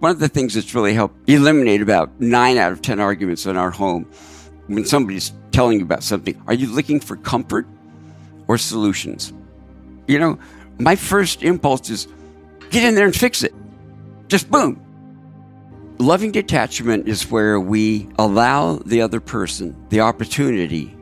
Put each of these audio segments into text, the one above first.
One of the things that's really helped eliminate about nine out of 10 arguments in our home when somebody's telling you about something, are you looking for comfort or solutions? You know, my first impulse is get in there and fix it. Just boom. Loving detachment is where we allow the other person the opportunity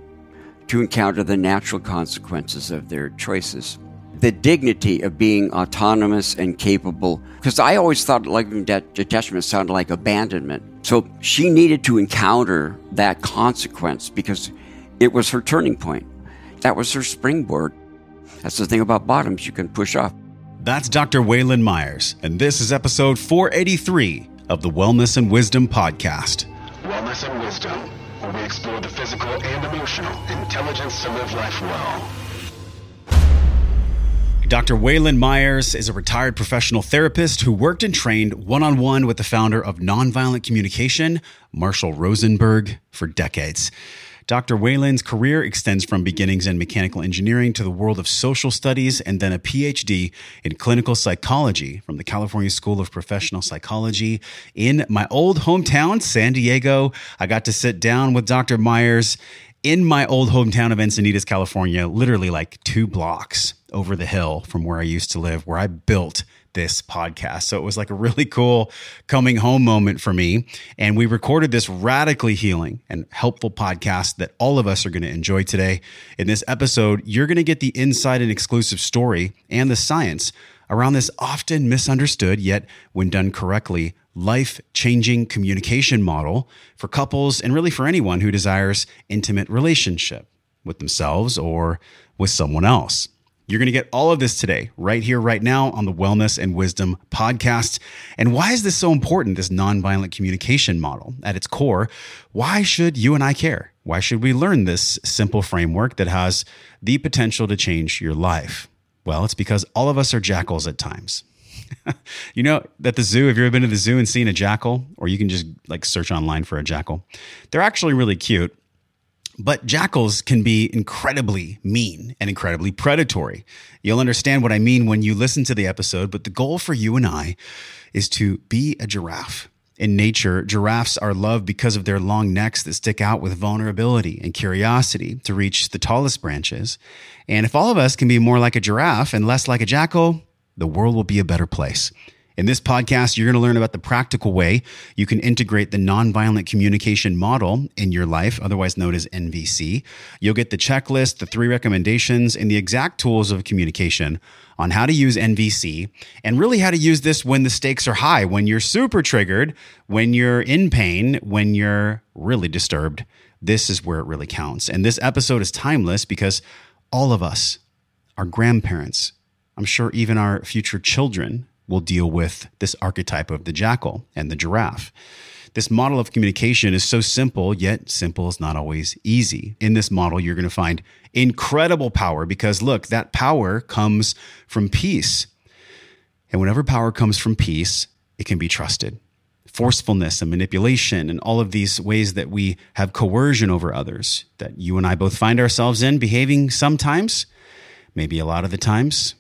to encounter the natural consequences of their choices the dignity of being autonomous and capable. Because I always thought like detachment sounded like abandonment. So she needed to encounter that consequence because it was her turning point. That was her springboard. That's the thing about bottoms, you can push off. That's Dr. Wayland Myers, and this is episode 483 of the Wellness and Wisdom Podcast. Wellness and Wisdom, where we explore the physical and emotional intelligence to live life well. Dr. Wayland Myers is a retired professional therapist who worked and trained one on one with the founder of Nonviolent Communication, Marshall Rosenberg, for decades. Dr. Wayland's career extends from beginnings in mechanical engineering to the world of social studies and then a PhD in clinical psychology from the California School of Professional Psychology in my old hometown, San Diego. I got to sit down with Dr. Myers in my old hometown of Encinitas, California, literally like two blocks over the hill from where I used to live, where I built this podcast. So it was like a really cool coming home moment for me. And we recorded this radically healing and helpful podcast that all of us are going to enjoy today. In this episode, you're going to get the inside and exclusive story and the science around this often misunderstood, yet when done correctly, life changing communication model for couples and really for anyone who desires intimate relationship with themselves or with someone else. You're going to get all of this today, right here, right now on the Wellness and Wisdom podcast. And why is this so important, this nonviolent communication model? At its core, why should you and I care? Why should we learn this simple framework that has the potential to change your life? Well, it's because all of us are jackals at times. you know, at the zoo, have you ever been to the zoo and seen a jackal? Or you can just like search online for a jackal. They're actually really cute. But jackals can be incredibly mean and incredibly predatory. You'll understand what I mean when you listen to the episode, but the goal for you and I is to be a giraffe. In nature, giraffes are loved because of their long necks that stick out with vulnerability and curiosity to reach the tallest branches. And if all of us can be more like a giraffe and less like a jackal, the world will be a better place. In this podcast, you're going to learn about the practical way you can integrate the nonviolent communication model in your life, otherwise known as NVC. You'll get the checklist, the three recommendations, and the exact tools of communication on how to use NVC and really how to use this when the stakes are high, when you're super triggered, when you're in pain, when you're really disturbed. This is where it really counts. And this episode is timeless because all of us, our grandparents, I'm sure even our future children will deal with this archetype of the jackal and the giraffe. This model of communication is so simple, yet simple is not always easy. In this model, you're going to find incredible power because look, that power comes from peace. And whenever power comes from peace, it can be trusted. Forcefulness and manipulation, and all of these ways that we have coercion over others, that you and I both find ourselves in behaving sometimes, maybe a lot of the times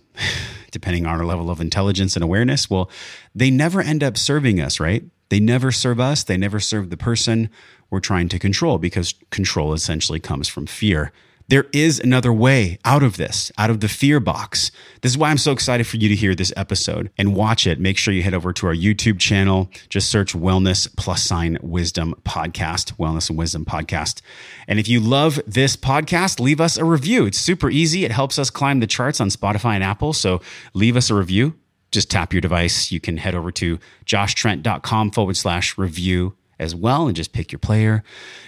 depending on our level of intelligence and awareness, well, they never end up serving us, right? They never serve us. They never serve the person we're trying to control because control essentially comes from fear. There is another way out of this, out of the fear box. This is why I'm so excited for you to hear this episode and watch it. Make sure you head over to our YouTube channel. Just search Wellness plus sign Wisdom podcast, Wellness and Wisdom podcast. And if you love this podcast, leave us a review. It's super easy. It helps us climb the charts on Spotify and Apple. So leave us a review. Just tap your device. You can head over to joshtrent.com forward slash review as well and just pick your player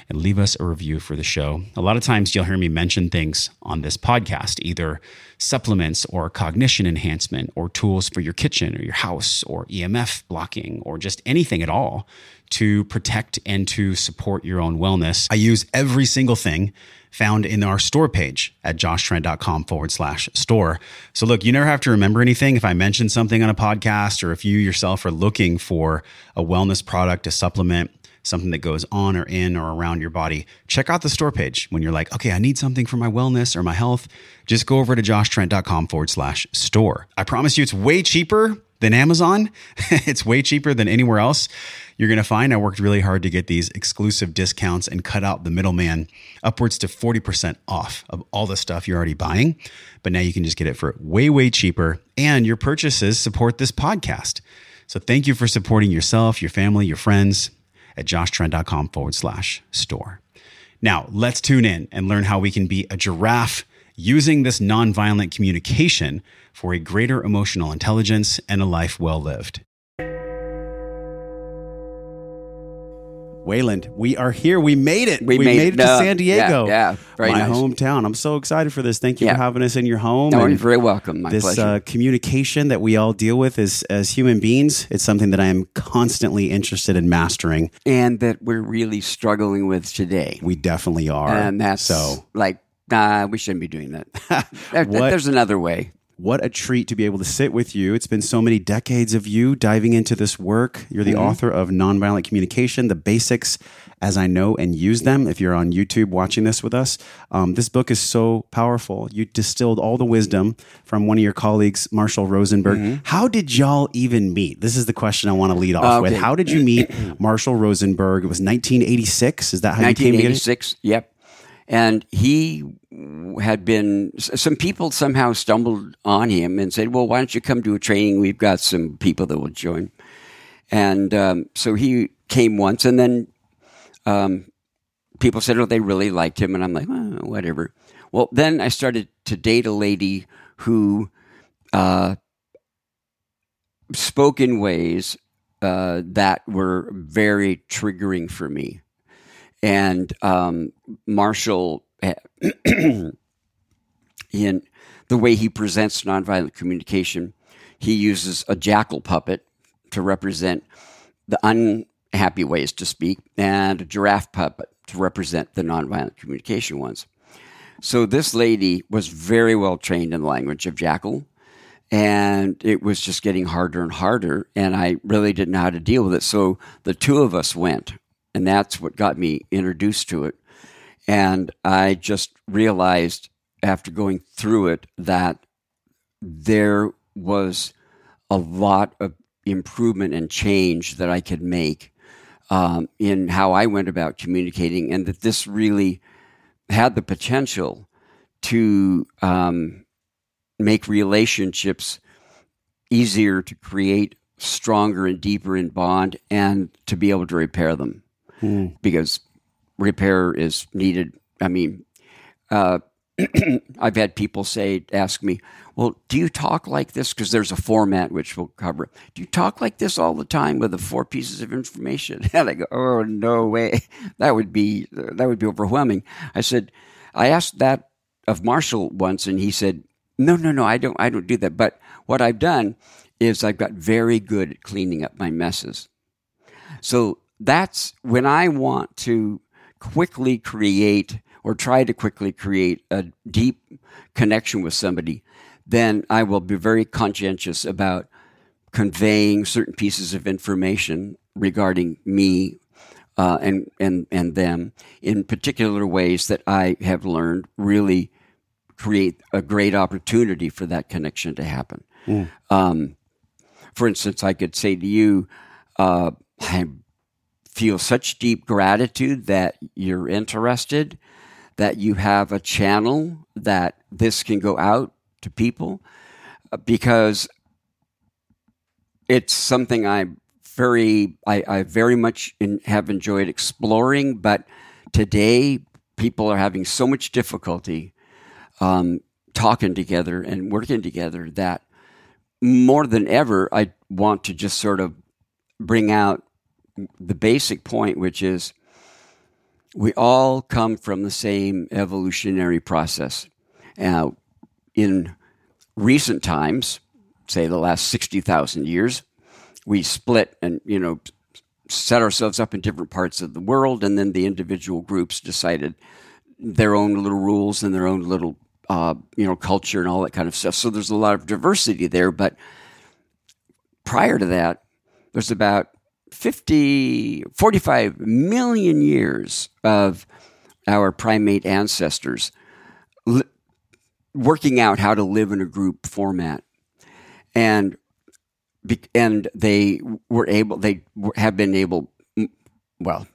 and leave us a review for the show. A lot of times you'll hear me mention things on this podcast, either supplements or cognition enhancement or tools for your kitchen or your house or EMF blocking or just anything at all to protect and to support your own wellness. I use every single thing found in our store page at joshtrent.com forward slash store. So look, you never have to remember anything. If I mention something on a podcast or if you yourself are looking for a wellness product, a supplement, something that goes on or in or around your body, check out the store page. When you're like, okay, I need something for my wellness or my health, just go over to joshtrent.com forward slash store. I promise you it's way cheaper than Amazon. it's way cheaper than anywhere else you're going to find. I worked really hard to get these exclusive discounts and cut out the middleman upwards to 40% off of all the stuff you're already buying. But now you can just get it for way, way cheaper. And your purchases support this podcast. So thank you for supporting yourself, your family, your friends at joshtrent.com forward slash store. Now let's tune in and learn how we can be a giraffe using this nonviolent communication for a greater emotional intelligence and a life well lived. Wayland, we are here. We made it. We, We made, made it to Uh, San Diego. yeah, yeah. Very my nice. hometown. I'm so excited for this. Thank you Yeah. for having us in your home. No, and you're very welcome. My this uh, communication that we all deal with as as human beings, it's something that I am constantly interested in mastering. and that we're really struggling with today. We definitely are. And that's so. like, nah, we shouldn't be doing that. There- There's another way. What a treat to be able to sit with you. It's been so many decades of you diving into this work. You're the mm-hmm. author of Nonviolent Communication, The Basics as I Know and Use Them. If you're on YouTube watching this with us, um, this book is so powerful. You distilled all the wisdom from one of your colleagues, Marshall Rosenberg. Mm-hmm. How did y'all even meet? This is the question I want to lead off uh, with. Okay. How did you meet Marshall Rosenberg? It was 1986. Is that how you came to 1986. Yep. And he had been, some people somehow stumbled on him and said, well, why don't you come to a training? We've got some people that will join. And um, so he came once, and then um, people said, oh, they really liked him. And I'm like, whatever. Well, then I started to date a lady who uh, spoke in ways uh, that were very triggering for me. And um, Marshall, Eh, in the way he presents nonviolent communication, he uses a jackal puppet to represent the unhappy ways to speak, and a giraffe puppet to represent the nonviolent communication ones. So this lady was very well trained in the language of jackal, and it was just getting harder and harder, and I really didn't know how to deal with it. So the two of us went, and that's what got me introduced to it. And I just realized after going through it that there was a lot of improvement and change that I could make um, in how I went about communicating, and that this really had the potential to um, make relationships easier to create, stronger and deeper in bond, and to be able to repair them. Because repair is needed. I mean, uh, I've had people say, ask me, well, do you talk like this? Because there's a format which we'll cover. Do you talk like this all the time with the four pieces of information? And I go, oh no way, that would be that would be overwhelming. I said, I asked that of Marshall once, and he said, no, no, no, I don't, I don't do that. But what I've done is I've got very good at cleaning up my messes. So that's when I want to quickly create or try to quickly create a deep connection with somebody, then I will be very conscientious about conveying certain pieces of information regarding me uh, and and and them in particular ways that I have learned really create a great opportunity for that connection to happen. Um, for instance, I could say to you, uh, I feel such deep gratitude that you're interested, that you have a channel that this can go out to people, uh, because it's something I very, I, I very much in, have enjoyed exploring. But today, people are having so much difficulty um, talking together and working together that more than ever, I want to just sort of bring out the basic point, which is we all come from the same evolutionary process. Uh, in recent times, say the last 60,000 years, we split and, you know, set ourselves up in different parts of the world, and then the individual groups decided their own little rules and their own little uh, you know culture and all that kind of stuff. So there's a lot of diversity there. But prior to that, there's about 50, 45 million years of our primate ancestors li- working out how to live in a group format. And and they were able, they have been able, well,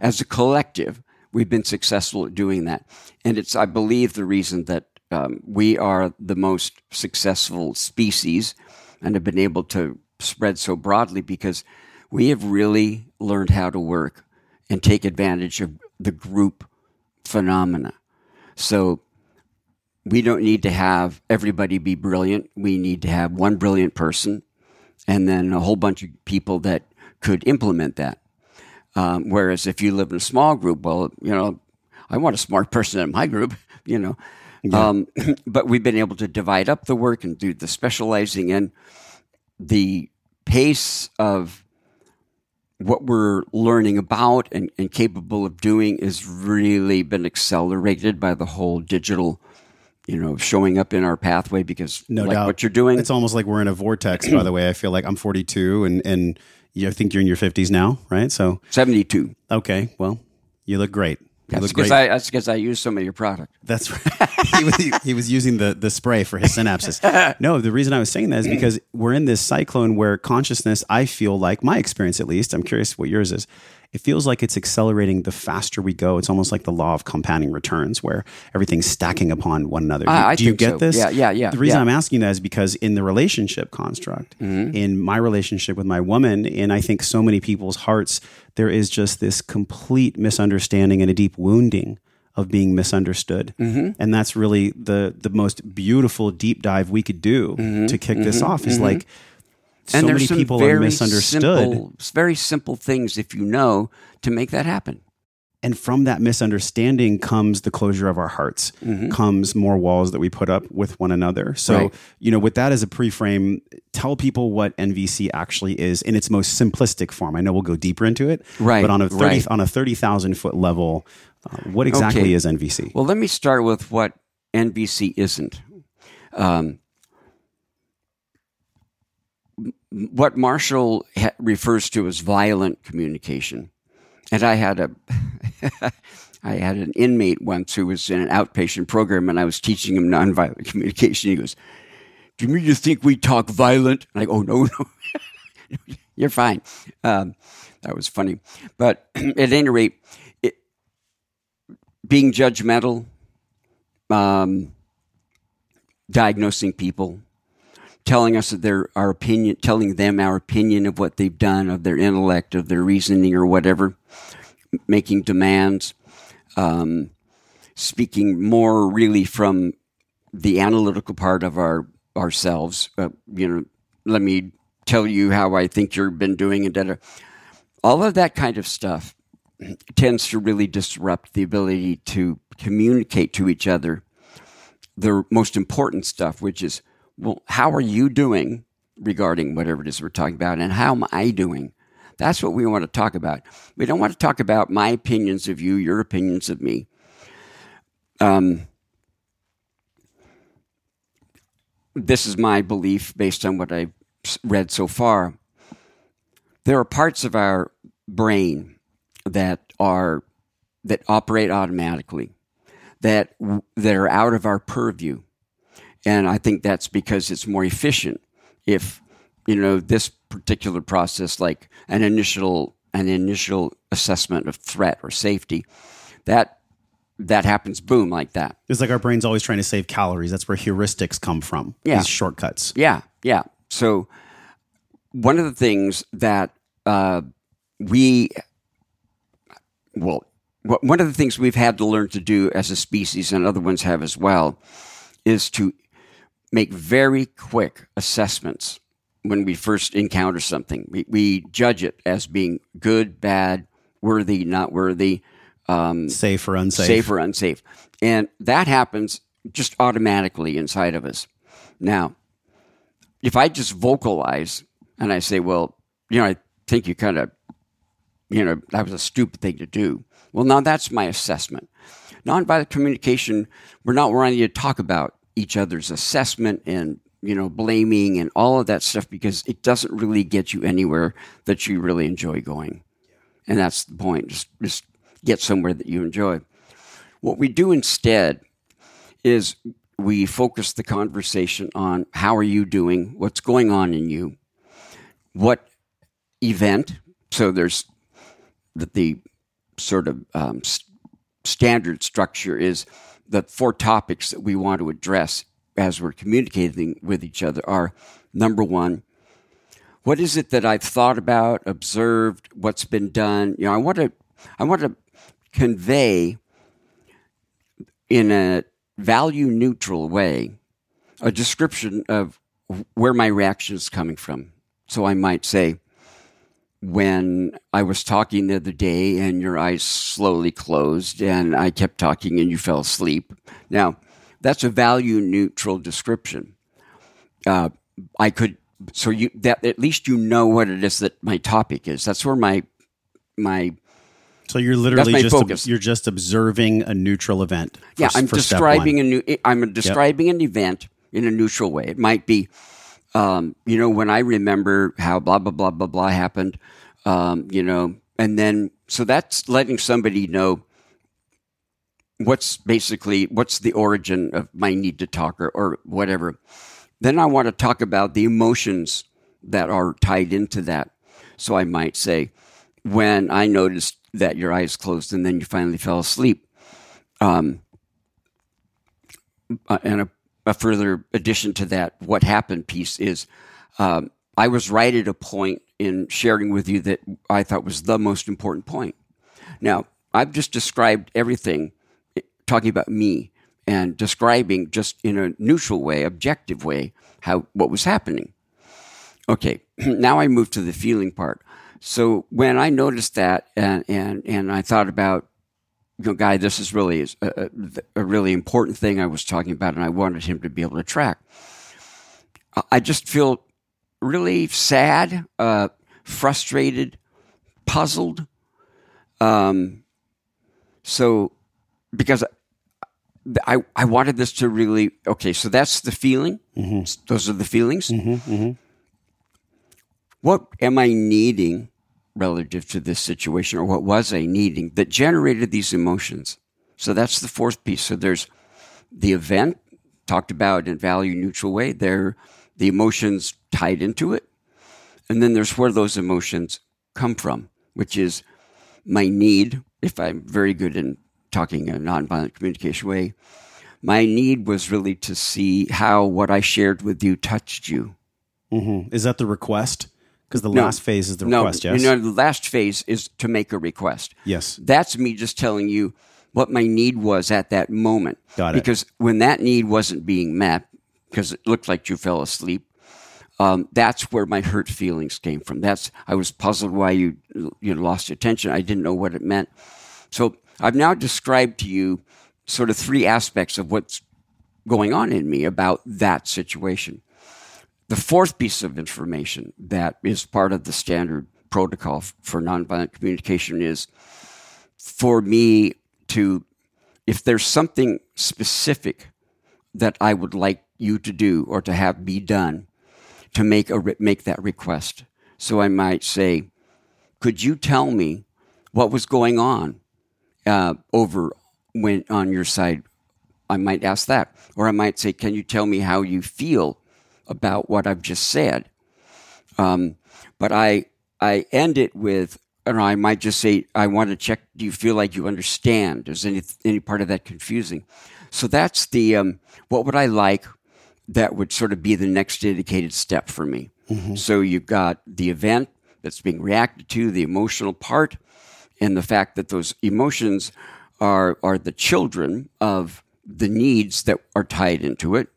as a collective, we've been successful at doing that. And it's, I believe, the reason that um, we are the most successful species and have been able to spread so broadly because we have really learned how to work and take advantage of the group phenomena. So we don't need to have everybody be brilliant. We need to have one brilliant person and then a whole bunch of people that could implement that. Um, whereas if you live in a small group, well, you know, I want a smart person in my group, you know. Um, but we've been able to divide up the work and do the specializing and the pace of what we're learning about and, and capable of doing is really been accelerated by the whole digital, you know, showing up in our pathway because No like doubt. what you're doing. It's almost like we're in a vortex, by the way. I feel like I'm 42 and, and you I think you're in your 50s now, right? So, 72. okay, well, you look great. You That's because I, that's 'cause I use some of your product. That's right. he, was, he was using the, the spray for his synapses. No, the reason I was saying that is because we're in this cyclone where consciousness, I feel like, my experience at least, I'm curious what yours is. It feels like it's accelerating the faster we go. It's almost like the law of compounding returns where everything's stacking upon one another. I- I Do you get so. this? Yeah, yeah, yeah, The reason yeah. I'm asking that is because in the relationship construct, Mm-hmm. in my relationship with my woman, and I think so many people's hearts, there is just this complete misunderstanding and a deep wounding of being misunderstood. Mm-hmm. And that's really the the most beautiful deep dive we could do to kick this off is like so Mm-hmm. and there's many some people very are misunderstood. Simple, very simple things if you know to make that happen. And from that misunderstanding comes the closure of our hearts, comes more walls that we put up with one another. So, Mm-hmm. Right. you know, with that as a pre-frame, tell people what NVC actually is in its most simplistic form. I know we'll go deeper into it, Right, But on a thirty right. on a thirty thousand foot level, uh, what exactly Okay. is NVC? Well, let me start with what NVC isn't. Um, what Marshall ha- refers to as violent communication, and I had a, I had an inmate once who was in an outpatient program, and I was teaching him nonviolent communication. He goes, "Do you mean you think we talk violent?" And I go, "Oh no, no, you're fine." Um, that was funny, but at any rate, it, being judgmental, um, diagnosing people, telling us that their our opinion, telling them our opinion of what they've done, of their intellect, of their reasoning, or whatever, making demands, um, speaking more really from the analytical part of our ourselves. Uh, you know, let me tell you how I think you've been doing, and da, all of that kind of stuff tends to really disrupt the ability to communicate to each other the most important stuff, which is, well, how are you doing regarding whatever it is we're talking about, and how am I doing? That's what we want to talk about. We don't want to talk about my opinions of you, your opinions of me. Um, this is my belief based on what I've read so far. There are parts of our brain that are that operate automatically that that are out of our purview, and I think that's because it's more efficient. If you know this particular process, like an initial an initial assessment of threat or safety, that that happens boom like that. It's like our brain's always trying to save calories. That's where heuristics come from. Yeah. These shortcuts. Yeah, yeah. So one of the things that uh, we, well, one of the things we've had to learn to do as a species, and other ones have as well, is to make very quick assessments when we first encounter something. We, we judge it as being good, bad, worthy, not worthy um, Safe or unsafe. safe or unsafe. And that happens just automatically inside of us. Now, if I just vocalize and I say, well, you know, I think you kind of, you know, that was a stupid thing to do. Well, now that's my assessment. Nonviolent communication, we're not wanting to talk about each other's assessment and, you know, blaming and all of that stuff because it doesn't really get you anywhere that you really enjoy going. And that's the point. Just, just get somewhere that you enjoy. What we do instead is we focus the conversation on how are you doing, what's going on in you, what event. So there's the, the sort of um, s- standard structure is the four topics that we want to address as we're communicating with each other are number one, what is it that I've thought about, observed, what's been done? You know, I want to, I want to convey in a value neutral way a description of where my reaction is coming from. So I might say, when I was talking the other day and your eyes slowly closed and I kept talking and you fell asleep. Now, that's a value neutral description. Uh, I could, so you, that at least you know what it is that my topic is. That's where my, my, So you're literally just focus. you're just observing a neutral event. for yeah, I'm describing a new, I'm describing an event in a neutral way. It might be, um, you know, when I remember how blah, blah, blah, blah, blah happened, um, you know, and then, so that's letting somebody know what's basically, what's the origin of my need to talk or, or whatever. Then I want to talk about the emotions that are tied into that. So I might say, when I noticed that your eyes closed and then you finally fell asleep, um, uh, and a, a further addition to that, what happened piece is um, I was right at a point in sharing with you that I thought was the most important point. Now, I've just described everything, talking about me and describing just in a neutral way, objective way, how what was happening. Okay, now I move to the feeling part. So when I noticed that and and and I thought about know, guy, this is really a, a, uh, uh, a really important thing I was talking about, and I wanted him to be able to track. I- just feel really sad, uh, frustrated, puzzled. Um, so because I I wanted this to really okay, so that's the feeling. Mm-hmm. Those are the feelings. Mm-hmm, mm-hmm. What am I needing relative to this situation, or what was I needing that generated these emotions? So that's the fourth piece. So there's the event talked about in value neutral way. There, the emotions tied into it, and then there's where those emotions come from, which is my need. If I'm very good in talking in a nonviolent communication way, my need was really to see how what I shared with you touched you. Mhm. Is that the request? Because the No. last phase is the no, request. Yes. You know, the last phase is to make a request. yes. That's me just telling you what my need was at that moment. Got it. Because when that need wasn't being met, because it looked like you fell asleep, um, that's where my hurt feelings came from. That's I was puzzled why you you lost your attention. I didn't know what it meant. So I've now described to you sort of three aspects of what's going on in me about that situation. The fourth piece of information that is part of the standard protocol for nonviolent communication is for me to, if there's something specific that I would like you to do or to have be done, to make a make that request. So I might say, could you tell me what was going on uh, over when on your side? I might ask that, or I might say, can you tell me how you feel about what I've just said? Um, but I I end it with, or I might just say, I want to check. Do you feel like you understand? Is any any part of that confusing? So that's the um, what would I like that would sort of be the next dedicated step for me. So you've got the event that's being reacted to, the emotional part, and the fact that those emotions are are the children of the needs that are tied into it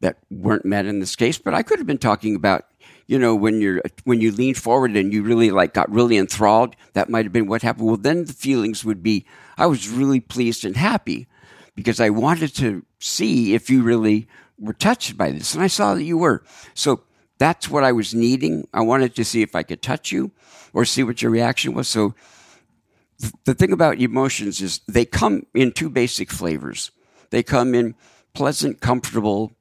that weren't met in this case. But I could have been talking about, you know, when you're when you lean forward and you really like got really enthralled. That might have been what happened. Well, then the feelings would be, I was really pleased and happy because I wanted to see if you really were touched by this, and I saw that you were. So that's what I was needing. I wanted to see if I could touch you or see what your reaction was. So the thing about emotions is they come in two basic flavors. They come in pleasant, comfortable,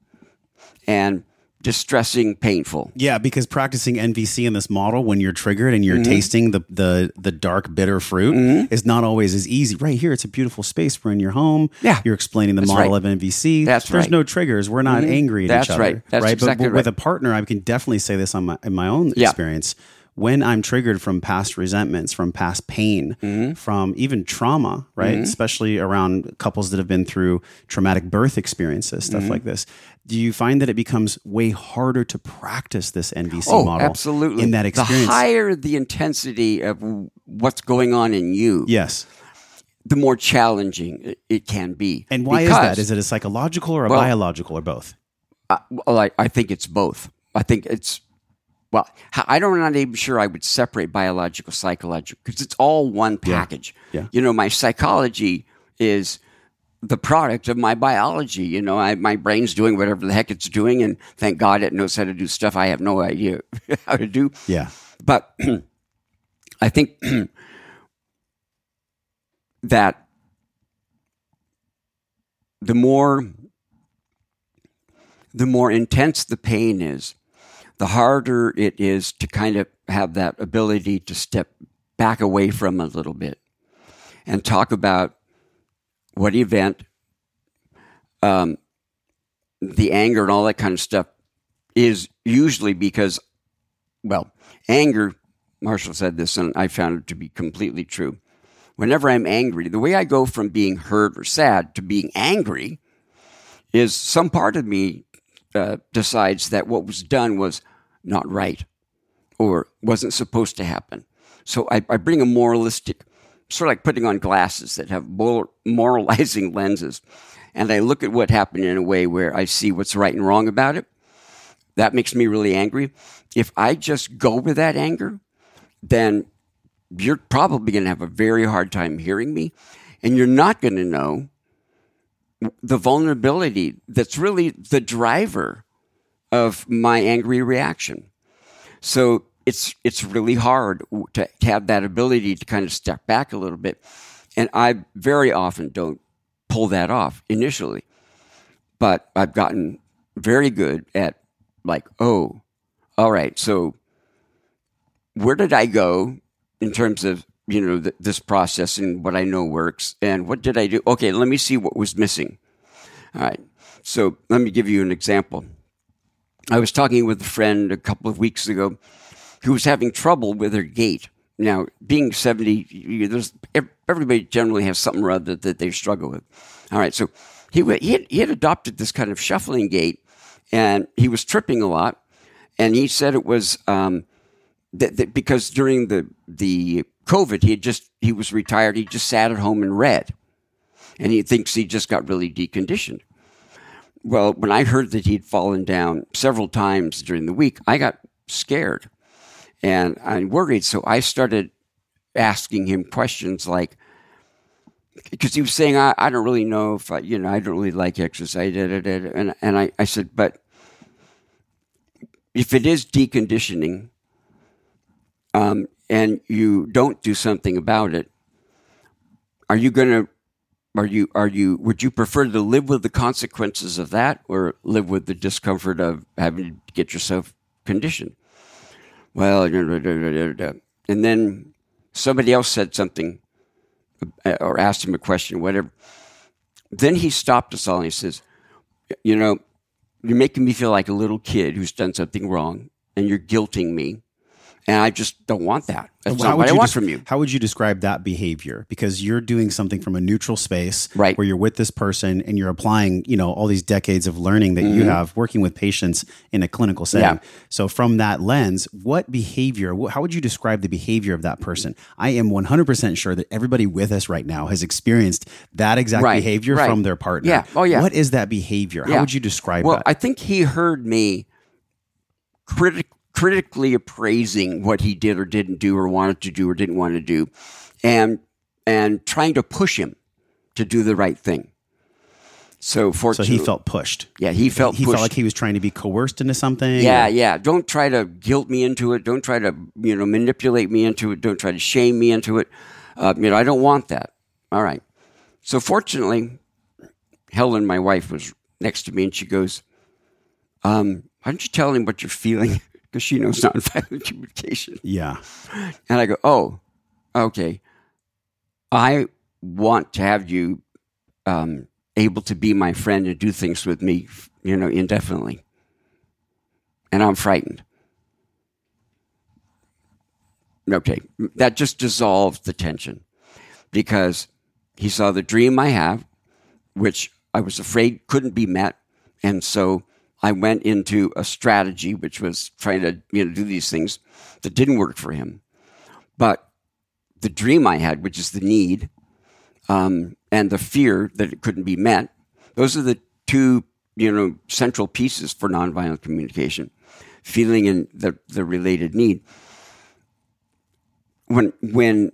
and distressing, painful. Yeah, because practicing NVC in this model when you're triggered and you're Mm-hmm. tasting the, the the dark bitter fruit is not always as easy. Right here, it's a beautiful space. We're in your home. Yeah. you're explaining the That's model right. of NVC. That's There's right. no triggers. We're not angry at That's each other. right. That's right. exactly but, but with a partner, I can definitely say this on my in my own Yeah. experience. When I'm triggered from past resentments, from past pain, Mm-hmm. from even trauma, right? Especially around couples that have been through traumatic birth experiences, stuff Mm-hmm. like this. Do you find that it becomes way harder to practice this NVC Oh, model? absolutely. In that experience. The higher the intensity of what's going on in you, yes. the more challenging it, can be. And why is that? Is it a psychological or a Well- biological or both? Uh, well, I, I think it's both. I think it's well. I don't. I'm not even sure I would separate biological, psychological because it's all one package. Yeah. You know, my psychology is the product of my biology. You know, I, my brain's doing whatever the heck it's doing, and thank God it knows how to do stuff I have no idea how to do. Yeah. But I think that the more the more intense the pain is, the harder it is to kind of have that ability to step back away from a little bit and talk about what event, um, the anger and all that kind of stuff is usually because, well, anger, Marshall said this, and I found it to be completely true. Whenever I'm angry, the way I go from being hurt or sad to being angry is some part of me uh, decides that what was done was not right or wasn't supposed to happen. So I, I bring a moralistic, sort of like putting on glasses that have moralizing lenses, and I look at what happened in a way where I see what's right and wrong about it. That makes me really angry. If I just go with that anger, then you're probably going to have a very hard time hearing me, and you're not going to know the vulnerability that's really the driver of my angry reaction. So it's it's really hard to, to have that ability to kind of step back a little bit, and I very often don't pull that off initially, but I've gotten very good at like, oh, all right, so where did I go in terms of you know th- this process and what I know works, and what did I do? Okay, let me see what was missing. All right, so let me give you an example. I was talking with a friend a couple of weeks ago who was having trouble with her gait. Now, being 70, you- there's, everybody generally has something or other that they struggle with. All right, so he, he, had, he had adopted this kind of shuffling gait, and he was tripping a lot. And he said it was um, that, that because during the, the COVID, he had just, he was retired, he just sat at home and read. And he thinks he just got really deconditioned. Well, when I heard that he'd fallen down several times during the week, I got scared and I worried. So I started asking him questions like, because he was saying, I, I don't really know if I, you know, I don't really like exercise. da, da, da, da." And, and I, I said, but if it is deconditioning um, and you don't do something about it, are you going to are you are you would you prefer to live with the consequences of that or live with the discomfort of having to get yourself conditioned? Well and then somebody else said something uh, or asked him a question whatever. Then he stopped us all and he says you know you're making me feel like a little kid who's done something wrong and you're guilting me and i just don't want that that's How not would what i you want des- from you How would you describe that behavior? Because you're doing something from a neutral space, Right. Where you're with this person and you're applying, you know, all these decades of learning that you have working with patients in a clinical setting. Mm-hmm. Yeah. So, from that lens, what behavior? How would you describe the behavior of that person? I am 100% sure that everybody with us right now has experienced that exact Right, behavior right. from their partner. Yeah. Oh, yeah. What is that behavior? How would you describe well, that? I think he heard me critic- critically appraising what he did or didn't do or wanted to do or didn't want to do and and trying to push him to do the right thing. So so he felt pushed. yeah, he felt he pushed. felt like he was trying to be coerced into something. yeah, or- yeah. Don't try to guilt me into it. Don't try to you know manipulate me into it. Don't try to shame me into it. Uh, you know, I don't want that. All right. So fortunately, Helen, my wife, was next to me, and she goes, um, why don't you tell him what you're feeling? Because she knows nonviolent communication. Yeah. And I go, oh, okay. I want to have you um, able to be my friend and do things with me, you know, indefinitely. And I'm frightened. Okay, that just dissolved the tension because he saw the dream I have, which I was afraid couldn't be met. And so I went into a strategy, which was trying to you know, do these things that didn't work for him. But the dream I had, which is the need, um, and the fear that it couldn't be met, those are the two you know central pieces for nonviolent communication: feeling and the the related need. When when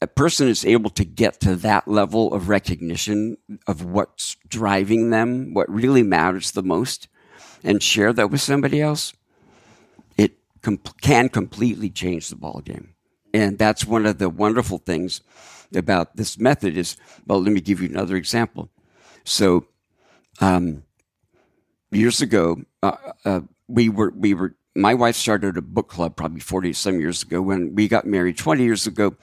a person is able to get to that level of recognition of what's driving them, what really matters the most, and share that with somebody else, it com- can completely change the ball game. And that's one of the wonderful things about this method is, well, let me give you another example. So, um, years ago, uh, uh, we were, we were, my wife started a book club probably 40 some years ago. When we got married 20 years ago,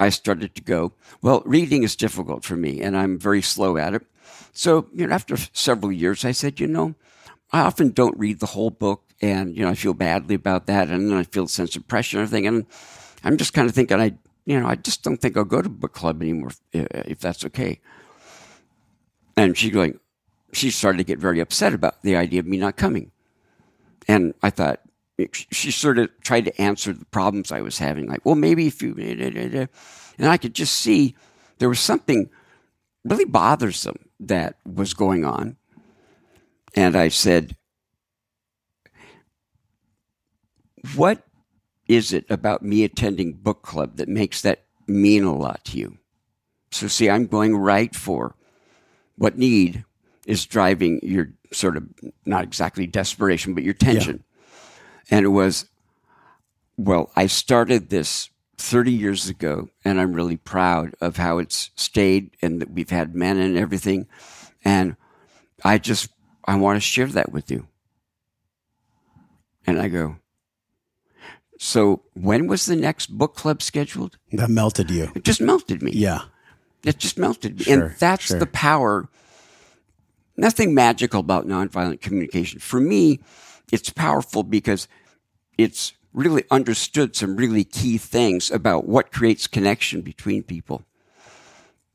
I started to go, well, reading is difficult for me and I'm very slow at it. So, you know, after several years, I said, you know, I often don't read the whole book and, you know, I feel badly about that. And then I feel a sense of pressure and everything. And I'm just kind of thinking, I, you know, I just don't think I'll go to book club anymore if, that's okay. And she going, she started to get very upset about the idea of me not coming. And I thought, she sort of tried to answer the problems I was having, like, well, maybe if you, and I could just see there was something really bothersome that was going on. And I said, What is it about me attending book club that makes that mean a lot to you? So, see, I'm going right for what need is driving your sort of not exactly desperation, but your tension. And it was, well, I started this 30 years ago, and I'm really proud of how it's stayed and that we've had men and everything. And I just, I want to share that with you. And I go, so when was the next book club scheduled? That melted you. It just melted me. Yeah. It just melted me. Sure, and that's sure. the power. Nothing magical about nonviolent communication. For me, it's powerful because it's really understood some really key things about what creates connection between people.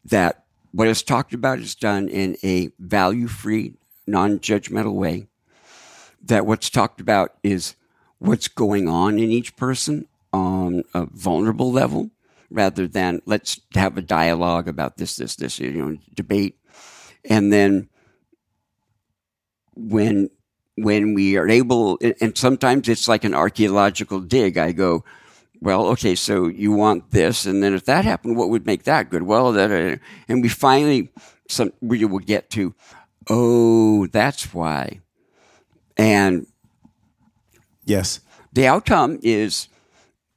That what is talked about is done in a value free, non judgmental way. That what's talked about is what's going on in each person on a vulnerable level rather than let's have a dialogue about this, this, this, you know, debate. And then when when we are able, and sometimes it's like an archaeological dig. I go, well, okay, so you want this, and then if that happened, what would make that good? Well, that, and we finally, some we will get to, oh, that's why, and yes, the outcome is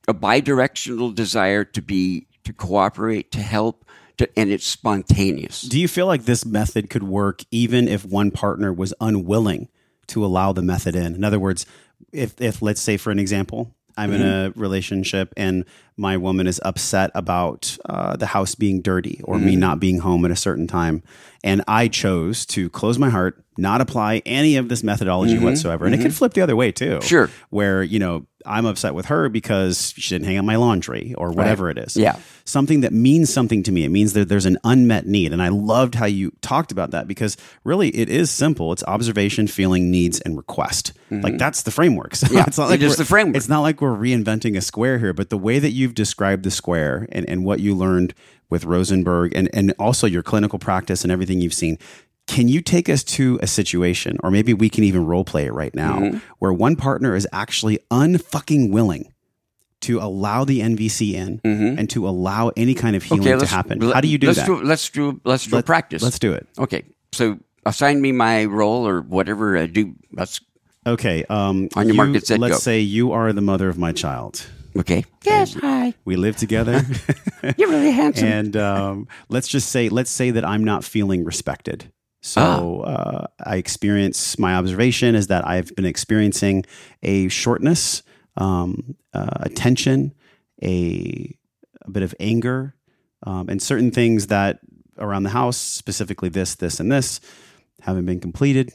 a bidirectional desire to be to cooperate, to help, to, and it's spontaneous. Do you feel like this method could work even if one partner was unwilling to allow the method in? In other words, if if let's say for an example, I'm mm-hmm. in a relationship and my woman is upset about uh, the house being dirty or mm-hmm. me not being home at a certain time, and I chose to close my heart, not apply any of this methodology mm-hmm. whatsoever, and it could mm-hmm. flip the other way too. Sure, where you know I'm upset with her because she didn't hang out my laundry or whatever right. it is. Yeah. Something that means something to me. It means that there's an unmet need. And I loved how you talked about that because really it is simple. It's observation, feeling, needs, and request. Mm-hmm. Like that's the framework. So yeah, it's not like is the framework. It's not like we're reinventing a square here, but the way that you've described the square and, and what you learned with Rosenberg and, and also your clinical practice and everything you've seen can you take us to a situation, or maybe we can even role play it right now, mm-hmm. where one partner is actually unfucking willing to allow the NVC in mm-hmm. and to allow any kind of healing okay, to happen? How do you do let's that? Do, let's do let's do Let, practice. Let's do it. Okay, so assign me my role or whatever. I do. Let's okay. Um, on your you, market set. Let's go. say you are the mother of my child. Okay. Yes. Hi. We live together. You're really handsome. and um, let's just say, let's say that I'm not feeling respected So uh, I experience my observation is that I've been experiencing a shortness, um, uh, a tension, a, a bit of anger, um, and certain things that around the house, specifically this, this, and this, haven't been completed.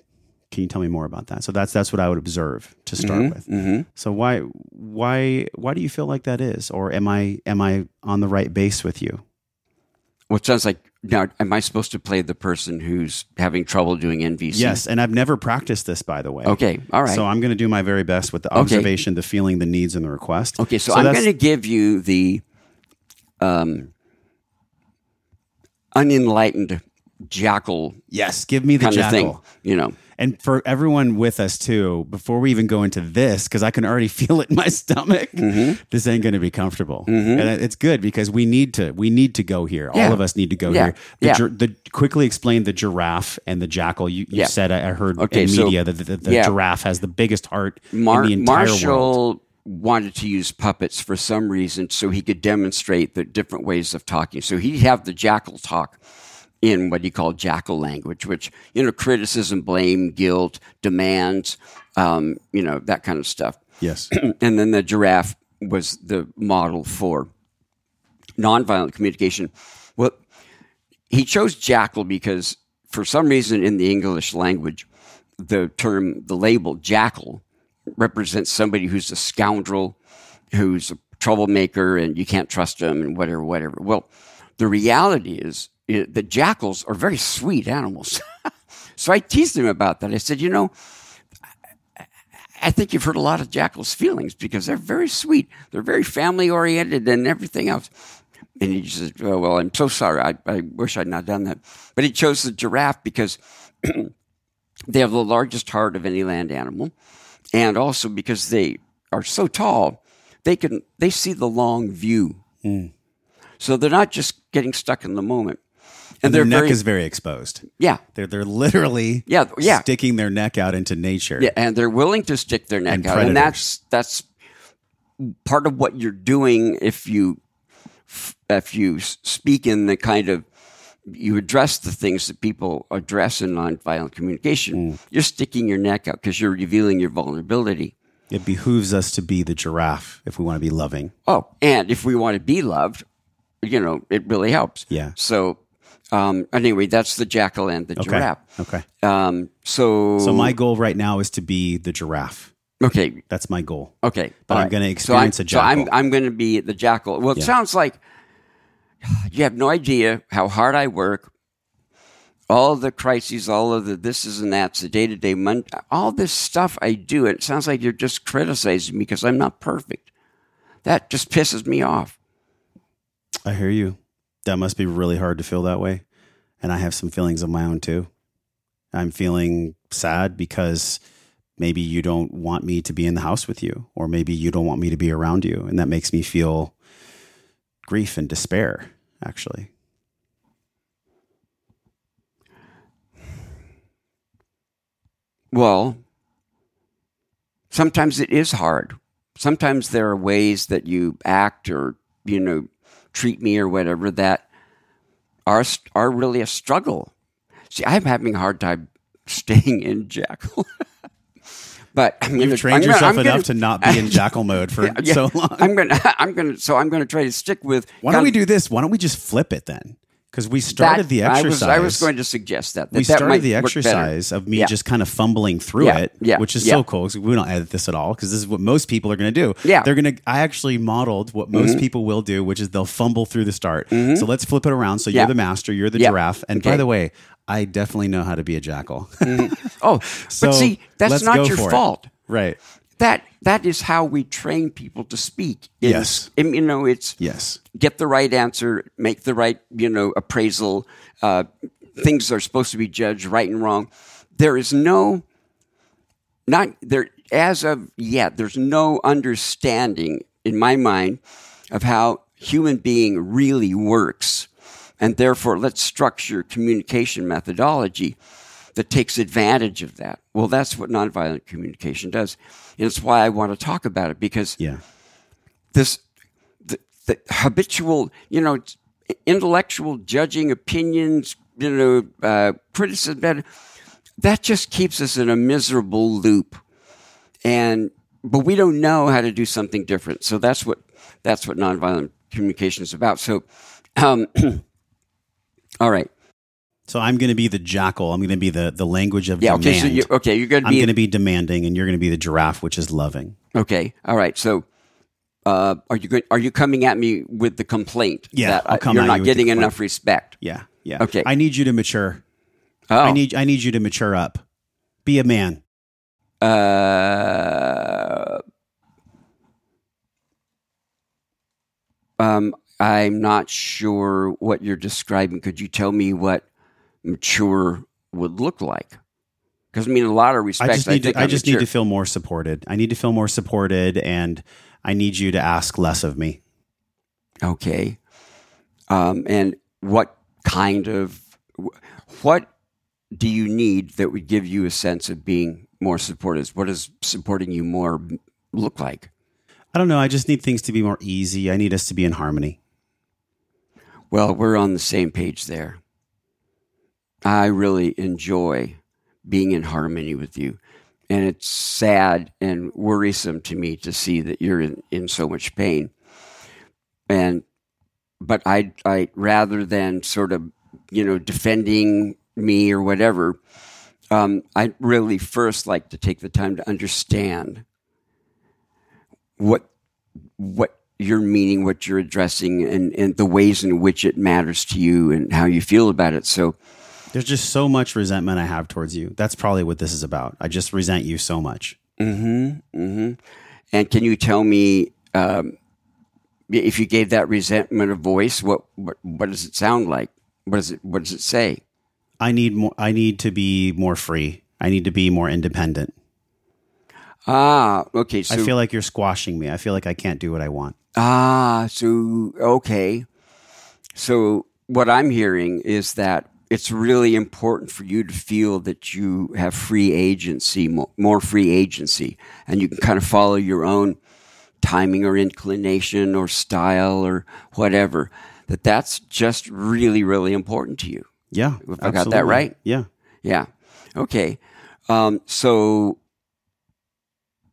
Can you tell me more about that? So that's that's what I would observe to start with. mhm. So why why why do you feel like that is, or am I am I on the right base with you? Well, it sounds like now, am I supposed to play the person who's having trouble doing NVC? Yes, and I've never practiced this, by the way. Okay. All right. So I'm going to do my very best with the Okay. observation, the feeling, the needs, and the request. okay. So, I'm going to give you the um, unenlightened jackal yes, give me the jackal. thing. You know. And for everyone with us too, before we even go into this, because I can already feel it in my stomach, Mm-hmm. this ain't going to be comfortable. And it's good because we need to we need to go here. Yeah. All of us need to go Yeah. here. The, Yeah. the quickly explain the giraffe and the jackal. You, you Yeah. said I, heard Okay, in so- media that the, the, yeah. giraffe has the biggest heart Mar- in the entire Marshall world. wanted to use puppets for some reason so he could demonstrate the different ways of talking. So he'd have the jackal talk in what he called jackal language, which, you know, criticism, blame, guilt, demands, um, you know, that kind of stuff. Yes. and then the giraffe was the model for nonviolent communication. Well, he chose jackal because for some reason in the English language, the term, the label jackal represents somebody who's a scoundrel, who's a troublemaker, and you can't trust him, and whatever, whatever. Well, the reality is that jackals are very sweet animals. so I teased him about that. I said, you know, I think you've hurt a lot of jackals' feelings because they're very sweet. They're very family oriented and everything else. And he says, oh, Well, I'm so sorry. I, I wish I'd not done that. But he chose the giraffe because they have the largest heart of any land animal. And also because they are so tall, they can they see the long view. Hmm. So they're not just getting stuck in the moment. And their neck very, is very exposed. yeah, They're they're literally Yeah, yeah. sticking their neck out into nature. Yeah, and they're willing to stick their neck And out, and that's that's part of what you're doing if you if you speak in the kind of you address the things that people address in nonviolent communication. Mm. You're sticking your neck out because you're revealing your vulnerability. It behooves us to be the giraffe if we want to be loving. Oh, and if we want to be loved, you know, it really helps. Yeah. So, um, anyway, that's the jackal and the Okay. giraffe. Okay. Um, so, So my goal right now is to be the giraffe. okay, That's my goal. Okay, But all I'm right. gonna So experience I'm- a So I'm. I'm going to be the jackal. Well, it Yeah. sounds like you have no idea how hard I work. All the crises, all of the this is and that's, the day to day, all this stuff I do. It sounds like you're just criticizing me because I'm not perfect. That just pisses me off. I hear you. That must be really hard to feel that way. And I have some feelings of my own too. I'm feeling sad because maybe you don't want me to be in the house with you, or maybe you don't want me to be around you. And that makes me feel grief and despair, actually. Well, sometimes it is hard. Sometimes there are ways that you act or, you know, treat me or whatever that are, are really a struggle. See, I'm having a hard time staying in Jackal. but I'm You've gonna, trained gonna- yourself I'm enough gonna- to not be in jackal mode for Yeah, so long. I'm gonna, I'm gonna, so I'm gonna try to stick with. Why don't we do this? Why don't we just flip it then? Because we started that- the I exercise. was, I was going to suggest that. that we that started might the exercise of me Yeah. just kind of fumbling through Yeah, it, yeah, which is so cool. 'cause we don't edit this at all because this is what most people are going to do. Yeah. Mm-hmm. they're going to. I actually modeled what most people will do, which is they'll fumble through the start. So let's flip it around. So you're the master, you're the giraffe, and by the way, I definitely know how to be a jackal. Oh, So but see, that's not your for it. fault. right? That that is how we train people to speak. is- Yes. you know, it's Yes. get the right answer, make the right, you know, appraisal. Uh, things are supposed to be judged right and wrong. There is no, not there as of yet. There's no understanding in my mind of how human being really works, and therefore, let's structure communication methodology that takes advantage of that. Well, that's what nonviolent communication does, and it's why I want to talk about it because Yeah. this the, the habitual, you know, intellectual judging opinions, you know, uh, criticism, that, that just keeps us in a miserable loop. And, but we don't know how to do something different. So that's what, that's what nonviolent communication is about. So, um, all right. So I'm going to be the jackal. I'm going to be the, the language of Yeah. demand. Okay. So you, okay. You're going to be. I'm going to be demanding, and you're going to be the giraffe, which is loving. okay. All right. So, uh, are you going, are you coming at me with the complaint Yeah, that come you're not getting enough respect? Yeah, yeah. Okay. I need you to mature. Oh, I need I need you to mature up. Be a man. Uh, um, I'm not sure what you're describing. Could you tell me what mature would look like? Because I mean, a lot of I respect. just need think to I just need to feel more supported. I need to feel more supported, and I need you to ask less of me. Okay. Um, and what kind of what do you need that would give you a sense of being more supported? What does supporting you more look like? I don't know. I just need things to be more easy. I need us to be in harmony. Well, we're on the same page there. I really enjoy being in harmony with you. And it's sad and worrisome to me to see that you're in, in so much pain. And but I I rather than sort of, you know, defending me or whatever, um, I'd really first like to take the time to understand what what you're meaning, what you're addressing, and, and the ways in which it matters to you and how you feel about it. So, There's just so much resentment I have towards you. That's probably what this is about. I just resent you so much. mm-hmm, mm-hmm. and can you tell me um, if you gave that resentment a voice, what, what what does it sound like? What does it What does it say? I need more. I need to be more free. I need to be more independent. Ah, okay. So I feel like you're squashing me. I feel like I can't do what I want. Ah, so okay. So what I'm hearing is that it's really important for you to feel that you have free agency, more free agency, and you can kind of follow your own timing or inclination or style or whatever. That that's just really, really important to you. Yeah, If I got that right? Yeah. Yeah. Okay. Um, so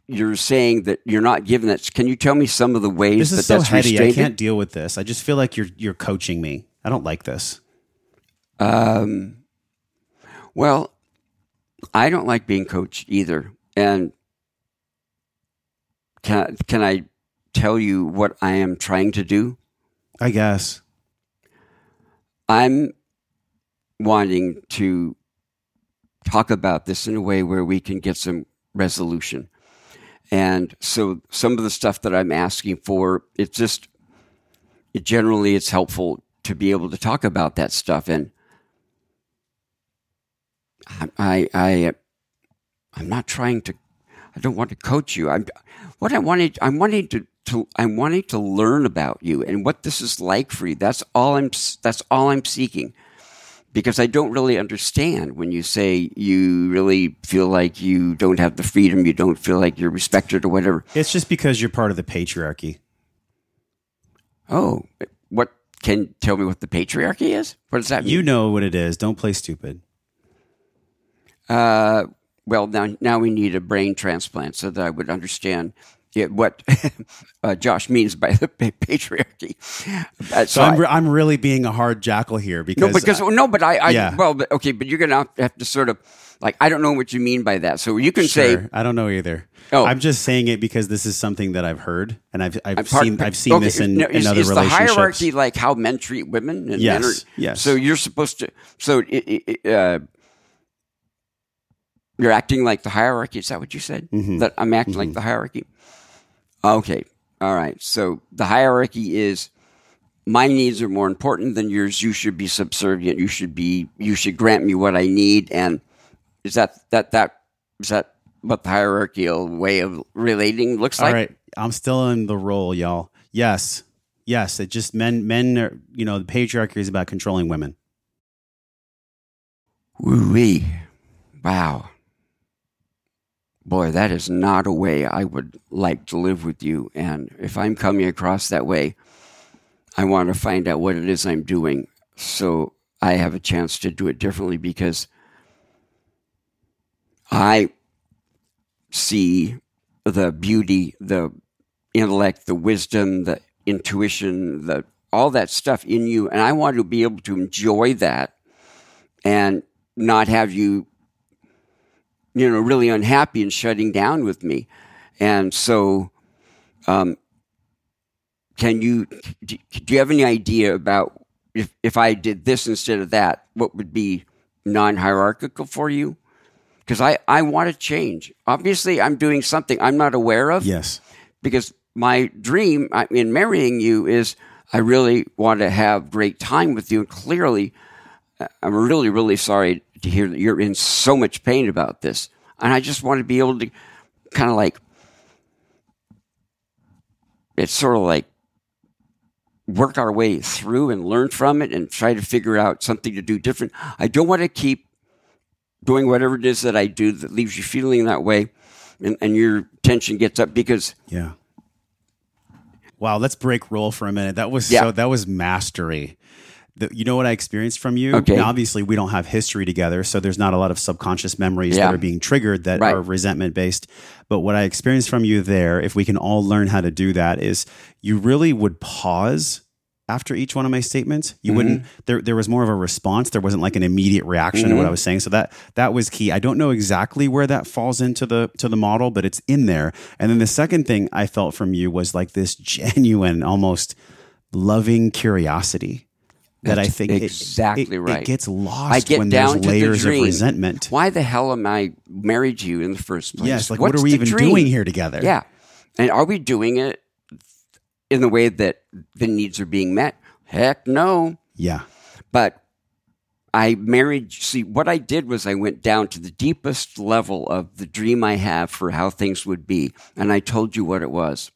you're saying that you're not giving that. Can you tell me some of the ways This is that so that's heady. I can't deal with this. I just feel like you're you're coaching me. I don't like this. Um, well, I don't like being coached either. And can can I tell you what I am trying to do? I guess. I'm wanting to talk about this in a way where we can get some resolution. And so some of the stuff that I'm asking for, it's just it generally it's helpful to be able to talk about that stuff and I I, I'm not trying to I don't want to coach you. I'm what I wanted I'm wanting to, to I'm wanting to learn about you and what this is like for you. That's all I'm that's all I'm seeking. Because I don't really understand when you say you really feel like you don't have the freedom, you don't feel like you're respected or whatever. It's just because you're part of the patriarchy. Oh, what can tell me what the patriarchy is? What does that mean? You know what it is. Don't play stupid. Uh, well, now now we need a brain transplant so that I would understand it, what uh, Josh means by the patriarchy. Uh, So I- I'm, re- I'm really being a hard jackal here because, no, because no, but I, I yeah. well, but, okay, but you're gonna have to sort of like I don't know what you mean by that. So you can say I don't know either. Oh. I'm just saying it because this is something that I've heard and I've I've part- seen I've seen okay, this in, in is, other is the relationships. hierarchy like how men treat women? And Yes, are- yes. So you're supposed to. So it, it, uh, you're acting like the hierarchy. Is that what you said? Mm-hmm. That I'm acting like the hierarchy. Okay. All right. So the hierarchy is my needs are more important than yours. You should be subservient. You should be. You should grant me what I need. And is that that that is that what the hierarchical way of relating looks All like? right, I'm still in the role, y'all. Yes, yes. It just men men are you know the patriarchy is about controlling women. Woo wee. Wow. Boy, that is not a way I would like to live with you. And if I'm coming across that way, I want to find out what it is I'm doing so I have a chance to do it differently because I see the beauty, the intellect, the wisdom, the intuition, the all that stuff in you, and I want to be able to enjoy that and not have you, you know, really unhappy and shutting down with me. And so, um, can you do you have any idea about if if I did this instead of that, what would be non-hierarchical for you? Because I I want to change. Obviously, I'm doing something I'm not aware of. Yes. Because my dream in marrying you is I really want to have great time with you. And clearly, uh, I'm really, really sorry to hear that you're in so much pain about this. And I just want to be able to kind of like, it's sort of like work our way through and learn from it and try to figure out something to do different. I don't want to keep doing whatever it is that I do that leaves you feeling that way and, and your tension gets up because yeah Wow, let's break roll for a minute. That was Yeah. so that was mastery. The, you know what I experienced from you? Okay. Now, obviously, we don't have history together, so there's not a lot of subconscious memories Yeah. that are being triggered that Right. are resentment based. But what I experienced from you there, if we can all learn how to do that, is you really would pause after each one of my statements. You wouldn't. Mm-hmm. There, there was more of a response. There wasn't like an immediate reaction to what I mm-hmm. was saying. So that that was key. I don't know exactly where that falls into the to the model, but it's in there. And then the second thing I felt from you was like this genuine, almost loving curiosity. That I think exactly it, right. It gets lost I get when down there's to layers the of resentment. Why the hell am I married to you in the first place? Yes, like What's what are we even dream? doing here together? Yeah. And are we doing it in the way that the needs are being met? Heck no. Yeah. But I married, see, what I did was I went down to the deepest level of the dream I have for how things would be. And I told you what it was.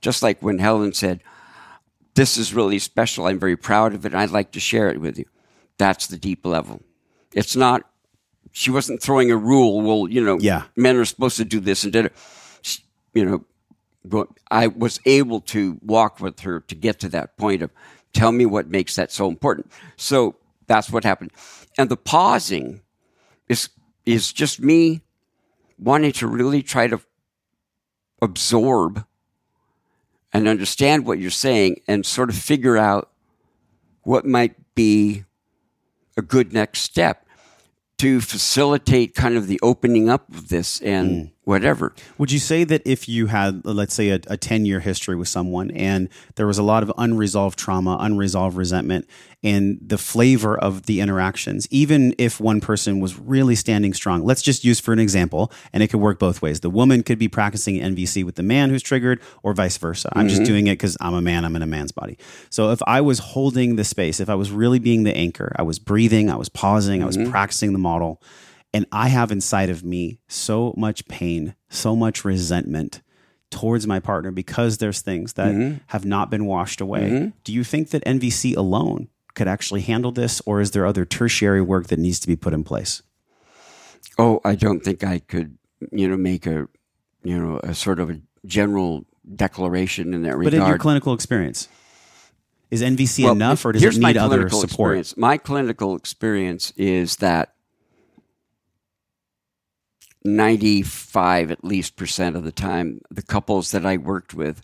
Just like when Helen said, This is really special. I'm very proud of it. And I'd like to share it with you. That's the deep level. It's not, she wasn't throwing a rule. Well, you know, Yeah. men are supposed to do this and did it. She- You know, but I was able to walk with her to get to that point of tell me what makes that so important. So that's what happened. And the pausing is is just me wanting to really try to absorb and understand what you're saying and sort of figure out what might be a good next step to facilitate kind of the opening up of this and hmm. whatever. Would you say that if you had, let's say, a, a 10 year history with someone and there was a lot of unresolved trauma, unresolved resentment, and the flavor of the interactions, even if one person was really standing strong, let's just use for an example, and it could work both ways. The woman could be practicing NVC with the man who's triggered, or vice versa. I'm just mm-hmm. doing it because I'm a man, I'm in a man's body. So if I was holding the space, if I was really being the anchor, I was breathing, I was pausing, I was mm-hmm. practicing the model. And I have inside of me so much pain, so much resentment towards my partner because there's things that mm-hmm. have not been washed away. Do you think that NVC alone could actually handle this, or is there other tertiary work that needs to be put in place? Oh, I don't think I could, you know, make a, you know, a sort of a general declaration in that regard. But in your clinical experience, is NVC Well, enough, or does it need other support? Experience. My clinical experience is that 95 at least percent of the time, the couples that I worked with,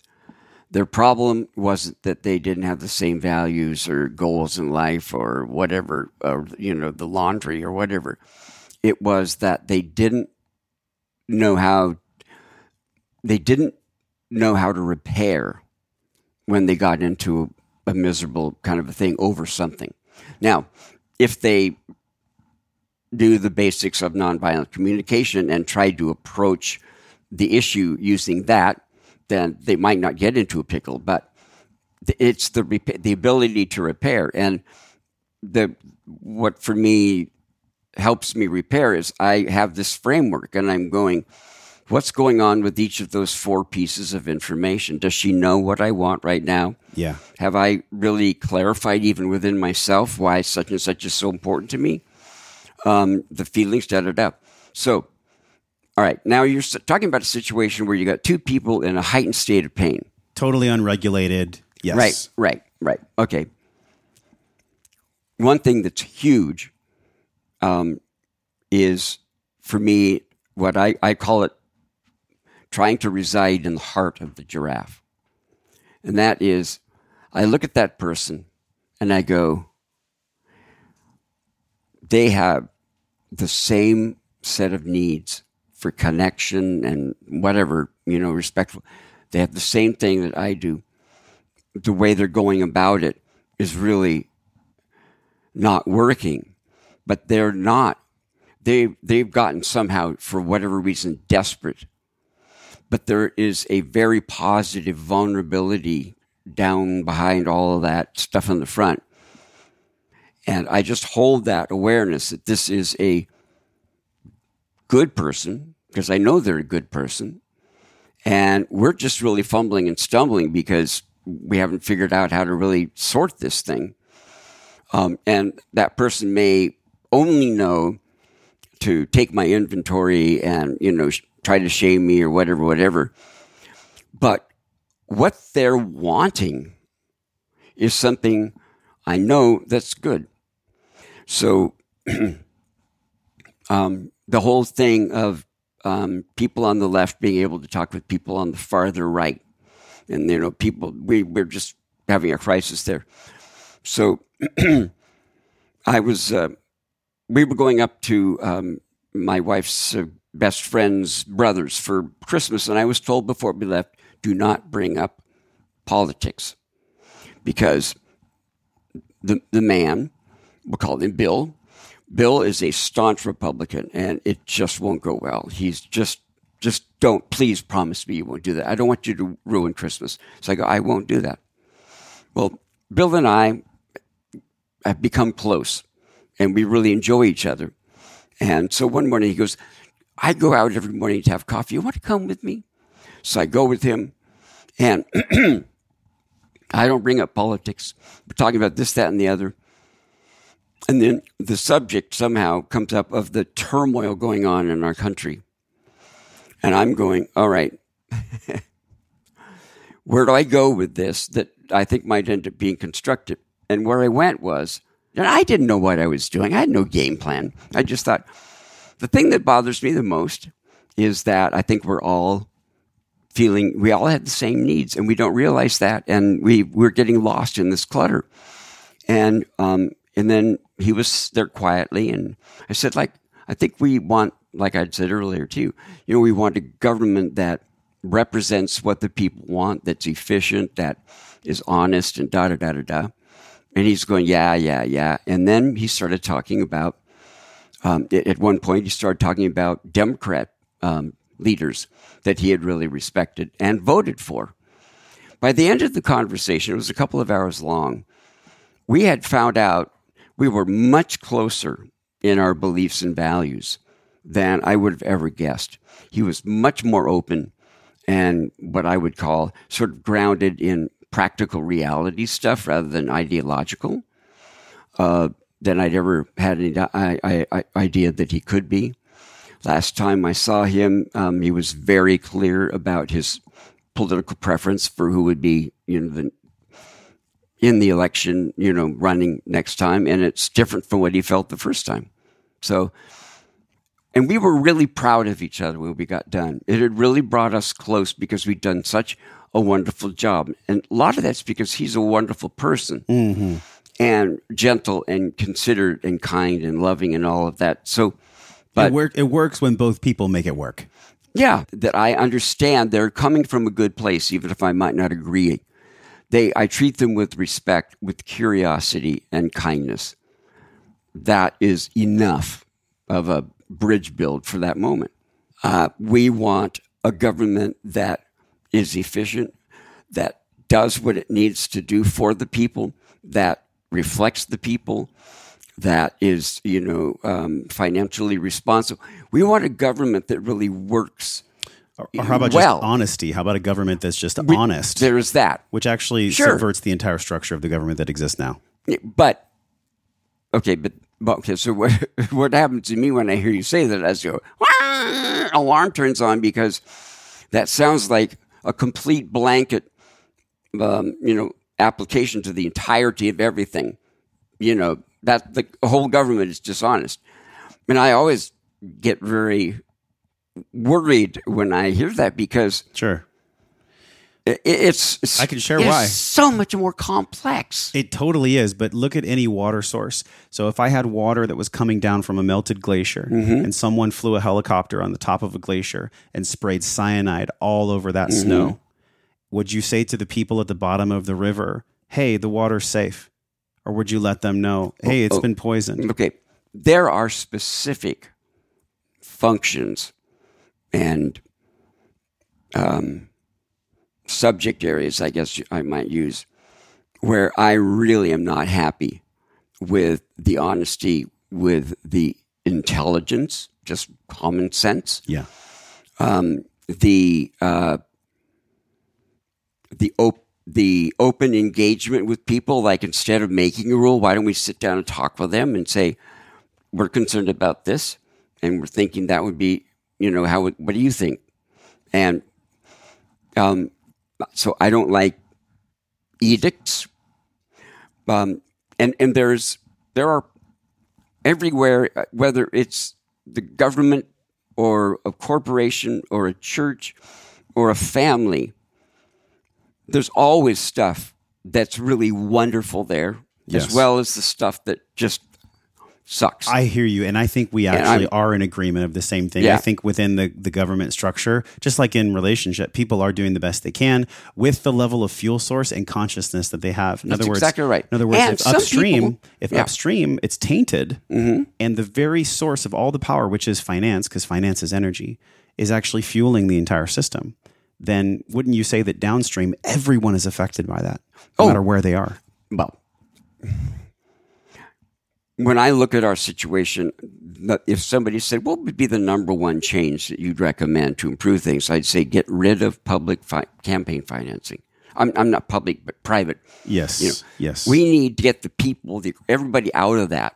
their problem wasn't that they didn't have the same values or goals in life or whatever, or, you know, the laundry or whatever. It was that they didn't know how, they didn't know how to repair when they got into a miserable kind of a thing over something. Now, if they do the basics of nonviolent communication and try to approach the issue using that, then they might not get into a pickle. But it's the the ability to repair, and the what for me helps me repair is I have this framework, and I'm going. What's going on with each of those four pieces of information? Does she know what I want right now? Yeah. Have I really clarified even within myself why such and such is so important to me? Um, the feelings, da da da. So, all right, now you're talking about a situation where you got two people in a heightened state of pain. Totally unregulated. Yes. Right, right, right. Okay. one thing that's huge um, is for me what I, I call it trying to reside in the heart of the giraffe. And that is, I look at that person and I go, they have the same set of needs for connection and whatever, you know, respectful. They have the same thing that I do. The way they're going about it is really not working, but they're not. They they've gotten somehow, for whatever reason, desperate. But there is a very positive vulnerability down behind all of that stuff in the front. And I just hold that awareness that this is a good person, because I know they're a good person. And we're just really fumbling and stumbling because we haven't figured out how to really sort this thing. Um, and that person may only know to take my inventory and, you know, sh- try to shame me or whatever, whatever. But what they're wanting is something I know that's good. So, um, the whole thing of um, people on the left being able to talk with people on the farther right, and you know, people we we're just having a crisis there. So, I was uh, we were going up to um, my wife's uh, best friend's brothers for Christmas, and I was told before we left, do not bring up politics because the the man, we'll call him Bill. Bill is a staunch Republican, and it just won't go well. He's just just don't please promise me you won't do that. I don't want you to ruin Christmas. So I go, I won't do that. Well, Bill and I have become close, and we really enjoy each other. And so one morning he goes, I go out every morning to have coffee. You want to come with me? So I go with him, and I don't bring up politics. We're talking about this, that, and the other. And then the subject somehow comes up of the turmoil going on in our country. And I'm going, all right, where do I go with this that I think might end up being constructive? And where I went was, and I didn't know what I was doing. I had no game plan. I just thought the thing that bothers me the most is that I think we're all feeling we all have the same needs and we don't realize that and we we're getting lost in this clutter and um and then he was there quietly and i said like i think we want like i said earlier too you know we want a government that represents what the people want that's efficient that is honest and da da da da da and he's going yeah yeah yeah and then he started talking about um, at one point he started talking about democrat um, leaders that he had really respected and voted for. By the end of the conversation, it was a couple of hours long, we had found out we were much closer in our beliefs and values than I would have ever guessed. He was much more open and what I would call sort of grounded in practical reality stuff rather than ideological uh, than I'd ever had any I, I, idea that he could be. Last time I saw him, um, he was very clear about his political preference for who would be, you know, the, in the election, you know, running next time, and it's different from what he felt the first time. So, and we were really proud of each other when we got done. It had really brought us close because we'd done such a wonderful job, and a lot of that's because he's a wonderful person. Mm-hmm. And gentle and considerate and kind and loving and all of that. So, but it, work, it works when both people make it work. Yeah, that I understand they're coming from a good place, even if I might not agree. They, I treat them with respect, with curiosity and kindness. That is enough of a bridge build for that moment. Uh, we want a government that is efficient, that does what it needs to do for the people, that reflects the people, that is, you know, um, financially responsible. We want a government that really works. Or, how about well. just honesty? How about a government that's just We- honest, There is that. which actually Sure. subverts the entire structure of the government that exists now? But okay, but, but okay. So what what happens to me when I hear you say that? As go, "Wah!" alarm turns on because that sounds like a complete blanket, um, you know, application to the entirety of everything. You know, that the whole government is dishonest. And I always get very worried when I hear that because Sure. it, it's, I can share it's why. so much more complex. It totally is, but look at any water source. So if I had water that was coming down from a melted glacier mm-hmm. and someone flew a helicopter on the top of a glacier and sprayed cyanide all over that mm-hmm. snow, would you say to the people at the bottom of the river, "Hey, the water's safe?" Or would you let them know, "Hey, it's oh. oh. been poisoned?" Okay, there are specific functions and um, subject areas, I guess I might use, where I really am not happy with the honesty, with the intelligence, just common sense, Yeah. um, the uh, the op- the open engagement with people. Like instead of making a rule, why don't we sit down and talk with them and say we're concerned about this, and we're thinking that would be, you know, how? What do you think? And um, so I don't like edicts. Um, and and there's there are everywhere, uh, whether it's the government or a corporation or a church or a family, there's always stuff that's really wonderful there, Yes. as well as the stuff that just sucks. I hear you, and I think we actually are in agreement of the same thing. Yeah. I think within the, the government structure, just like in relationship, people are doing the best they can with the level of fuel source and consciousness that they have. In That's other words, exactly right. In other words, And if upstream, people- if yeah. Mm-hmm. upstream, it's tainted, and the very source of all the power, which is finance, because finance is energy, is actually fueling the entire system. Then wouldn't you say that downstream, everyone is affected by that, no Oh. matter where they are? well, when I look at our situation, if somebody said, "What would be the number one change that you'd recommend to improve things?" I'd say get rid of public fi- campaign financing. I'm, I'm not public, but private. Yes, You know, yes. We need to get the people, the, everybody out of that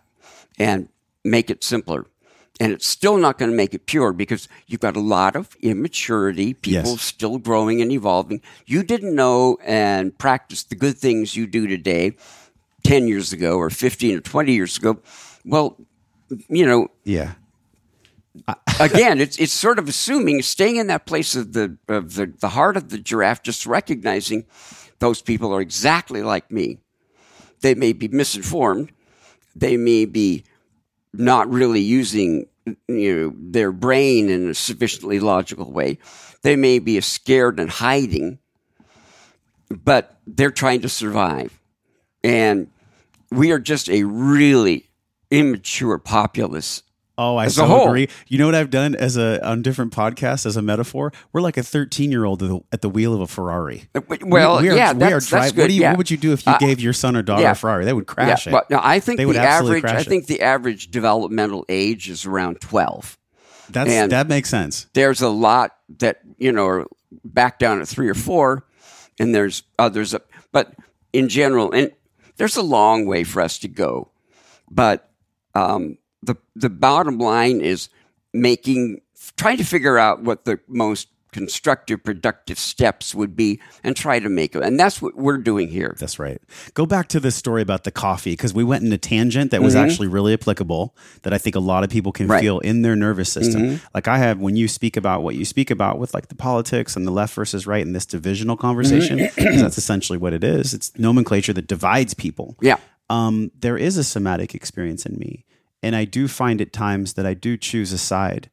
and make it simpler. And it's still not going to make it pure because you've got a lot of immaturity, people Yes. still growing and evolving. You didn't know and practice the good things you do today 10 years ago or 15 or 20 years ago. Well, you know, yeah. again, it's it's sort of assuming staying in that place of the of the, the heart of the giraffe, just recognizing those people are exactly like me. They may be misinformed. They may be not really using you know their brain in a sufficiently logical way. They may be scared and hiding, but they're trying to survive. And we are just a really immature populace Oh, I so whole. agree. You know what I've done as a on different podcasts as a metaphor? We're like a 13 year old at the, wheel of a Ferrari. Well, we, we are, yeah, we are driving. What, yeah. what would you do if you Uh, gave your son or daughter yeah. a Ferrari? They would crash yeah, it. No, I think They the average. I think the average developmental age is around twelve. That's and- that makes sense. There's a lot that you know are back down at three or four, and there's others. Up, but in general, and there's a long way for us to go. But um, the the bottom line is making trying to figure out what the most constructive, productive steps would be, and try to make them. And that's what we're doing here. That's right. Go back to this story about the coffee because we went in a tangent that was actually really applicable that I think a lot of people can Mm-hmm. Right. Mm-hmm. feel in their nervous system. Like I have when you speak about what you speak about with like the politics and the left versus right and this divisional conversation, Mm-hmm. that's essentially what it is. It's nomenclature that divides people. Yeah. um, there is a somatic experience in me. And I do find at times that I do choose a side.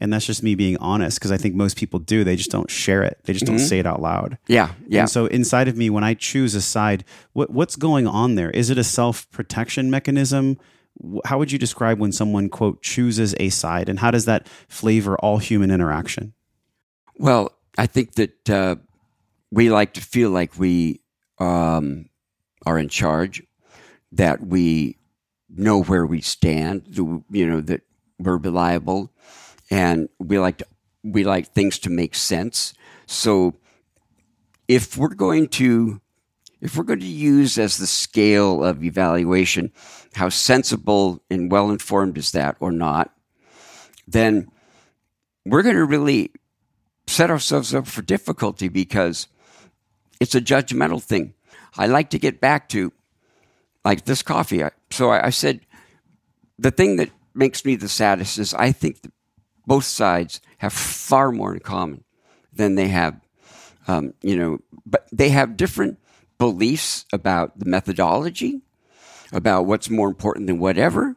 And that's just me being honest because I think most people do. They just don't share it, they just don't say it out loud. Yeah. Yeah. And so inside of me, when I choose a side, what, what's going on there? Is it a self protection mechanism? How would you describe when someone, quote, chooses a side? And how does that flavor all human interaction? Well, I think that uh, we like to feel like we um, are in charge, that we know where we stand, you know, that we're reliable, and we like to, we like things to make sense. So, if we're going to if we're going to use as the scale of evaluation how sensible and well informed is that or not, then we're going to really set ourselves up for difficulty because it's a judgmental thing. I like to get back to like this coffee. So I, I said, the thing that makes me the saddest is I think both sides have far more in common than they have, um, you know, but they have different beliefs about the methodology, about what's more important than whatever.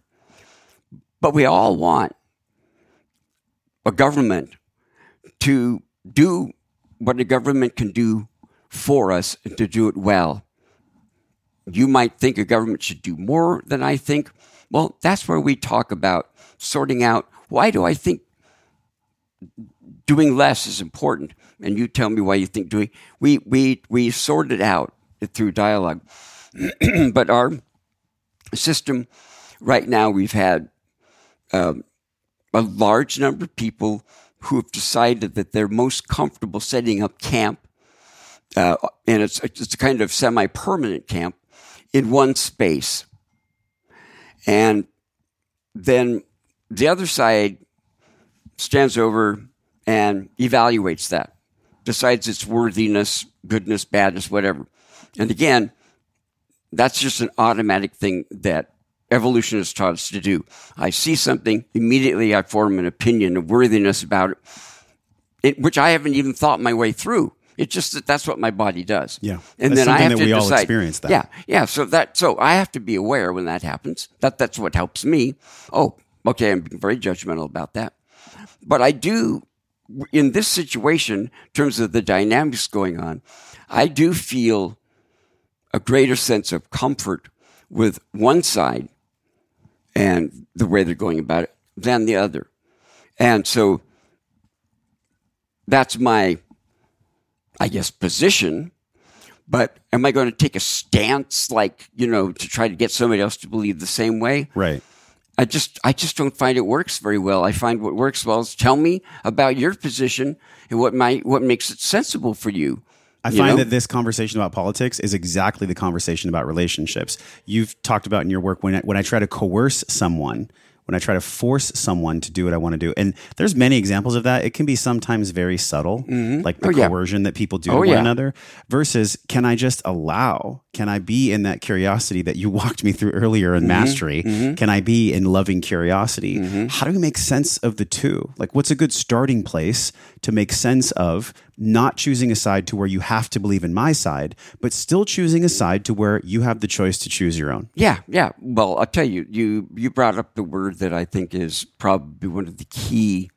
But we all want a government to do what a government can do for us and to do it well. You might think a government should do more than I think. Well, that's where we talk about sorting out why do I think doing less is important, and you tell me why you think doing. We we we sort it out through dialogue, but our system right now we've had um, a large number of people who have decided that they're most comfortable setting up camp, uh, and it's it's a kind of semi-permanent camp in one space, and then the other side stands over and evaluates that, decides its worthiness, goodness, badness, whatever. And again, that's just an automatic thing that evolution has taught us to do. I see something, immediately I form an opinion of worthiness about it, it which I haven't even thought my way through. It's just that that's what my body does. Yeah, and That's then I have that to we all decide. experience that. Yeah, yeah. So that so I have to be aware when that happens. That that's what helps me. Oh, okay. I'm being very judgmental about that, but I do in this situation, in terms of the dynamics going on, I do feel a greater sense of comfort with one side and the way they're going about it than the other. And so that's my, I guess, position. But am I going to take a stance like, you know, to try to get somebody else to believe the same way? Right. I just I just don't find it works very well. I find what works well is tell me about your position and what my what makes it sensible for you. I You find know? that this conversation about politics is exactly the conversation about relationships. You've talked about in your work when I, when I try to coerce someone, when I try to force someone to do what I want to do. And there's many examples of that. It can be sometimes very subtle, mm-hmm. like oh, the Oh, yeah. coercion that people do Oh, to one yeah. another versus can I just allow, can I be in that curiosity that you walked me through earlier Mm-hmm. in mastery? Mm-hmm. Can I be in loving curiosity? Mm-hmm. How do we make sense of the two? Like what's a good starting place to make sense of not choosing a side to where you have to believe in my side, but still choosing a side to where you have the choice to choose your own. Yeah, yeah. Well, I'll tell you, you you brought up the word that I think is probably one of the key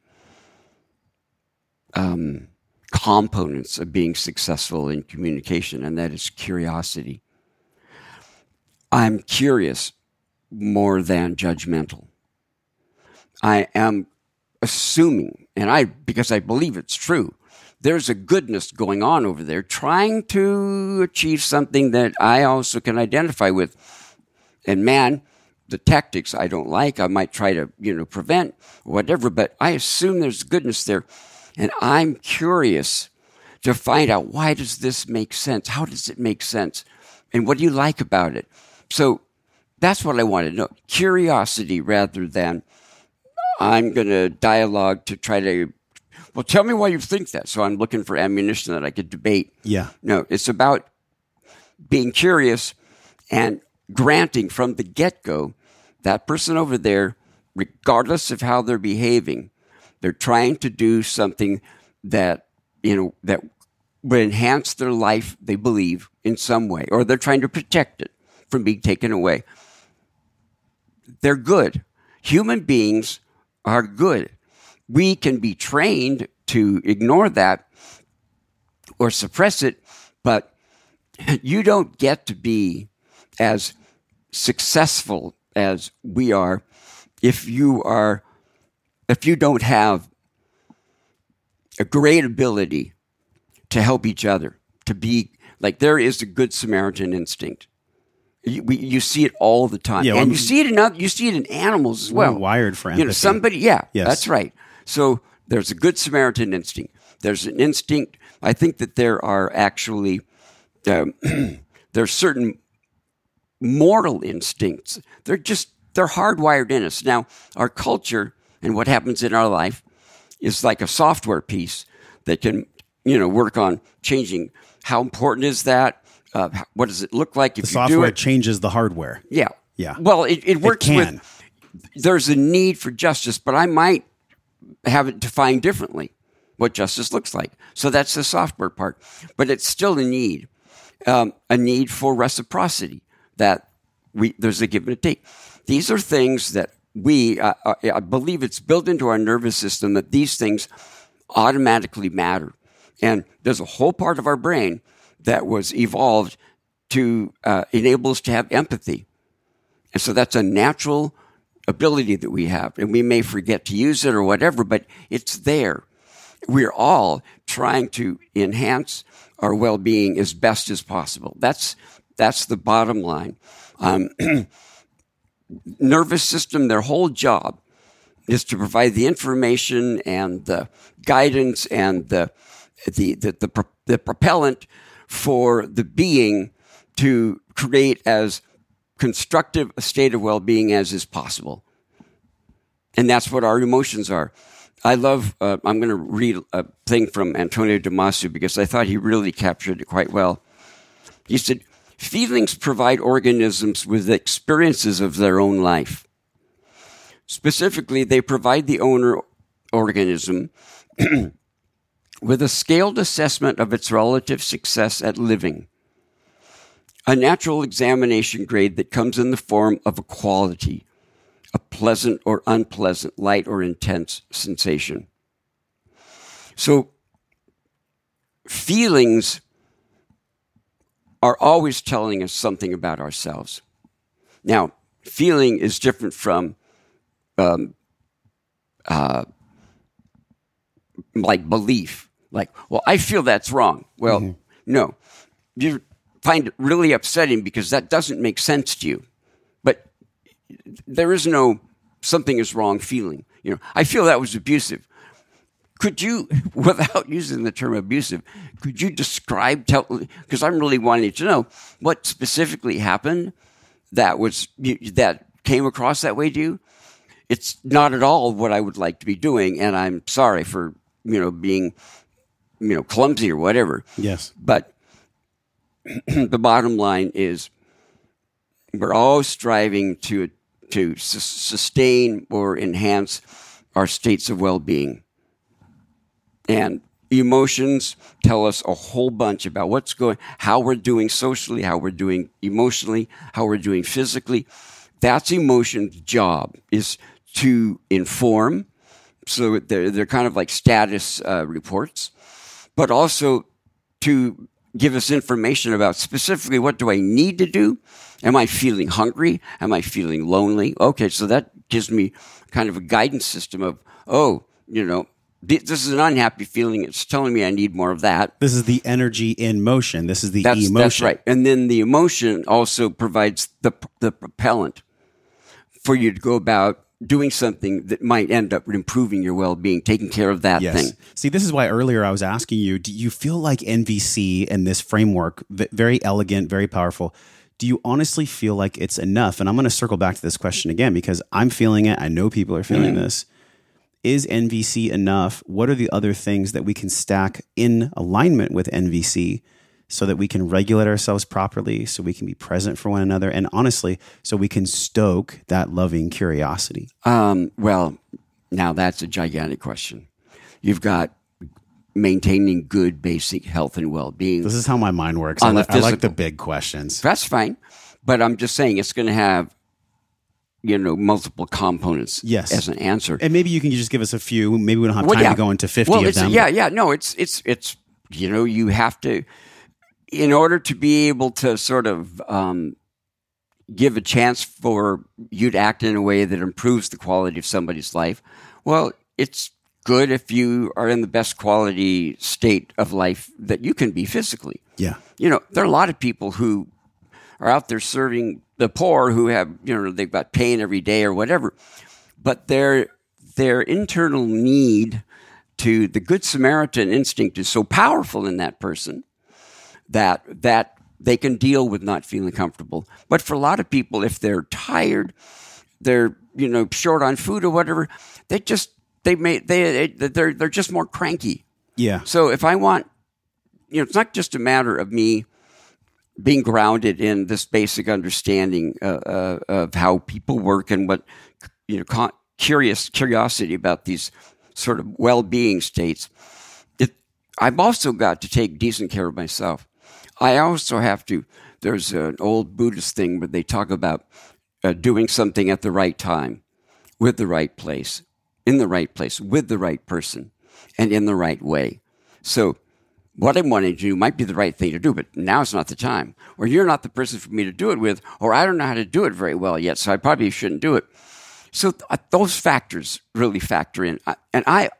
um, components of being successful in communication, and that is curiosity. I'm curious more than judgmental. I am assuming, and I because I believe it's true, there's a goodness going on over there trying to achieve something that I also can identify with. And man, the tactics I don't like, I might try to, you know, prevent whatever, but I assume there's goodness there. And I'm curious to find out why does this make sense? How does it make sense? And what do you like about it? So that's what I want to know. Curiosity rather than I'm going to dialogue to try to, well, tell me why you think that. So I'm looking for ammunition that I could debate. Yeah. No, it's about being curious and granting from the get go that person over there, regardless of how they're behaving, they're trying to do something that, you know, that would enhance their life, they believe, in some way, or they're trying to protect it from being taken away. They're good. Human beings are good. We can be trained to ignore that or suppress it, but you don't get to be as successful as we are if you are if you don't have a great ability to help each other to be like there is a good samaritan instinct you, we, you see it all the time Yeah, and well, you see it in other, you see it in animals as We're well wired for empathy. you know somebody yeah Yes. that's right so there's a good samaritan instinct there's an instinct i think that there are actually um, there's certain moral instincts. They're just they're hardwired in us. Now, our culture and what happens in our life is like a software piece that can, you know, work on changing how important is that? Uh, what does it look like if The you do software it? changes the hardware. Yeah. Yeah. Well, it, it works can. with. There's a need for justice, but I might have it defined differently what justice looks like. So that's the software part, but it's still a need, um, a need for reciprocity that we there's a give and a take. These are things that we, uh, uh, I believe, it's built into our nervous system that these things automatically matter, and there's a whole part of our brain that was evolved to uh, enable us to have empathy. And so that's a natural ability that we have. And we may forget to use it or whatever, but it's there. We're all trying to enhance our well being as best as possible. That's, that's the bottom line. Um, nervous system, their whole job is to provide the information and the guidance and the, the, the, the, the propellant for the being to create as constructive a state of well-being as is possible. And that's what our emotions are. I love uh, i'm going to read a thing from antonio damasio because i thought he really captured it quite well. He said feelings provide organisms with experiences of their own life. Specifically they provide the owner organism with a scaled assessment of its relative success at living a natural examination grade that comes in the form of a quality, a pleasant or unpleasant, light or intense sensation. So, feelings are always telling us something about ourselves. Now, feeling is different from um, uh, like belief. Like, well, I feel that's wrong. Well, no. You find it really upsetting because that doesn't make sense to you. But there is no something is wrong feeling. You know, I feel that was abusive. Could you, without using the term abusive, could you describe, tell, because I'm really wanting to know what specifically happened that was, that came across that way to you? It's not at all what I would like to be doing. And I'm sorry for, you know, being, you know, clumsy or whatever. Yes. But the bottom line is we're all striving to to su- sustain or enhance our states of well-being. And emotions tell us a whole bunch about what's going how we're doing socially, how we're doing emotionally, how we're doing physically. That's emotion's job is to inform. So they're, they're kind of like status uh, reports, but also to give us information about specifically what do I need to do? Am I feeling hungry? Am I feeling lonely? Okay, so that gives me kind of a guidance system of, oh, you know, this is an unhappy feeling. It's telling me I need more of that. This is the energy in motion. This is the That's, emotion. that's right. And then the emotion also provides the, the propellant for you to go about doing something that might end up improving your well-being, taking care of that Yes. thing. See, this is why earlier I was asking you, do you feel like NVC and this framework, very elegant, very powerful, do you honestly feel like it's enough? And I'm going to circle back to this question again because I'm feeling it. I know people are feeling mm-hmm. this. Is NVC enough? What are the other things that we can stack in alignment with NVC so that we can regulate ourselves properly, so we can be present for one another, and honestly, so we can stoke that loving curiosity? Um, well, now that's a gigantic question. You've got maintaining good basic health and well-being. This is how my mind works. I, li- I like the big questions. That's fine, but I'm just saying it's going to have, you know, multiple components. Yes. as an answer. And maybe you can just give us a few. Maybe we don't have Well, time yeah. to go into 50 well, of them. Yeah, yeah. No, it's it's it's you know you have to in order to be able to sort of um, give a chance for you to act in a way that improves the quality of somebody's life. Well, it's good if you are in the best quality state of life that you can be physically. Yeah. You know, there are a lot of people who are out there serving the poor who have, you know, they've got pain every day or whatever. But their their internal need to the good Samaritan instinct is so powerful in that person that that they can deal with not feeling comfortable. But for a lot of people, if they're tired, they're you know short on food or whatever, they just they may they they're they're just more cranky. Yeah. So if I want, you know, it's not just a matter of me being grounded in this basic understanding uh, uh, of how people work and what you know, con- curious curiosity about these sort of well-being states. It, I've also got to take decent care of myself. I also have to. There's an old Buddhist thing where they talk about uh, doing something at the right time, with the right place, in the right place, with the right person, and in the right way. So what I'm wanting to do might be the right thing to do, but now it's not the time. Or you're not the person for me to do it with, or I don't know how to do it very well yet, so I probably shouldn't do it. So th- uh, those factors really factor in. And I,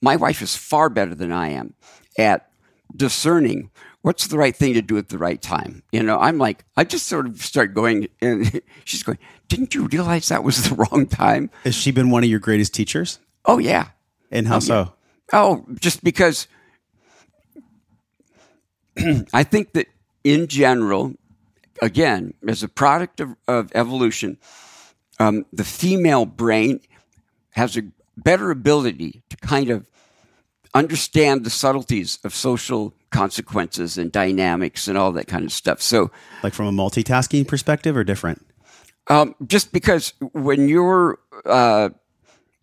my wife is far better than I am at discerning what's the right thing to do at the right time. You know, I'm like, I just sort of start going, and she's going, Didn't you realize that was the wrong time? Has she been one of your greatest teachers? Oh, yeah. And how Oh, so? yeah. Oh, just because I think that in general, again, as a product of, of evolution, um, the female brain has a better ability to kind of understand the subtleties of social consequences and dynamics and all that kind of stuff. So, Like from a multitasking perspective or different? um, just because when you're uh,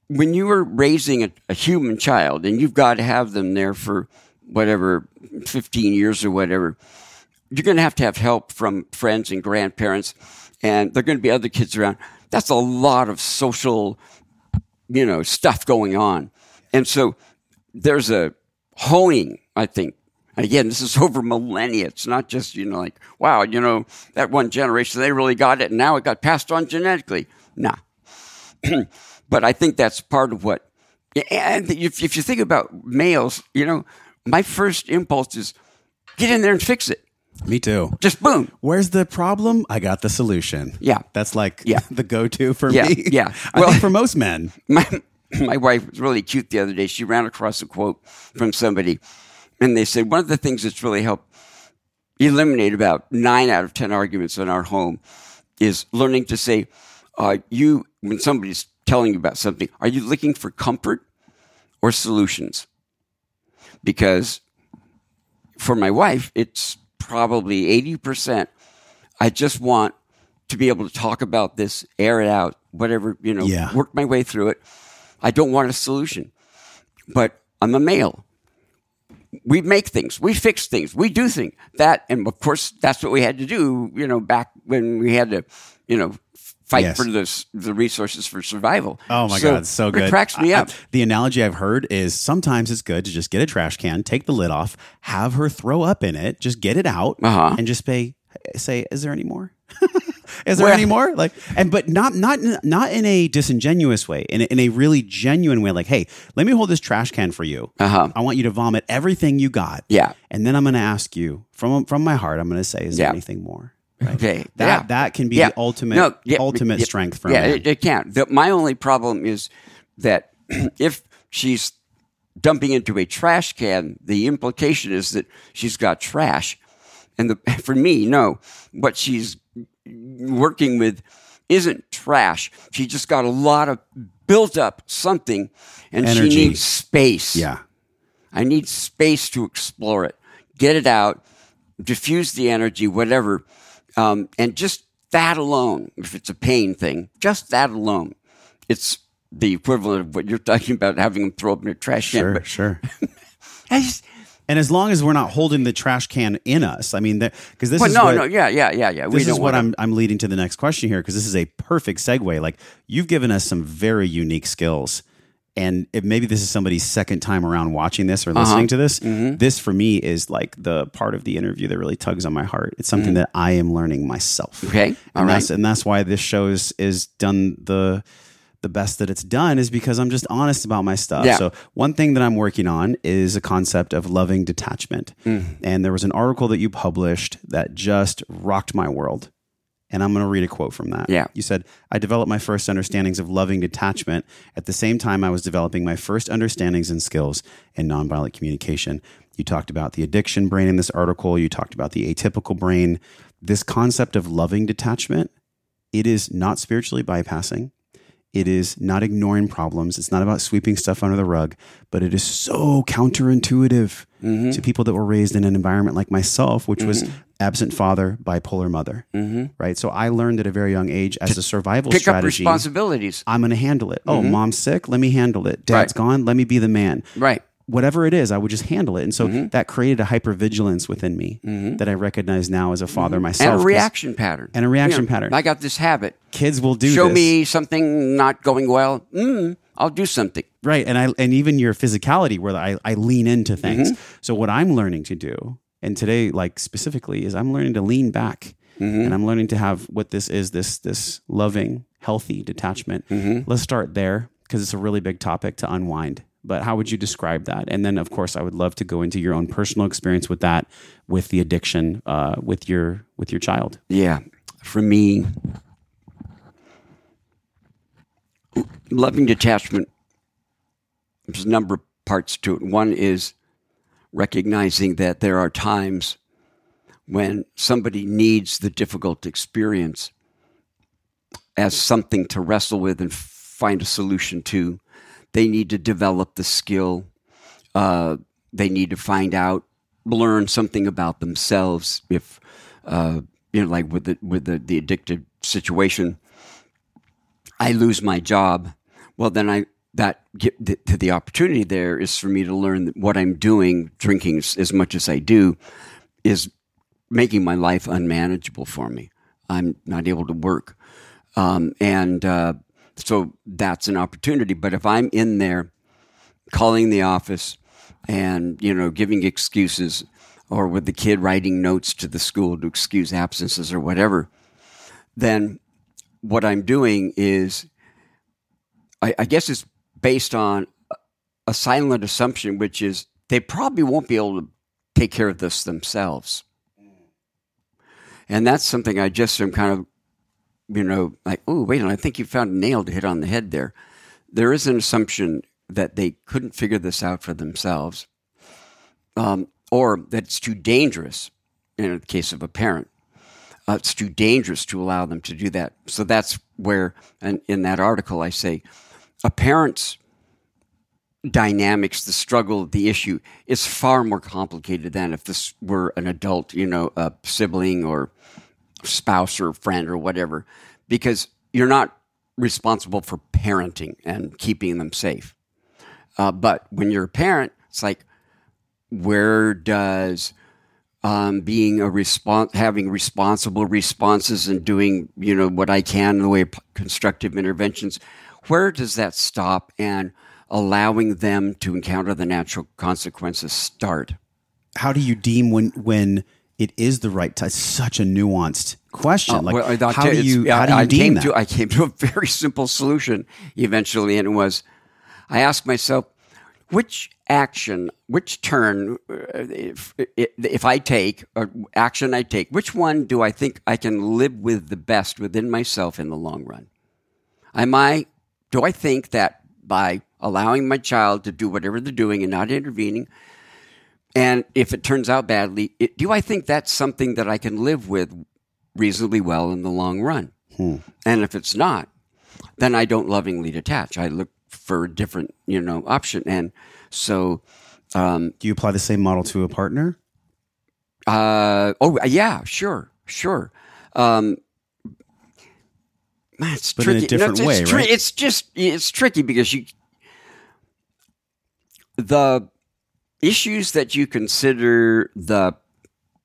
when you are raising a, a human child and you've got to have them there for whatever 15 years or whatever you're going to have to have help from friends and grandparents and there are going to be other kids around that's a lot of social you know stuff going on and so there's a honing i think again this is over millennia it's not just you know like wow you know that one generation they really got it and now it got passed on genetically nah but I think that's part of what. And if, if you think about males, you know, my first impulse is get in there and fix it. Me too. Just boom. Where's the problem? I got the solution. Yeah. That's like Yeah. the go to for Yeah, me. yeah. I Well- for most men. My my wife was really cute the other day. She ran across a quote from somebody, and they said one of the things that's really helped eliminate about nine out of ten arguments in our home is learning to say, uh, "You when somebody's telling you about something, are you looking for comfort or solutions?" Because for my wife, it's probably eighty percent. I just want to be able to talk about this, air it out, whatever you know, Yeah. work my way through it. I don't want a solution, but I'm a male. We make things, we fix things, we do things. That, and of course, that's what we had to do. You know, back when we had to, you know, fight Yes. for the the resources for survival. Oh my God, so good. It cracks me I- I- up. the analogy I've heard is sometimes it's good to just get a trash can, take the lid off, have her throw up in it, just get it out, Uh-huh. and just say, say, is there any more? is there any more? Like, and but not not not in a disingenuous way, in a, in a really genuine way. Like, hey, let me hold this trash can for you. Uh-huh. I want you to vomit everything you got. Yeah. and then I'm going to ask you from from my heart. I'm going to say, is there anything more? Okay, That yeah. that can be Yeah. the ultimate No, yeah, ultimate yeah, strength for yeah, it, it can. The, my only problem is that if she's dumping into a trash can, the implication is that she's got trash, and the for me, no, what she's working with isn't trash. She just got a lot of built up something, and Energy. she needs space. yeah. I need space to explore it, get it out, diffuse the energy, whatever. Um, and just that alone, if it's a pain thing, just that alone, it's the equivalent of what you're talking about having them throw up in a trash can. Sure, But sure. I just, And as long as we're not holding the trash can in us, I mean, because this well, is no, what, no, yeah, yeah, yeah, yeah. this is what wanna- I'm I'm leading to the next question here because this is a perfect segue. Like you've given us some very unique skills, and if maybe this is somebody's second time around watching this or Uh-huh. listening to this. Mm-hmm. This for me is like the part of the interview that really tugs on my heart. It's something that I am learning myself. Okay, all and right. that's and that's why this show is is done the the best that it's done is because I'm just honest about my stuff. Yeah. So one thing that I'm working on is a concept of loving detachment. Mm. And there was an article that you published that just rocked my world. And I'm going to read a quote from that. Yeah. You said, I developed my first understandings of loving detachment at the same time I was developing my first understandings and skills in nonviolent communication. You talked about the addiction brain in this article. You talked about the atypical brain. This concept of loving detachment, it is not spiritually bypassing. It is not ignoring problems. It's not about sweeping stuff under the rug, but it is so counterintuitive Mm-hmm. to people that were raised in an environment like myself, which was absent father, bipolar mother. Right. So I learned at a very young age as a survival Mm-hmm. Pick up strategy. responsibilities. I'm going to handle it. Oh, mom's sick. Let me handle it. Dad's Mm-hmm. Right. gone. Let me be the man. Right. Whatever it is, I would just handle it. And so Mm-hmm. that created a hypervigilance within me that I recognize now as a father myself. Mm-hmm. And a reaction pattern. And a reaction You know, pattern. I got this habit. Kids will do Show this. me something not going well. Mm, I'll do something. right and i and even your physicality where i, I lean into things Mm-hmm. so what i'm learning to do and today like specifically is i'm learning to lean back Mm-hmm. and i'm learning to have what this is this this loving healthy detachment Mm-hmm. let's start there because it's a really big topic to unwind but how would you describe that and then of course i would love to go into your own personal experience with that with the addiction uh, with your with your child Yeah. For me, loving detachment, there's a number of parts to it. One is recognizing that there are times when somebody needs the difficult experience as something to wrestle with and find a solution to. They need to develop the skill. Uh, they need to find out, learn something about themselves. If uh, you know, like with the with the, the addictive situation, I lose my job. Well, then I that get to the opportunity there is for me to learn that what I'm doing, drinking as much as I do, is making my life unmanageable for me. I'm not able to work, um, and uh, so that's an opportunity. But if I'm in there calling the office and you know giving excuses or with the kid writing notes to the school to excuse absences or whatever then what i'm doing is i, I guess it's based on a silent assumption which is they probably won't be able to take care of this themselves and that's something i just am kind of you know like oh wait i think you found a nail to hit on the head there there is an assumption that they couldn't figure this out for themselves, um, or that it's too dangerous. In the case of a parent, uh, it's too dangerous to allow them to do that. So that's where, and in that article, I say a parent's dynamics, the struggle, the issue is far more complicated than if this were an adult, you know, a sibling or spouse or friend or whatever, because you're not responsible for parenting and keeping them safe. Uh, but when you're a parent, it's like, where does um, being a response, having responsible responses and doing, you know, what I can in the way of constructive interventions, where does that stop and allowing them to encounter the natural consequences start? how do you deem when when it is the right time? It's such a nuanced question. like, Uh, Well, how do you I- how do you I deem came that? To, I came to a very simple solution eventually, and it was I asked myself, which action, which turn, uh, if, if I take, or action I take, which one do I think I can live with the best within myself in the long run? Am I, do I think that by allowing my child to do whatever they're doing and not intervening, and if it turns out badly, it, do I think that's something that I can live with reasonably well in the long run? And if it's not, then I don't lovingly detach. I look for a different, you know, option. And so, um, do you apply the same model to a partner? uh, oh yeah, sure, sure. Um, it's But in a tricky. different it's, way, it's tri- right? It's just it's tricky because you the issues that you consider the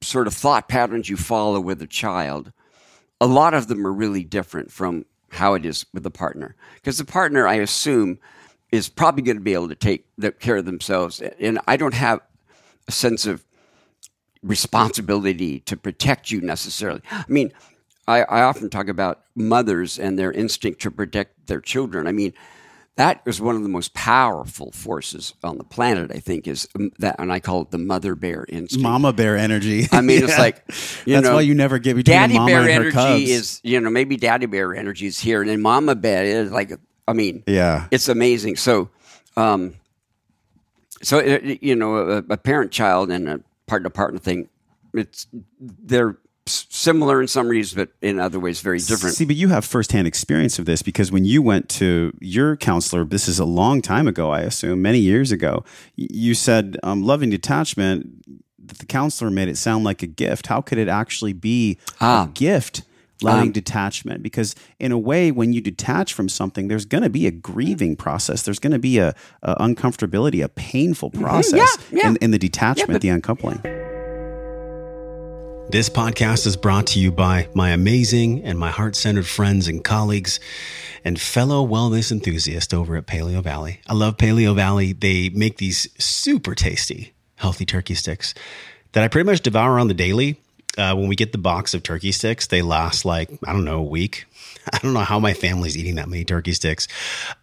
sort of thought patterns you follow with a child, a lot of them are really different from how it is with the partner. Because the partner, I assume, is probably going to be able to take care of themselves, and I don't have a sense of responsibility to protect you necessarily. I mean, I, I often talk about mothers and their instinct to protect their children. I mean, that is one of the most powerful forces on the planet. I think is um, that, and I call it the mother bear instinct. Mama bear energy. I mean, it's like you that's know, why you never get between daddy mama bear and her energy is you know maybe daddy bear energy is here, and then mama bear is like I mean yeah. it's amazing. So, um, so you know, a, a parent child and a partner partner thing, it's they're similar in some ways, but in other ways very different. See, but you have firsthand experience of this because when you went to your counselor, this is a long time ago, I assume, many years ago, you said um, loving detachment, that the counselor made it sound like a gift. How could it actually be Ah. a gift? Loving Um, detachment, because in a way, when you detach from something, there's going to be a grieving process. There's going to be a, a uncomfortability, a painful process Mm-hmm. yeah. In, in the detachment, but- the uncoupling. This podcast is brought to you by my amazing and my heart centered friends and colleagues and fellow wellness enthusiasts over at Paleo Valley. I love Paleo Valley. They make these super tasty, healthy turkey sticks that I pretty much devour on the daily. Uh, when we get the box of turkey sticks, they last like, I don't know, a week. I don't know how my family's eating that many turkey sticks.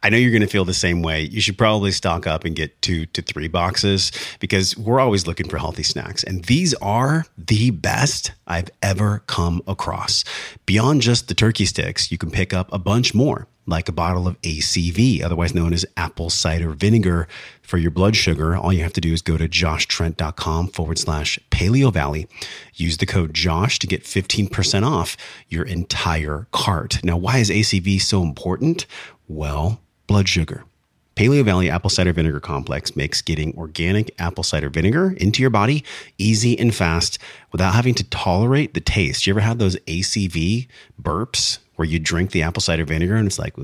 I know you're going to feel the same way. You should probably stock up and get two to three boxes because we're always looking for healthy snacks. And these are the best I've ever come across. Beyond just the turkey sticks, you can pick up a bunch more, like a bottle of ACV, otherwise known as apple cider vinegar for your blood sugar. All you have to do is go to joshtrent.com forward slash paleo valley. Use the code Josh to get 15% off your entire cart. Now, why is ACV so important? Well, blood sugar. Paleo Valley Apple Cider Vinegar Complex makes getting organic apple cider vinegar into your body easy and fast without having to tolerate the taste. You ever had those ACV burps where you drink the apple cider vinegar and it's like,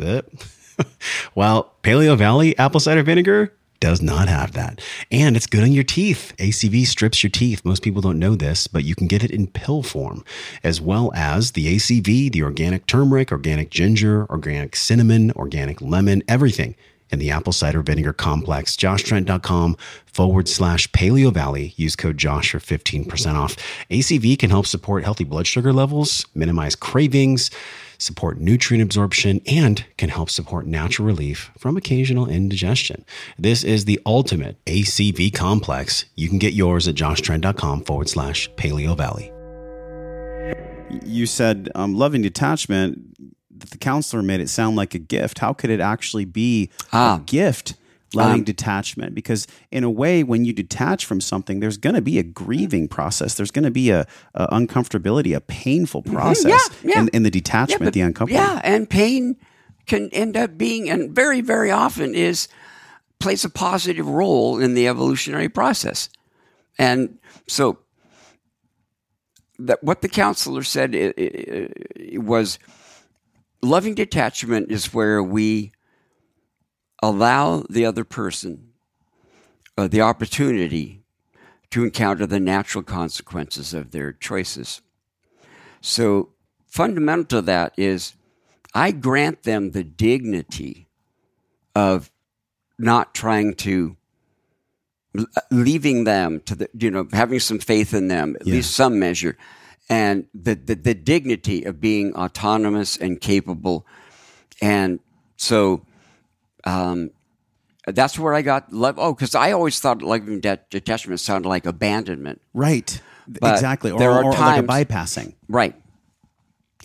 well, Paleo Valley Apple Cider Vinegar does not have that. And it's good on your teeth. ACV strips your teeth. Most people don't know this, but you can get it in pill form, as well as the ACV, the organic turmeric, organic ginger, organic cinnamon, organic lemon, everything in the apple cider vinegar complex. JoshTrent.com forward slash Paleo Valley. Use code Josh for 15% off. ACV can help support healthy blood sugar levels, minimize cravings, support nutrient absorption, and can help support natural relief from occasional indigestion. This is the ultimate ACV complex. You can get yours at joshtrent.com forward slash Paleo Valley. you said um, loving detachment that the counselor made it sound like a gift how could it actually be Ah. a gift loving Um, detachment because in a way when you detach from something there's going to be a grieving process there's going to be a, a uncomfortability a painful process Mm-hmm. yeah. In, in the detachment but- the uncoupling Yeah, and pain can end up being, and very, very often is plays a positive role in the evolutionary process. And so, that what the counselor said i- i- i- was loving detachment is where we allow the other person uh, the opportunity to encounter the natural consequences of their choices. So, fundamental to that is I grant them the dignity of not trying to leaving them to the you know having some faith in them at least some measure. And the, the the dignity of being autonomous and capable. And so um that's where I got love. Oh, because I always thought loving det- detachment sounded like abandonment. right But exactly or, there are or times- like a bypassing Right.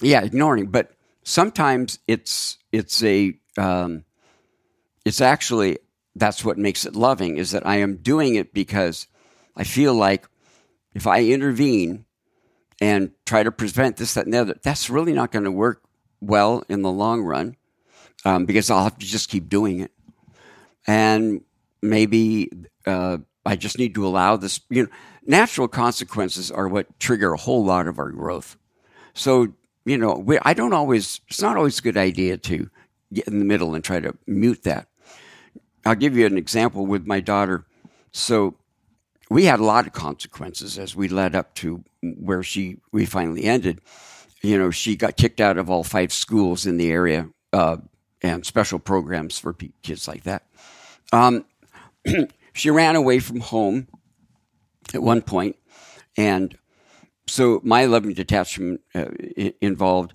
Yeah, ignoring. But sometimes it's it's a um, it's actually that's what makes it loving is that I am doing it because I feel like if I intervene and try to prevent this, that, and the other, that's really not going to work well in the long run um, because I'll have to just keep doing it. And maybe uh, I just need to allow this. You know, natural consequences are what trigger a whole lot of our growth. So, you know, we, I don't always, it's not always a good idea to get in the middle and try to mute that. I'll give you an example with my daughter. So, we had a lot of consequences as we led up to where she we finally ended. You know, she got kicked out of all five schools in the area uh, and special programs for kids like that. Um, she ran away from home at one point, and so my loving detachment uh, involved.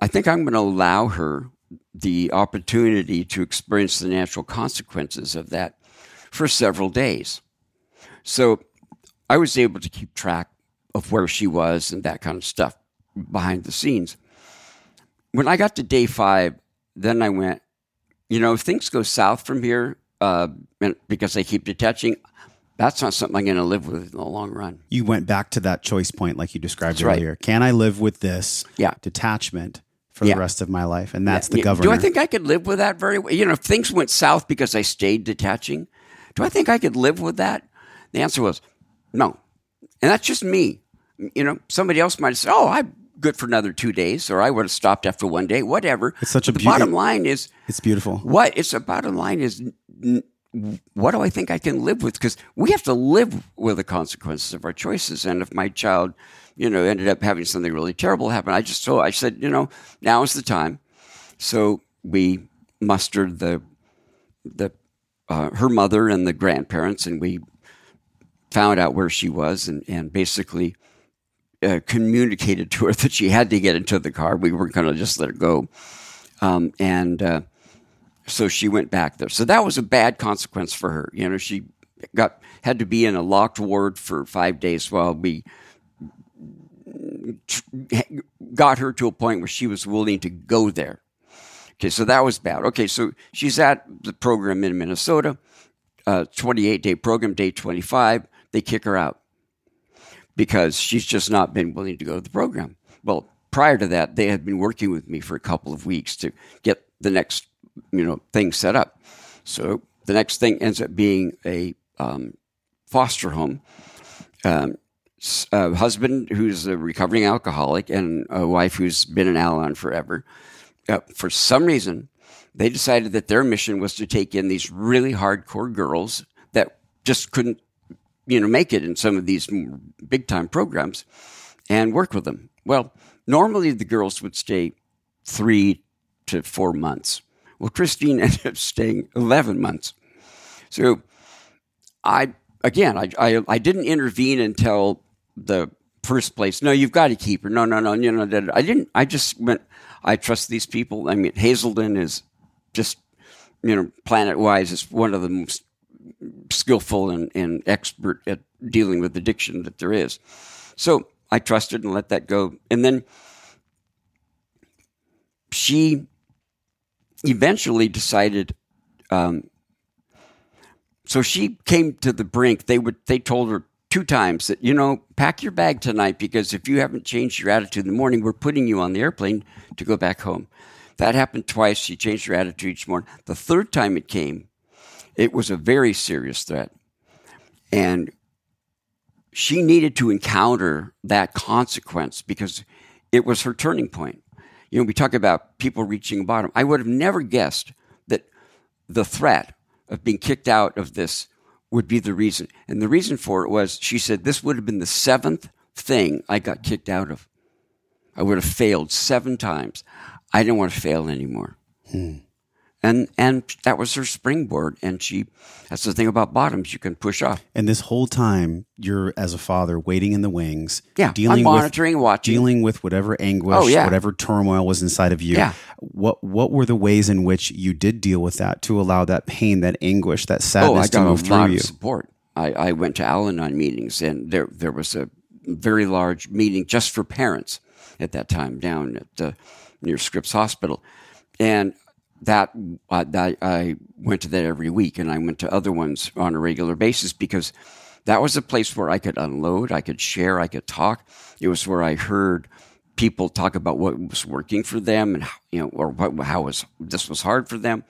I think I'm going to allow her the opportunity to experience the natural consequences of that for several days. So I was able to keep track of where she was and that kind of stuff behind the scenes. When I got to day five, then I went, you know, if things go south from here, uh, because I keep detaching, that's not something I'm going to live with in the long run. You went back to that choice point, like you described That's right. earlier. Can I live with this Yeah. detachment for Yeah. the rest of my life? And that's the Yeah, governor. Do I think I could live with that very well? You know, if things went south because I stayed detaching, do I think I could live with that? The answer was no. And that's just me. You know, somebody else might say, oh, I'm good for another two days, or I would have stopped after one day, whatever. It's such a the beauty- bottom line is it's beautiful. what it's a bottom line is what do I think I can live with? Because we have to live with the consequences of our choices. And if my child, you know, ended up having something really terrible happen, I just told, I said, you know, now is the time. So we mustered the the uh, her mother and the grandparents, and we found out where she was, and and basically uh, communicated to her that she had to get into the car. We weren't going to just let her go, um, and. Uh, so she went back there. So that was a bad consequence for her. You know, she got had to be in a locked ward for five days while we got her to a point where she was willing to go there. Okay, so that was bad. Okay, so she's at the program in Minnesota, uh, 28 day program, day 25. They kick her out because she's just not been willing to go to the program. Well, prior to that, they had been working with me for a couple of weeks to get the next, you know, thing set up. So the next thing ends up being a um, foster home. Um, a husband who's a recovering alcoholic and a wife who's been an Al-Anon forever. Uh, for some reason, they decided that their mission was to take in these really hardcore girls that just couldn't, you know, make it in some of these big time programs and work with them. Well, normally the girls would stay three to four months. Well, Christine ended up staying 11 months. So I, again, I, I, I didn't intervene until the first place. No, you've got to keep her. No, no, no, you know, I didn't, I just went, I trust these people. I mean, Hazelden is just, you know, planet wise is one of the most skillful and, and expert at dealing with addiction that there is. So I trusted and let that go. And then she eventually decided. Um, so she came to the brink. They would. They told her two times that you know pack your bag tonight because if you haven't changed your attitude in the morning, we're putting you on the airplane to go back home. That happened twice. She changed her attitude each morning. The third time it came, it was a very serious threat, and she needed to encounter that consequence because it was her turning point. You know, we talk about people reaching bottom. I would have never guessed that the threat of being kicked out of this would be the reason. And the reason for it was she said this would have been the seventh thing I got kicked out of. I would have failed seven times. I didn't want to fail anymore. Hmm. And and that was her springboard. And she that's the thing about bottoms, you can push off. And this whole time, you're as a father waiting in the wings, Yeah. dealing I'm monitoring, with watching. dealing with whatever anguish, Oh, yeah. whatever turmoil was inside of you. Yeah. What what were the ways in which you did deal with that to allow that pain, that anguish, that sadness oh, I to move a through lot you? of support. I, I went to Al-Anon meetings, and there there was a very large meeting just for parents at that time down at the near Scripps Hospital, and that, uh, that I went to that every week, and I went to other ones on a regular basis because that was a place where I could unload, I could share, I could talk. It was where I heard people talk about what was working for them, and you know, or what how was this was hard for them.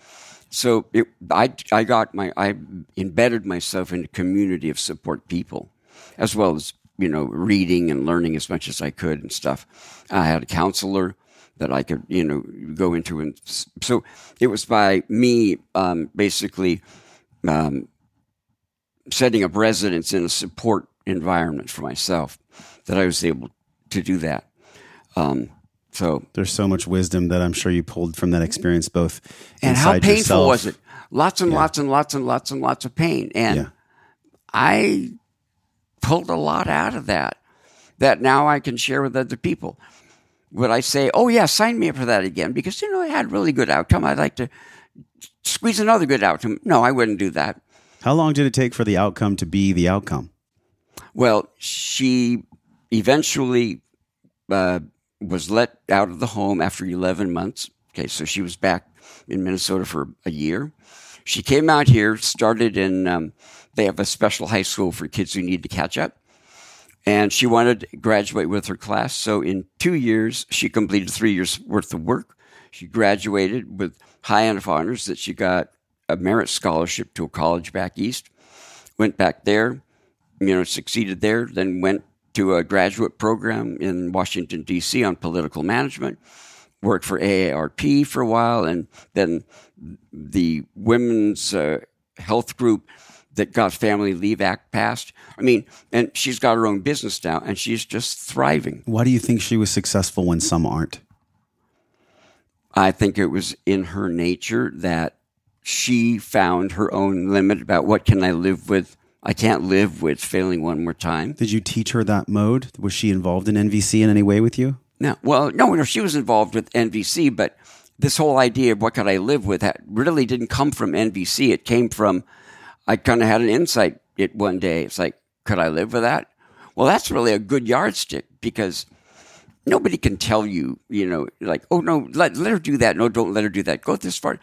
So it, I, I got my, I embedded myself in a community of support people, as well as you know reading and learning as much as I could and stuff. I had a counselor that I could you know go into, and so it was by me um, basically um, setting up residence in a support environment for myself that I was able to do that. Um, so There's so much wisdom that I'm sure you pulled from that experience, both and how painful yourself. was it? Lots and lots and lots and lots and lots of pain. And Yeah. I pulled a lot out of that that now I can share with other people. Would I say, oh, yeah, sign me up for that again? Because, you know, I had a really good outcome. I'd like to squeeze another good outcome. No, I wouldn't do that. How long did it take for the outcome to be the outcome? Well, she eventually uh, was let out of the home after 11 months. Okay, so she was back in Minnesota for a year. She came out here, started in um, they have a special high school for kids who need to catch up. And she wanted to graduate with her class. So in two years, she completed three years worth of work. She graduated with high enough honors that she got a merit scholarship to a college back east. Went back there, you know, succeeded there, then went to a graduate program in Washington, D.C. on political management. Worked for AARP for a while, and then the Women's uh, Health Group that got Family Leave Act passed. I mean, and she's got her own business now, and she's just thriving. Why do you think she was successful when some aren't? I think it was in her nature that she found her own limit about what can I live with. I can't live with failing one more time. Did you teach her that mode? Was she involved in NVC in any way with you? No, well, no, no, she was involved with NVC, but this whole idea of what could I live with that really didn't come from NVC. It came from I kind of had an insight it one day. It's like, could I live with that? Well, that's really a good yardstick because nobody can tell you, you know, like, oh no, let, let her do that. No, don't let her do that. Go this far.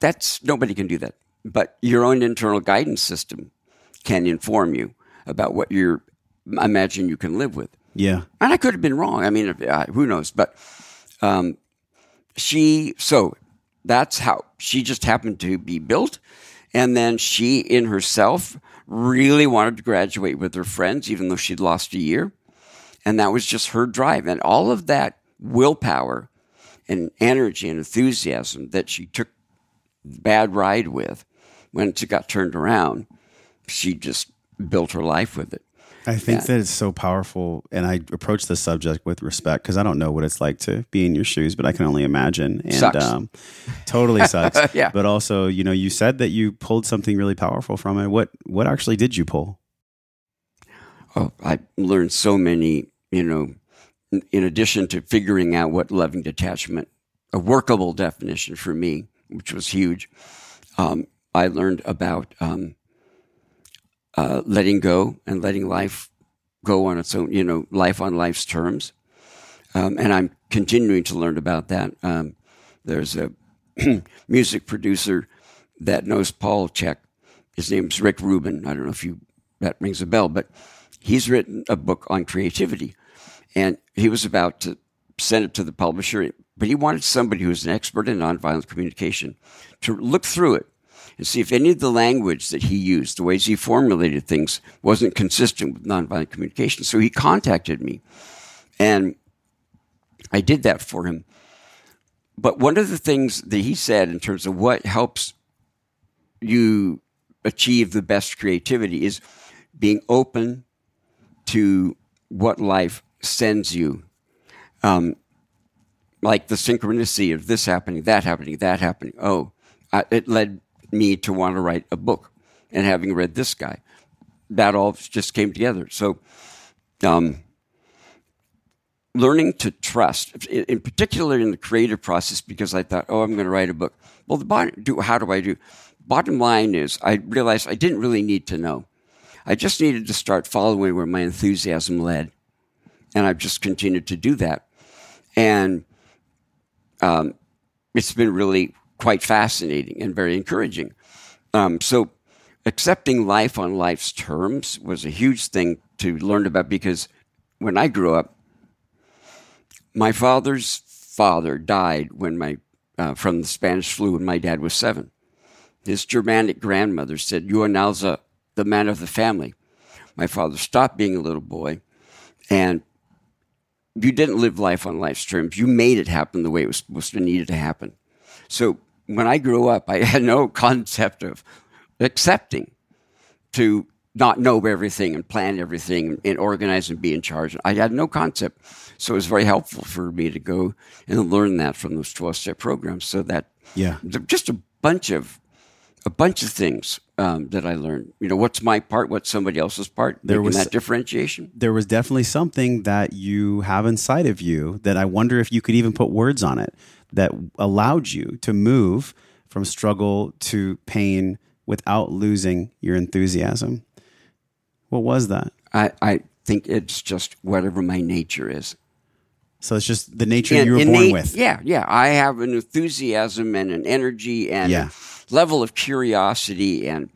That's nobody can do that. But your own internal guidance system can inform you about what you're imagine you can live with. Yeah. And I could have been wrong. I mean, uh, who knows? But um, she, so that's how she just happened to be built. And then she, in herself, really wanted to graduate with her friends, even though she'd lost a year. And that was just her drive. And all of that willpower and energy and enthusiasm that she took the bad ride with when it got turned around, she just built her life with it. I think yeah. that it's so powerful, and I approach the subject with respect because I don't know what it's like to be in your shoes, but I can only imagine. And sucks. Um, totally sucks. yeah. But also, you know, you said that you pulled something really powerful from it. What what actually did you pull? Oh, I learned so many. You know, in addition to figuring out what loving detachment, a workable definition for me, which was huge. Um, I learned about um, uh, letting go and letting life go on its own, you know, life on life's terms. Um, and I'm continuing to learn about that. Um, there's a music producer that knows Paul Chek. His name's Rick Rubin. I don't know if you that rings a bell, but he's written a book on creativity, and he was about to send it to the publisher, but he wanted somebody who was an expert in nonviolent communication to look through it and see if any of the language that he used, the ways he formulated things, wasn't consistent with nonviolent communication. So he contacted me, and I did that for him. But one of the things that he said in terms of what helps you achieve the best creativity is being open to what life sends you. Um, like the synchronicity of this happening, that happening, that happening. Oh, I, it led me to want to write a book. And having read this guy, that all just came together. So, um, learning to trust, in particular in the creative process, because I thought, oh, I'm going to write a book. Well, the bottom, do, how do I do? Bottom line is, I realized I didn't really need to know. I just needed to start following where my enthusiasm led. And I've just continued to do that. And um, it's been really quite fascinating and very encouraging. Um, so, accepting life on life's terms was a huge thing to learn about because when I grew up, my father's father died when my uh, from the Spanish flu when my dad was seven. His Germanic grandmother said, "You are now the, the man of the family." My father stopped being a little boy, and you didn't live life on life's terms. You made it happen the way it was supposed to needed to happen. So when I grew up, I had no concept of accepting to not know everything and plan everything and organize and be in charge. I had no concept. So it was very helpful for me to go and learn that from those 12 step programs. So that, yeah, just a bunch of, a bunch of things um, that I learned. You know, what's my part? What's somebody else's part? There was that differentiation. There was definitely something that you have inside of you that I wonder if you could even put words on it that allowed you to move from struggle to pain without losing your enthusiasm. What was that? I, I think it's just whatever my nature is. So it's just the nature and, you were born with. Yeah, yeah. I have an enthusiasm and an energy and yeah. level of curiosity, and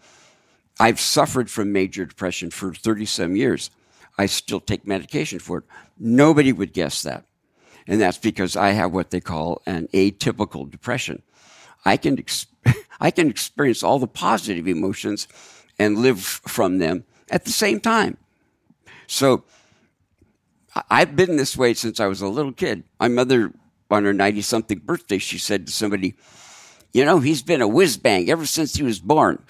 I've suffered from major depression for 30 some years. I still take medication for it. Nobody would guess that. And that's because I have what they call an atypical depression. I can, ex- I can experience all the positive emotions and live from them at the same time. So I've been this way since I was a little kid. My mother, on her 90 something birthday, she said to somebody, you know, he's been a whiz bang ever since he was born.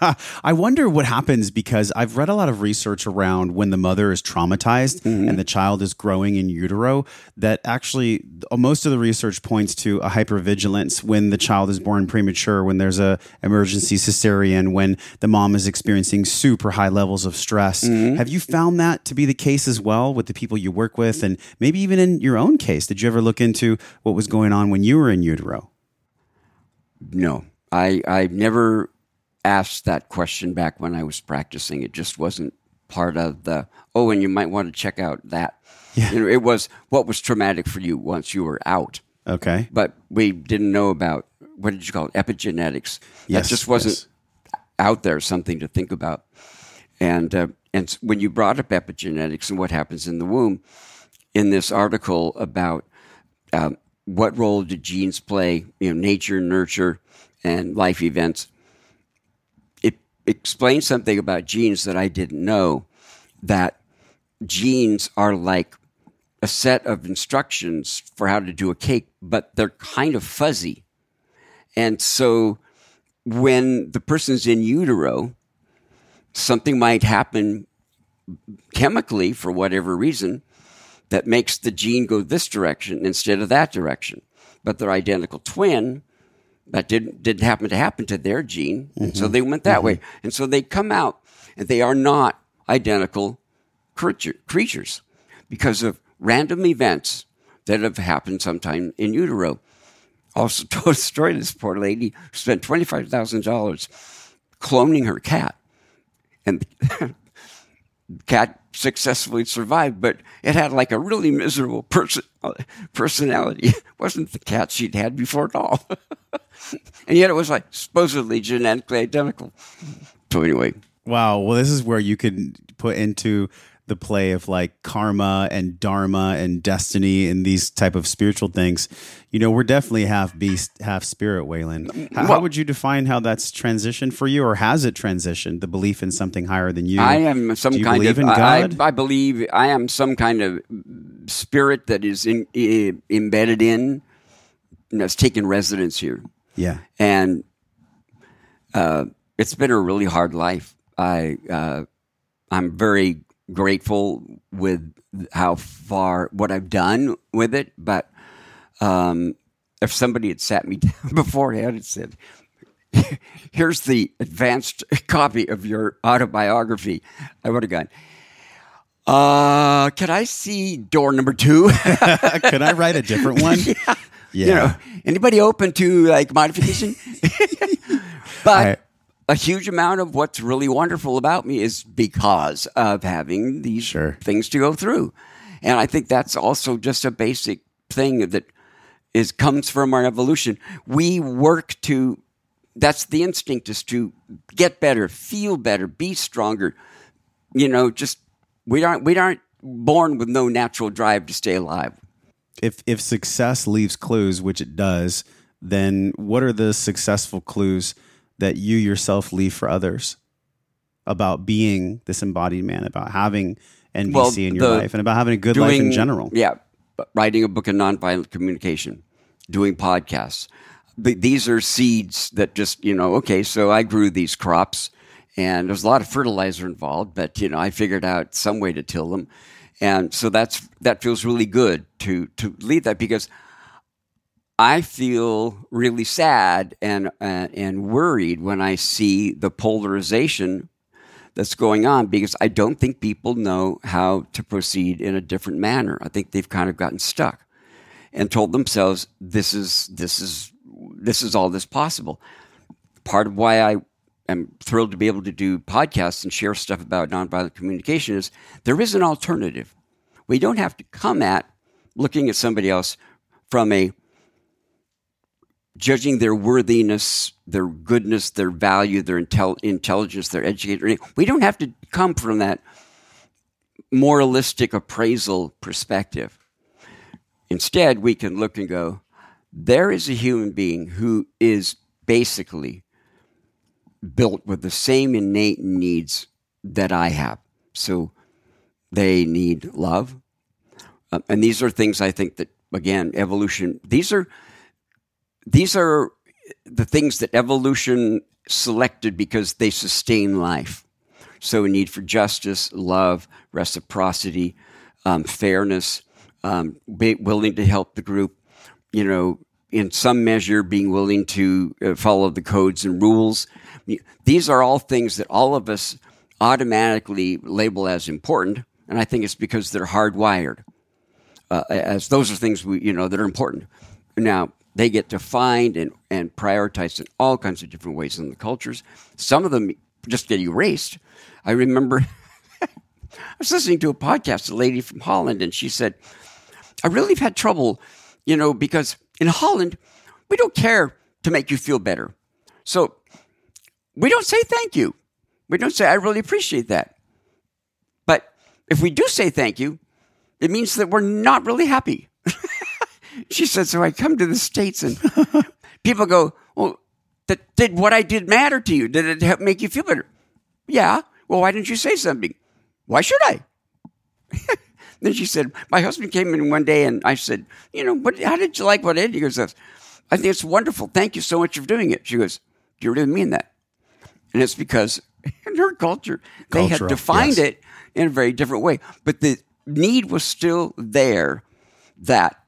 I wonder what happens because I've read a lot of research around when the mother is traumatized mm-hmm. and the child is growing in utero. That actually, most of the research points to a hypervigilance when the child is born premature, when there's a emergency cesarean, when the mom is experiencing super high levels of stress. Mm-hmm. Have you found that to be the case as well with the people you work with, and maybe even in your own case? Did you ever look into what was going on when you were in utero? No, I I never asked that question back when I was practicing. It just wasn't part of the oh, and you might want to check out that. Yeah. You know, it was what was traumatic for you once you were out. Okay, but we didn't know about what did you call it epigenetics. Yes, that just wasn't yes. out there. Something to think about. And uh, and when you brought up epigenetics and what happens in the womb, in this article about um, what role do genes play, you know, nature, nurture, and life events. It explains something about genes that I didn't know that genes are like a set of instructions for how to do a cake, but they're kind of fuzzy. And so when the person's in utero, something might happen chemically for whatever reason that makes the gene go this direction instead of that direction. But their identical twin, that didn't didn't happen to happen to their gene, mm-hmm. so they went that mm-hmm. way. And so they come out, and they are not identical creature, creatures because of random events that have happened sometime in utero. Also told a story this poor lady spent twenty five thousand dollars cloning her cat, and the cat successfully survived, but it had like a really miserable person, personality. It wasn't the cat she'd had before at all. and yet it was like supposedly genetically identical. So anyway. Wow. Well, this is where you could put into the play of like karma and dharma and destiny and these type of spiritual things you know we're definitely half beast half spirit Wayland. How, well, how, would you define how that's transitioned for you or has it transitioned the belief in something higher than you? I am some kind believe of in god I, I, believe i am some kind of spirit that is in, embedded in that's taken residence here. Yeah. And uh, it's been a really hard life. I uh, i'm very grateful with how far what I've done with it. But um, if somebody had sat me down beforehand and said, "Here's the advanced copy of your autobiography," I would have gone. Uh, can I see door number two? Can I write a different one? yeah. yeah. You know, anybody open to like modification? but a huge amount of what's really wonderful about me is because of having these sure. things to go through. And I think that's also just a basic thing that is comes from our evolution. We work to that's the instinct is to get better, feel better, be stronger. You know, just we aren't we aren't born with no natural drive to stay alive. If if success leaves clues, which it does, then what are the successful clues that you yourself leave for others about being this embodied man, about having NVC well, in your life, and about having a good doing, life in general. Yeah, writing a book of nonviolent communication, doing podcasts. These are seeds that just you know. Okay, so I grew these crops, and there's a lot of fertilizer involved, but you know I figured out some way to till them, and so that's that feels really good to to lead that because I feel really sad and uh, and worried when I see the polarization that's going on because I don't think people know how to proceed in a different manner. I think they've kind of gotten stuck and told themselves this is this is this is all that's possible. Part of why I am thrilled to be able to do podcasts and share stuff about nonviolent communication is there is an alternative. We don't have to come at looking at somebody else from a judging their worthiness, their goodness, their value, their intel- intelligence, their education. We don't have to come from that moralistic appraisal perspective. Instead, we can look and go, there is a human being who is basically built with the same innate needs that I have. So they need love. Uh, and these are things I think that, again, evolution, these are, these are the things that evolution selected because they sustain life. So a need for justice, love, reciprocity, um, fairness, um, willing to help the group, you know, in some measure being willing to uh, follow the codes and rules. These are all things that all of us automatically label as important, and I think it's because they're hardwired. Uh, as those are things we, you know, that are important. Now they get defined and and prioritized in all kinds of different ways in the cultures. Some of them just get erased. I remember I was listening to a podcast, a lady from Holland, and she said, "I really have had trouble, you know, because in Holland we don't care to make you feel better, so we don't say thank you." We don't say, I really appreciate that. But if we do say thank you, it means that we're not really happy. she said, So I come to the States and people go, Well, that, did what I did matter to you? Did it help make you feel better? Yeah. Well, why didn't you say something? Why should I? then she said, My husband came in one day and I said, You know, what, how did you like what I did? He goes, I think it's wonderful. Thank you so much for doing it. She goes, Do you really mean that? And it's because in her culture, they had defined yes. it in a very different way. But the need was still there that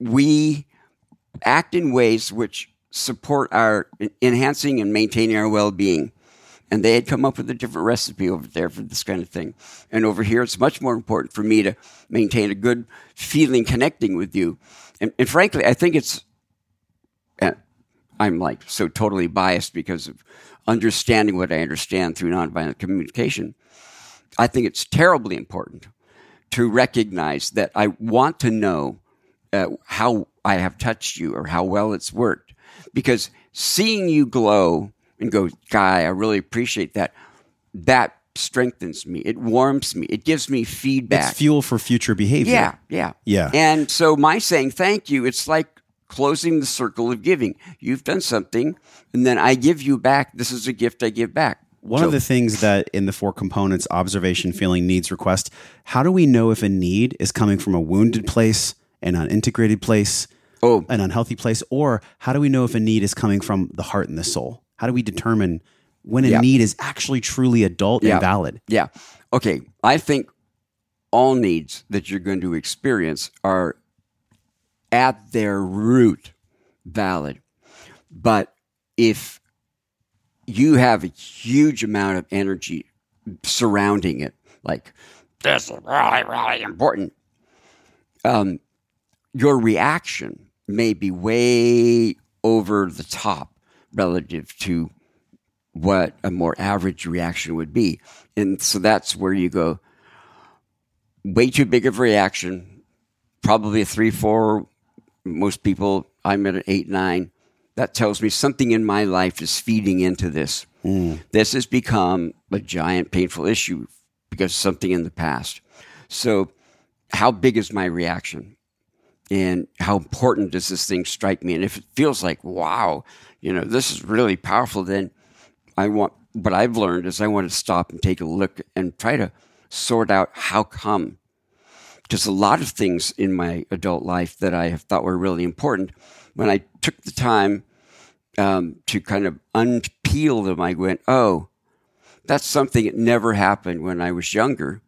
we act in ways which support our enhancing and maintaining our well-being. And they had come up with a different recipe over there for this kind of thing. And over here, it's much more important for me to maintain a good feeling connecting with you. And, and frankly, I think it's, eh, I'm like so totally biased because of understanding what I understand through nonviolent communication, I think it's terribly important to recognize that I want to know uh, how I have touched you or how well it's worked. Because seeing you glow and go, Guy, I really appreciate that, that strengthens me. It warms me. It gives me feedback. It's fuel for future behavior. Yeah, yeah. Yeah. And so my saying thank you, it's like closing the circle of giving. You've done something, and then I give you back. This is a gift I give back. One so, of the things that in the four components observation, feeling, needs, request how do we know if a need is coming from a wounded place, an unintegrated place, oh. an unhealthy place, or how do we know if a need is coming from the heart and the soul? How do we determine when a yeah. need is actually truly adult yeah. and valid? Yeah. Okay. I think all needs that you're going to experience are at their root valid. But if you have a huge amount of energy surrounding it, like this is really, really important, um, your reaction may be way over the top relative to what a more average reaction would be. And so that's where you go, way too big of a reaction, probably a three, four most people, I'm at an eight, nine. That tells me something in my life is feeding into this. Mm. This has become a giant painful issue because something in the past. So, how big is my reaction? And how important does this thing strike me? And if it feels like, wow, you know, this is really powerful, then I want, what I've learned is I want to stop and take a look and try to sort out how come Because a lot of things in my adult life that I have thought were really important. When I took the time um, to kind of unpeel them, I went, oh, that's something that never happened when I was younger.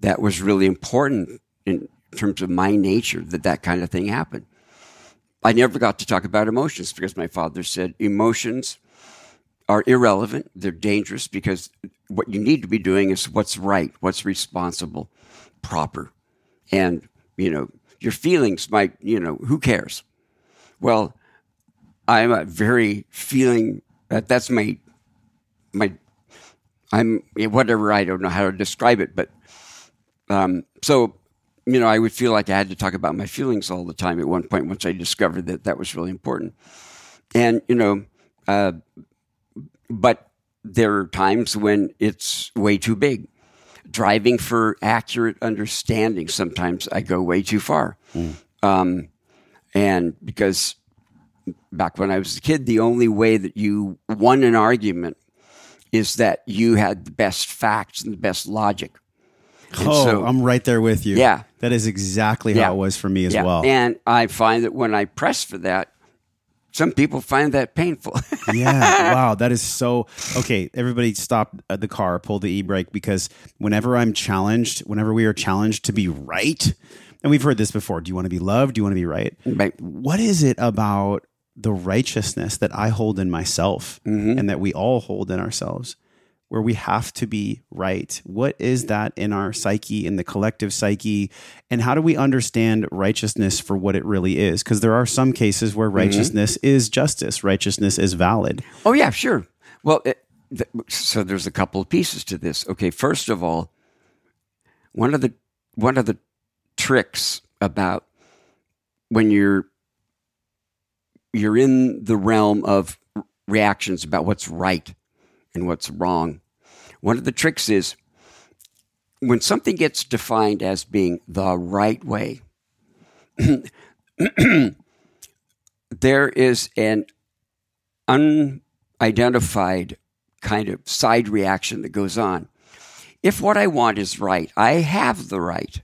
That was really important in terms of my nature that that kind of thing happened. I never got to talk about emotions because my father said emotions are irrelevant. They're dangerous because what you need to be doing is what's right, what's responsible, proper and you know your feelings might you know who cares well i'm a very feeling that that's my my i'm whatever i don't know how to describe it but um, so you know, I would feel like I had to talk about my feelings all the time at one point once I discovered that that was really important. And, you know, uh, but there are times when it's way too big. Driving for accurate understanding, sometimes I go way too far. Mm. Um, and because back when I was a kid, the only way that you won an argument is that you had the best facts and the best logic. And oh, so, I'm right there with you. Yeah. That is exactly yeah. how it was for me as yeah. well. And I find that when I press for that, some people find that painful. yeah. Wow. That is so. Okay. Everybody stop the car, pull the e brake because whenever I'm challenged, whenever we are challenged to be right, and we've heard this before do you want to be loved? Do you want to be right? Right. What is it about the righteousness that I hold in myself mm-hmm. and that we all hold in ourselves where we have to be right. What is that in our psyche, in the collective psyche? And how do we understand righteousness for what it really is? Because there are some cases where mm-hmm. righteousness mm-hmm. is justice, righteousness is valid. Oh, yeah, sure. Well, it, th- so there's a couple of pieces to this. Okay, first of all, one of the one of the tricks about when you're you're in the realm of reactions about what's right and what's wrong one of the tricks is when something gets defined as being the right way, there is an unidentified kind of side reaction that goes on. If what I want is right, I have the right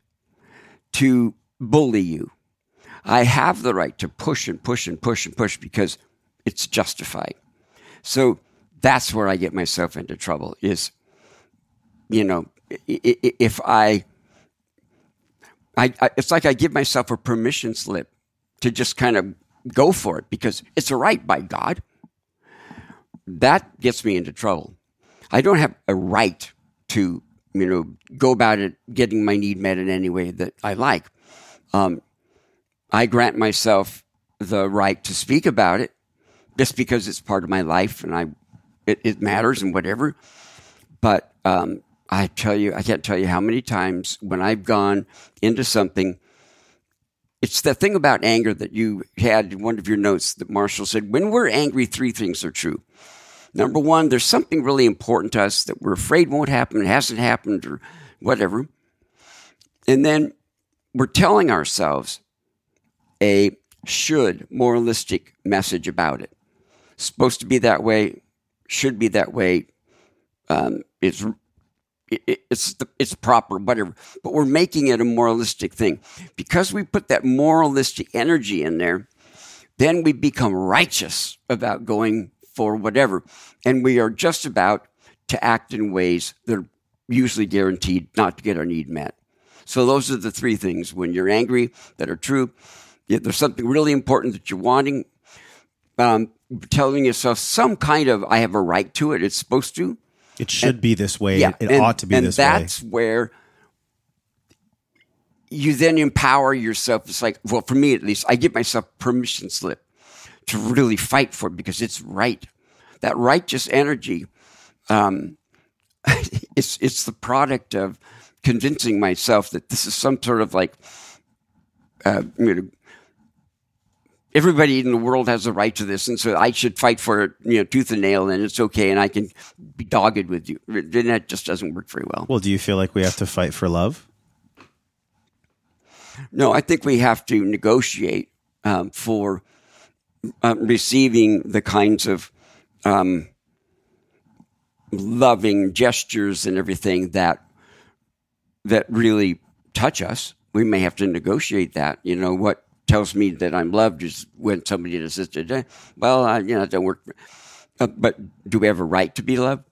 to bully you. I have the right to push and push and push and push because it's justified. So that's where I get myself into trouble is you know, if I, I, I, it's like I give myself a permission slip to just kind of go for it because it's a right by God. That gets me into trouble. I don't have a right to, you know, go about it getting my need met in any way that I like. Um, I grant myself the right to speak about it just because it's part of my life and I, it, it matters and whatever. But um, I tell you, I can't tell you how many times when I've gone into something, it's the thing about anger that you had in one of your notes that Marshall said when we're angry, three things are true. Number one, there's something really important to us that we're afraid won't happen, hasn't happened, or whatever. And then we're telling ourselves a should moralistic message about it. Supposed to be that way, should be that way. Um, it's it, it's the, it's proper, whatever. But we're making it a moralistic thing because we put that moralistic energy in there. Then we become righteous about going for whatever, and we are just about to act in ways that are usually guaranteed not to get our need met. So those are the three things when you're angry that are true. If there's something really important that you're wanting, um, telling yourself some kind of I have a right to it. It's supposed to it should and, be this way. Yeah, it and, ought to be this way. And that's where you then empower yourself. It's like, well, for me at least, I give myself permission slip to really fight for it because it's right. That righteous energy, um, it's it's the product of convincing myself that this is some sort of like uh, you know, everybody in the world has a right to this, and so I should fight for it, you know, tooth and nail, and it's okay, and I can be dogged with you. Then that just doesn't work very well. Well, do you feel like we have to fight for love? No, I think we have to negotiate um, for uh, receiving the kinds of um, loving gestures and everything that that really touch us. We may have to negotiate that. You know what tells me that I'm loved is when somebody says, well, I, you know, it don't work. Uh, but do we have a right to be loved?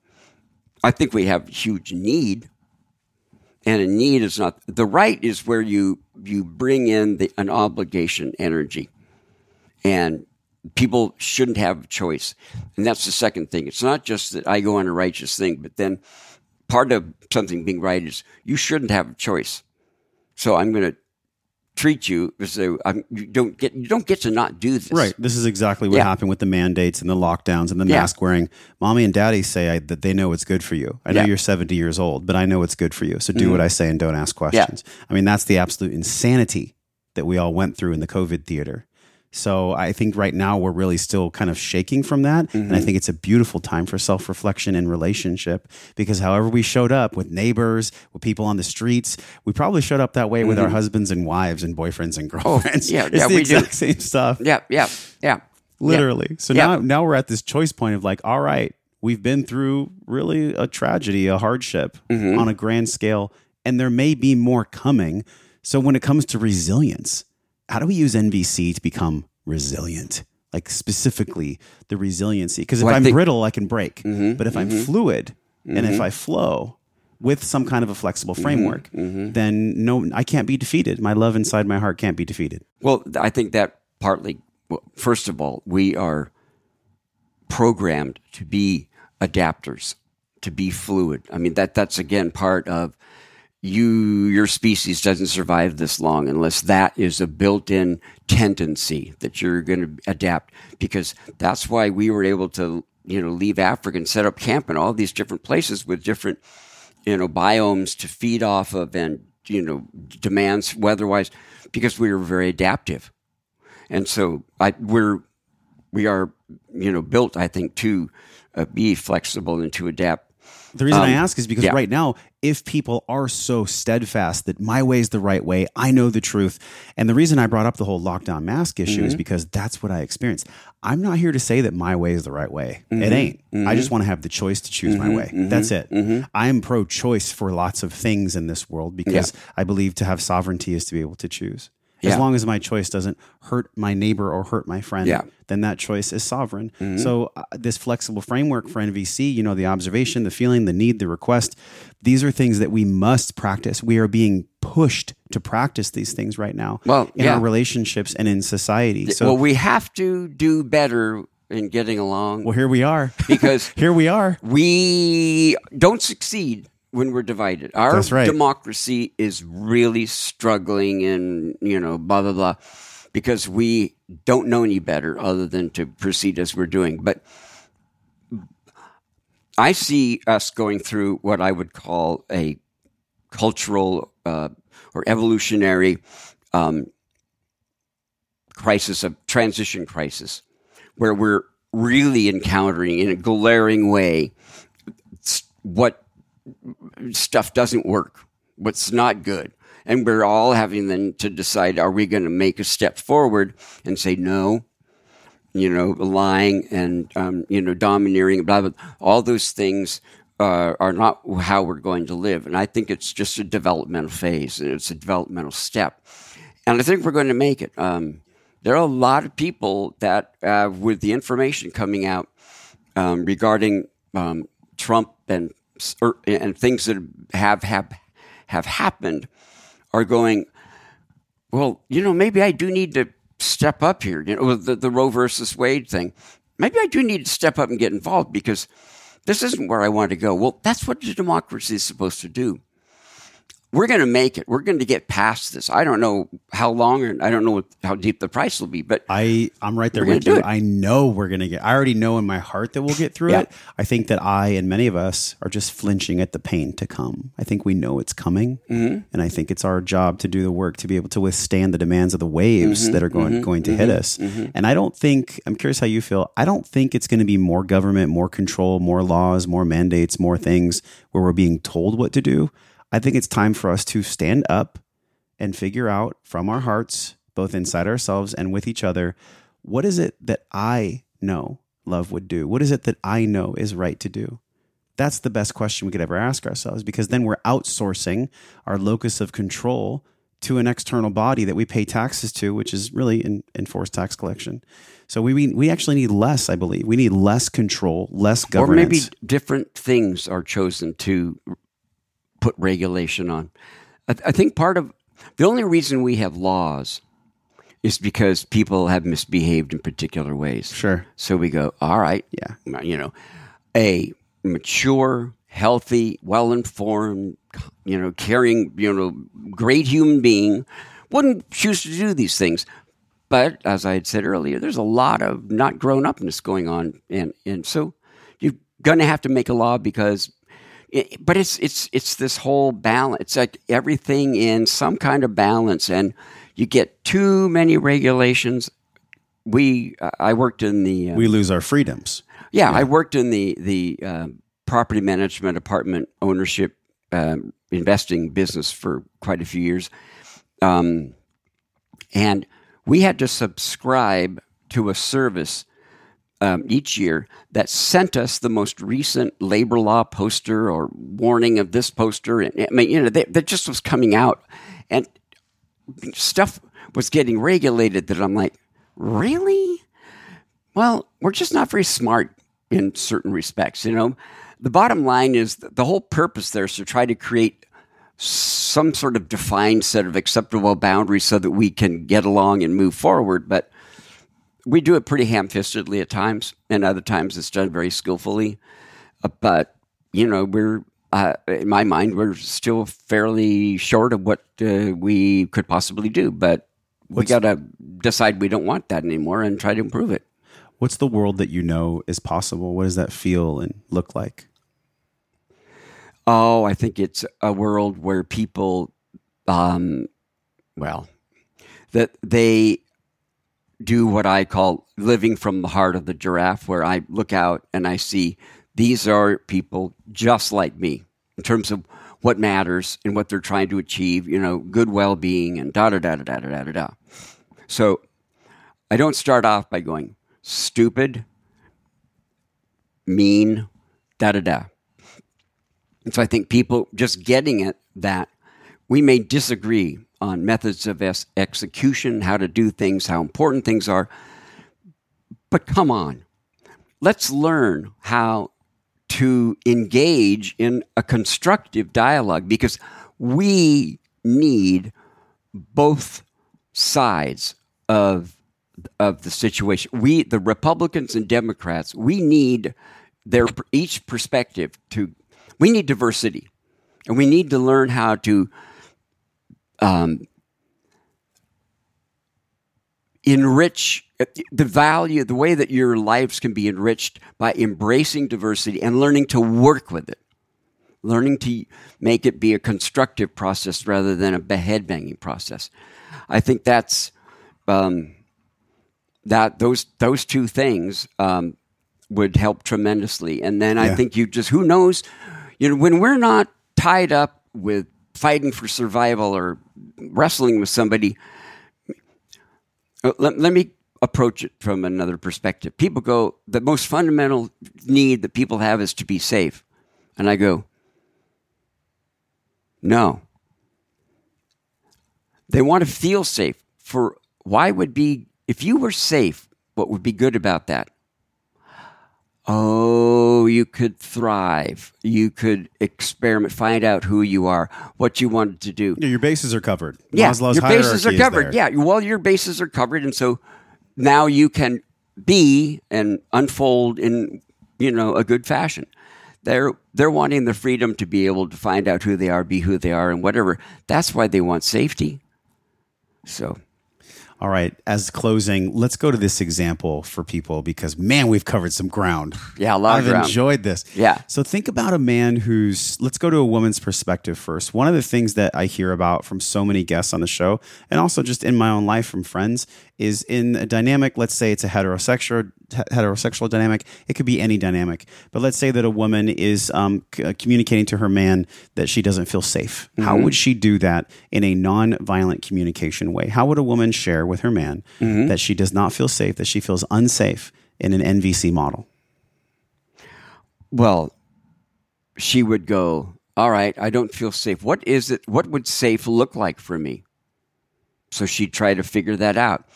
I think we have huge need. And a need is not the right is where you you bring in the, an obligation energy, and people shouldn't have a choice. And that's the second thing. It's not just that I go on a righteous thing, but then part of something being right is you shouldn't have a choice. So I'm going to treat you so um, you don't get you don't get to not do this. Right. This is exactly what Yeah. happened with the mandates and the lockdowns and the Yeah. mask wearing. Mommy and daddy say I, that they know it's good for you. I know Yeah. Mm-hmm. you're 70 years old, but I know it's good for you. So do what I say and don't ask questions. I mean, that's the absolute insanity that we all went through in the COVID theater. So I think right now we're really still kind of shaking from that. And Mm-hmm. I think it's a beautiful time for self reflection and relationship because however we showed up with neighbors, with people on the streets, we probably showed up that way with our husbands and wives and boyfriends and girlfriends. Mm-hmm. Oh, yeah, it's yeah, the we do. same stuff Yeah, yeah, yeah. literally. So Yeah. now now we're at this choice point of like, all right, we've been through really a tragedy, a hardship Mm-hmm. on a grand scale, and there may be more coming. So when it comes to resilience, how do we use NVC to become resilient? Like specifically the resiliency. Because if Well, I'm think- Mm-hmm, brittle, I can break. but if I'm fluid and if I flow with some kind of a flexible Mm-hmm, framework, then no I can't be defeated. My love inside my heart can't be defeated. Well, I think that partly, well, first of all, we are programmed to be adapters, to be fluid. I mean, that that's again part of you. Your species doesn't survive this long unless that is a built-in tendency that you're going to adapt. Because that's why we were able to, you know, leave Africa and set up camp in all these different places with different you know biomes to feed off of and you know demands weather-wise because we were very adaptive and so I, we're we are you know built i think to uh, be flexible and to adapt The reason I Um, ask is because yeah. right now, if people are so steadfast that my way is the right way, I know the truth. And the reason I brought up the whole lockdown mask issue Mm-hmm. is because that's what I experienced. I'm not here to say that my way is the right way. Mm-hmm. It ain't. I just want to have the choice to choose my way. That's it. Mm-hmm. I am pro choice for lots of things in this world because I believe to have sovereignty is to be able to choose. As long as my choice doesn't hurt my neighbor or hurt my friend, Yeah. then that choice is sovereign. Mm-hmm. So, uh, this flexible framework for NVC, you know, the observation, the feeling, the need, the request, these are things that we must practice. We are being pushed to practice these things right now Well, in yeah. our relationships and in society. So, well we have to do better in getting along well, here we are. because here we are. we don't succeed when we're divided. Our right. democracy is really struggling and, you know, blah, blah, blah, because we don't know any better other than to proceed as we're doing. But I see us going through what I would call a cultural uh, or evolutionary um, crisis, a transition crisis, where we're really encountering in a glaring way what stuff doesn't work, what's not good. And we're all having then to decide are we going to make a step forward and say no, you know, lying and, um, you know, domineering, blah, blah, all those things uh, are not how we're going to live. And I think it's just a developmental phase and it's a developmental step. And I think we're going to make it. Um, there are a lot of people that, uh, with the information coming out um, regarding um, Trump and or, and things that have have have happened, are going. Well, you know, maybe I do need to step up here. You know, the, the Roe versus Wade thing. Maybe I do need to step up and get involved because this isn't where I want to go. Well, that's what the democracy is supposed to do we're going to make it. We're going to get past this. I don't know how long, and I don't know what, how deep the price will be, but I I'm right there with you. I know we're gonna get. I already know in my heart that we'll get through Yeah. it. I think that I and many of us are just flinching at the pain to come. I think we know it's coming, Mm-hmm. and I think it's our job to do the work to be able to withstand the demands of the waves Mm-hmm. that are going going to hit us. And I don't think I'm curious how you feel. I don't think it's going to be more government, more control, more laws, more mandates, more things where we're being told what to do. I think it's time for us to stand up and figure out from our hearts, both inside ourselves and with each other, what is it that I know love would do? What is it that I know is right to do? That's the best question we could ever ask ourselves because then we're outsourcing our locus of control to an external body that we pay taxes to, which is really in enforced tax collection. So we we we actually need less, I believe. We need less control, less government, or maybe different things are chosen to put regulation on. I, I think part of the only reason we have laws is because people have misbehaved in particular ways. Sure. So we go, all right, Yeah. you know, a mature, healthy, well informed, you know, caring, you know, great human being wouldn't choose to do these things. But as I had said earlier, there's a lot of not grown upness going on, and and so you're going to have to make a law because. It, but it's it's it's this whole balance. It's like everything in some kind of balance, and you get too many regulations. We I worked in the uh, we lose our freedoms. Yeah, yeah, I worked in the the uh, property management, apartment ownership, um, investing business for quite a few years, um, and we had to subscribe to a service um, each year that sent us the most recent labor law poster or warning of this poster. And, I mean, you know, that just was coming out, and stuff was getting regulated. That I'm like, really? Well, we're just not very smart in certain respects. You know, the bottom line is the whole purpose there is to try to create some sort of defined set of acceptable boundaries so that we can get along and move forward. But we do it pretty ham fistedly at times, and other times it's done very skillfully. Uh, but, you know, we're, uh, in my mind, we're still fairly short of what uh, we could possibly do. But we got to decide we don't want that anymore and try to improve it. What's the world that you know is possible? What does that feel and look like? Oh, I think it's a world where people, um, well, that they do what I call living from the heart of the giraffe, where I look out and I see these are people just like me in terms of what matters and what they're trying to achieve, you know, good well being and da da da da da da da da. So I don't start off by going stupid, mean, da da da. And so I think people just getting it that we may disagree on methods of execution, how to do things, how important things are. But come on, let's learn how to engage in a constructive dialogue because we need both sides of of the situation. We, the Republicans and Democrats, we need their each perspective to we need diversity, and we need to learn how to um, enrich the value, the way that your lives can be enriched by embracing diversity and learning to work with it, learning to make it be a constructive process rather than a behead banging process. I think that's um, that those those two things um, would help tremendously. And then I think you just who knows you know, when we're not tied up with fighting for survival or wrestling with somebody, uh, let, let me approach it from another perspective. People go, the most fundamental need that people have is to be safe. And I go, no. They want to feel safe. For why would be, if you were safe, what would be good about that? Oh, you could thrive. You could experiment, find out who you are, what you wanted to do. Yeah, your bases are covered. Yeah, Maslow's your bases are covered. Yeah, well, your bases are covered, and so now you can be and unfold in you know a good fashion. They're they're wanting the freedom to be able to find out who they are, be who they are, and whatever. That's why they want safety. So all right, as closing, let's go to this example for people because man, we've covered some ground. Yeah, a lot I've enjoyed this. Yeah. So think about a man who's let's go to a woman's perspective first. One of the things that I hear about from so many guests on the show and also just in my own life from friends is in a dynamic, let's say it's a heterosexual heterosexual dynamic. It could be any dynamic, but let's say that a woman is um, c- uh, communicating to her man that she doesn't feel safe. Mm-hmm. How would she do that in a non-violent communication way? How would a woman share with her man mm-hmm. that she does not feel safe, that she feels unsafe in an NVC model? Well, she would go, "All right, I don't feel safe. What is it? What would safe look like for me?" So she'd try to figure that out.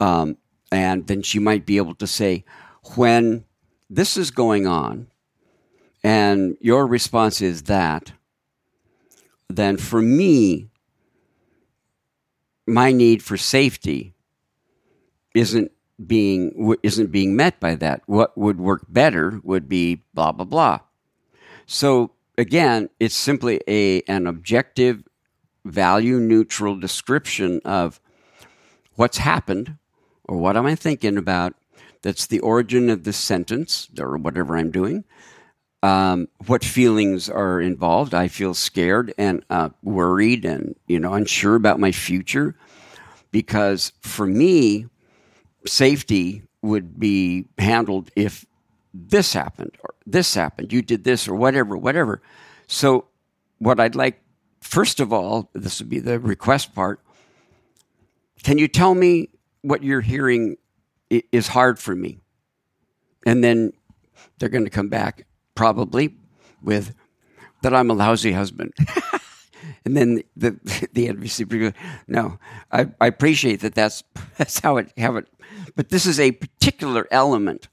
Um, and then she might be able to say, when this is going on and your response is that, then for me, my need for safety isn't being isn't being met by that. What would work better would be blah blah blah. So again, it's simply a an objective value neutral description of what's happened or what am I thinking about that's the origin of this sentence or whatever I'm doing. Um, what feelings are involved? I feel scared and uh, worried and you know unsure about my future because for me, safety would be handled if this happened or this happened. You did this or whatever, whatever. So, what I'd like, first of all, this would be the request part. Can you tell me what you're hearing is hard for me. And then they're going to come back probably with that I'm a lousy husband. and then the the NVC no, I, I appreciate that. That's that's how it have it. But this is a particular element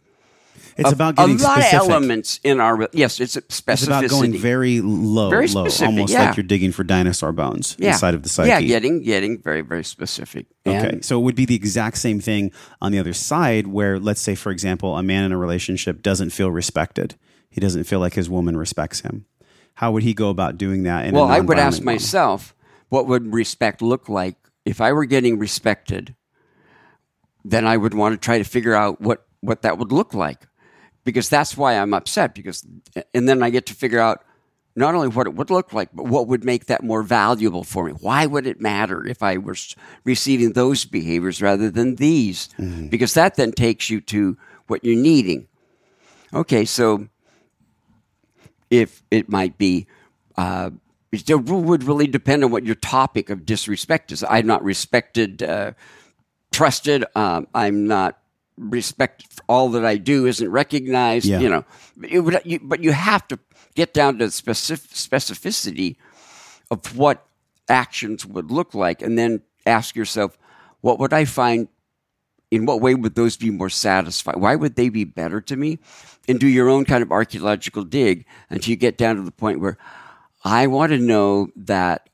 it's about getting a lot specific. of elements in our yes. It's specificity. It's about going very low, Very low, specific, almost yeah. like you're digging for dinosaur bones yeah. inside of the psyche. Yeah, getting getting very very specific. Okay, so it would be the exact same thing on the other side, where let's say, for example, a man in a relationship doesn't feel respected. He doesn't feel like his woman respects him. How would he go about doing that? In well, I would ask myself, what would respect look like if I were getting respected? Then I would want to try to figure out what what that would look like, because that's why I'm upset. Because and then I get to figure out not only what it would look like, but what would make that more valuable for me. Why would it matter if I was receiving those behaviors rather than these? Because that then takes you to what you're needing. Okay, so if it might be, uh, it would really depend on what your topic of disrespect is. I'm not respected, uh, trusted. Um, I'm not respect. All that I do isn't recognized. Yeah. You know, it would, you, but you have to get down to specific, specificity of what actions would look like, and then ask yourself, what would I find in what way would those be more satisfying? Why would they be better to me? And do your own kind of archaeological dig until you get down to the point where I want to know that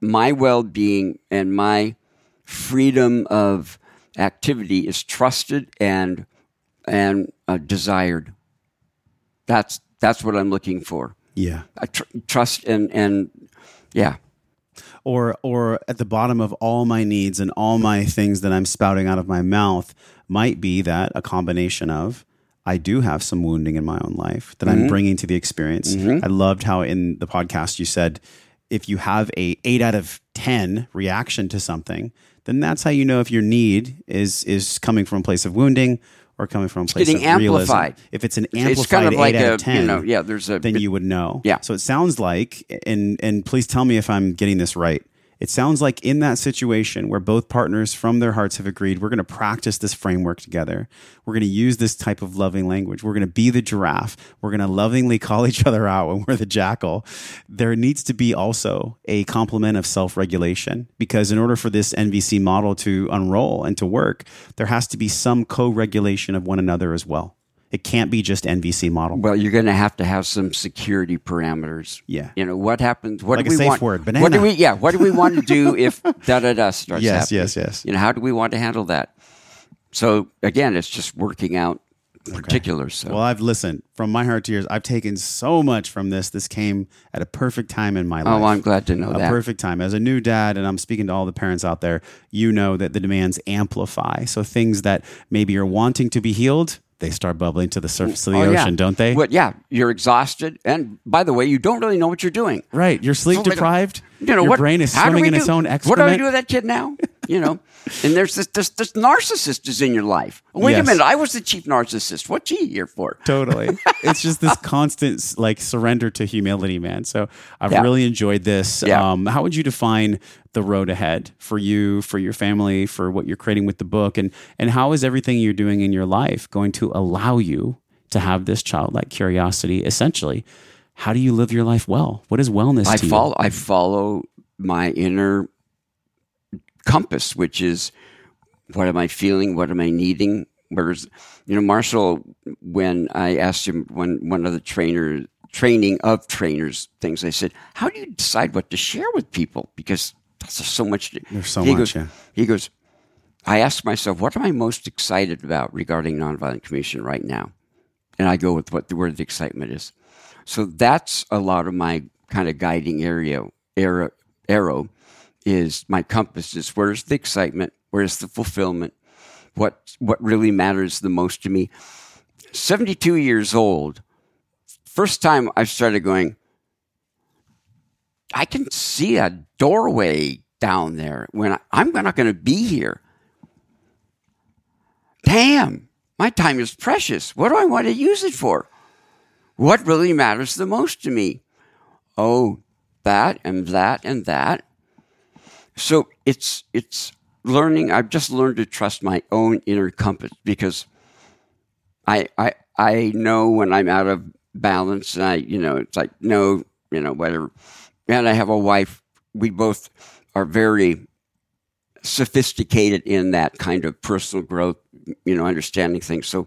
my well being and my freedom of activity is trusted and and uh, desired. That's that's what I'm looking for. Yeah. I tr- trust and and yeah. or or at the bottom of all my needs and all my things that I'm spouting out of my mouth might be that a combination of I do have some wounding in my own life that I'm bringing to the experience. I loved how in the podcast you said if you have a 8 out of 10 reaction to something, then that's how you know if your need is is coming from a place of wounding or coming from a place getting of realism. amplified. If it's an amplified It's kind of like 8 out a of 10, you know yeah. There's a then you would know. Yeah. So it sounds like, and and please tell me if I'm getting this right. It sounds like in that situation where both partners from their hearts have agreed, we're going to practice this framework together. We're going to use this type of loving language. We're going to be the giraffe. We're going to lovingly call each other out when we're the jackal. There needs to be also a complement of self regulation because in order for this NVC model to unroll and to work, there has to be some co regulation of one another as well. It can't be just NVC model. Well, you're going to have to have some security parameters. Yeah. You know what happens? What Like do a we safe want? word, What do we? Yeah. What do we want to do if da da da starts Yes, happening? yes, yes. You know, how do we want to handle that? So again, it's just working out particulars. So Well, I've listened from my heart to yours. I've taken so much from this. This came at a perfect time in my life. oh, I'm glad to know that. a that. perfect time. As a new dad, and I'm speaking to all the parents out there, you know that the demands amplify. So things that maybe you're wanting to be healed, they start bubbling to the surface of the Oh, ocean, yeah. don't they? Well, yeah, you're exhausted, and by the way, you don't really know what you're doing. Right. You're sleep deprived. You know Your what? brain is swimming in do, its own excrement. What do. I do with that kid now? You know, and there's this this, this narcissist is in your life. Wait Yes. a minute, I was the chief narcissist. What's he here for? Totally. it's just this constant like surrender to humility, man. So I've Yeah. really enjoyed this. Yeah. Um, how would you define the road ahead for you, for your family, for what you're creating with the book? And and how is everything you're doing in your life going to allow you to have this childlike curiosity essentially? How do you live your life well? What is wellness I follow I follow my inner compass, which is what am I feeling? What am I needing? Whereas, you know, Marshall, when I asked him when one of the trainer training of trainers things, I said, "How do you decide what to share with people?" Because there's so much. There's so he much, Goes, yeah. He goes. I ask myself, what am I most excited about regarding nonviolent communication right now? And I go with what the where the excitement is. So that's a lot of my kind of guiding area era arrow is my compass is where's the excitement, where's the fulfillment, what what really matters the most to me. 72 years old, first time I started going, I can see a doorway down there when I, I'm not going to be here. Damn, my time is precious. What do I want to use it for? What really matters the most to me? Oh, that and that and that. So it's it's learning. I've just learned to trust my own inner compass because I I I know when I'm out of balance and I you know it's like no you know whatever. And I have a wife. We both are very sophisticated in that kind of personal growth, you know, understanding things. So,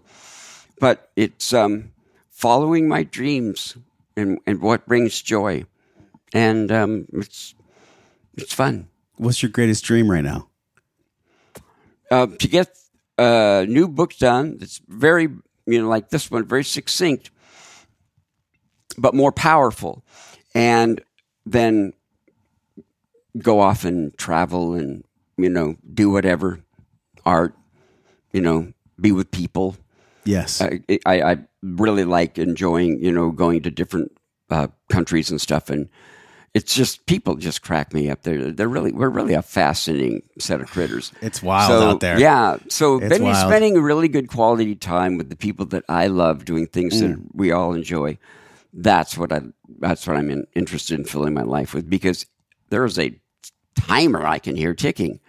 but it's um, following my dreams and, and what brings joy, and um, it's it's fun. What's your greatest dream right now? Uh, to get a new book done that's very, you know, like this one, very succinct, but more powerful, and then go off and travel and you know do whatever art you know be with people Yes. I, I, I really like enjoying, you know, going to different uh, countries and stuff. And it's just people just crack me up. They're they're really we're really a fascinating set of critters. It's wild so, out there. Yeah. So It's been wild. spending really good quality time with the people that I love, doing things that Mm. we all enjoy. That's what I. That's what I'm in, interested in filling my life with because there is a timer I can hear ticking,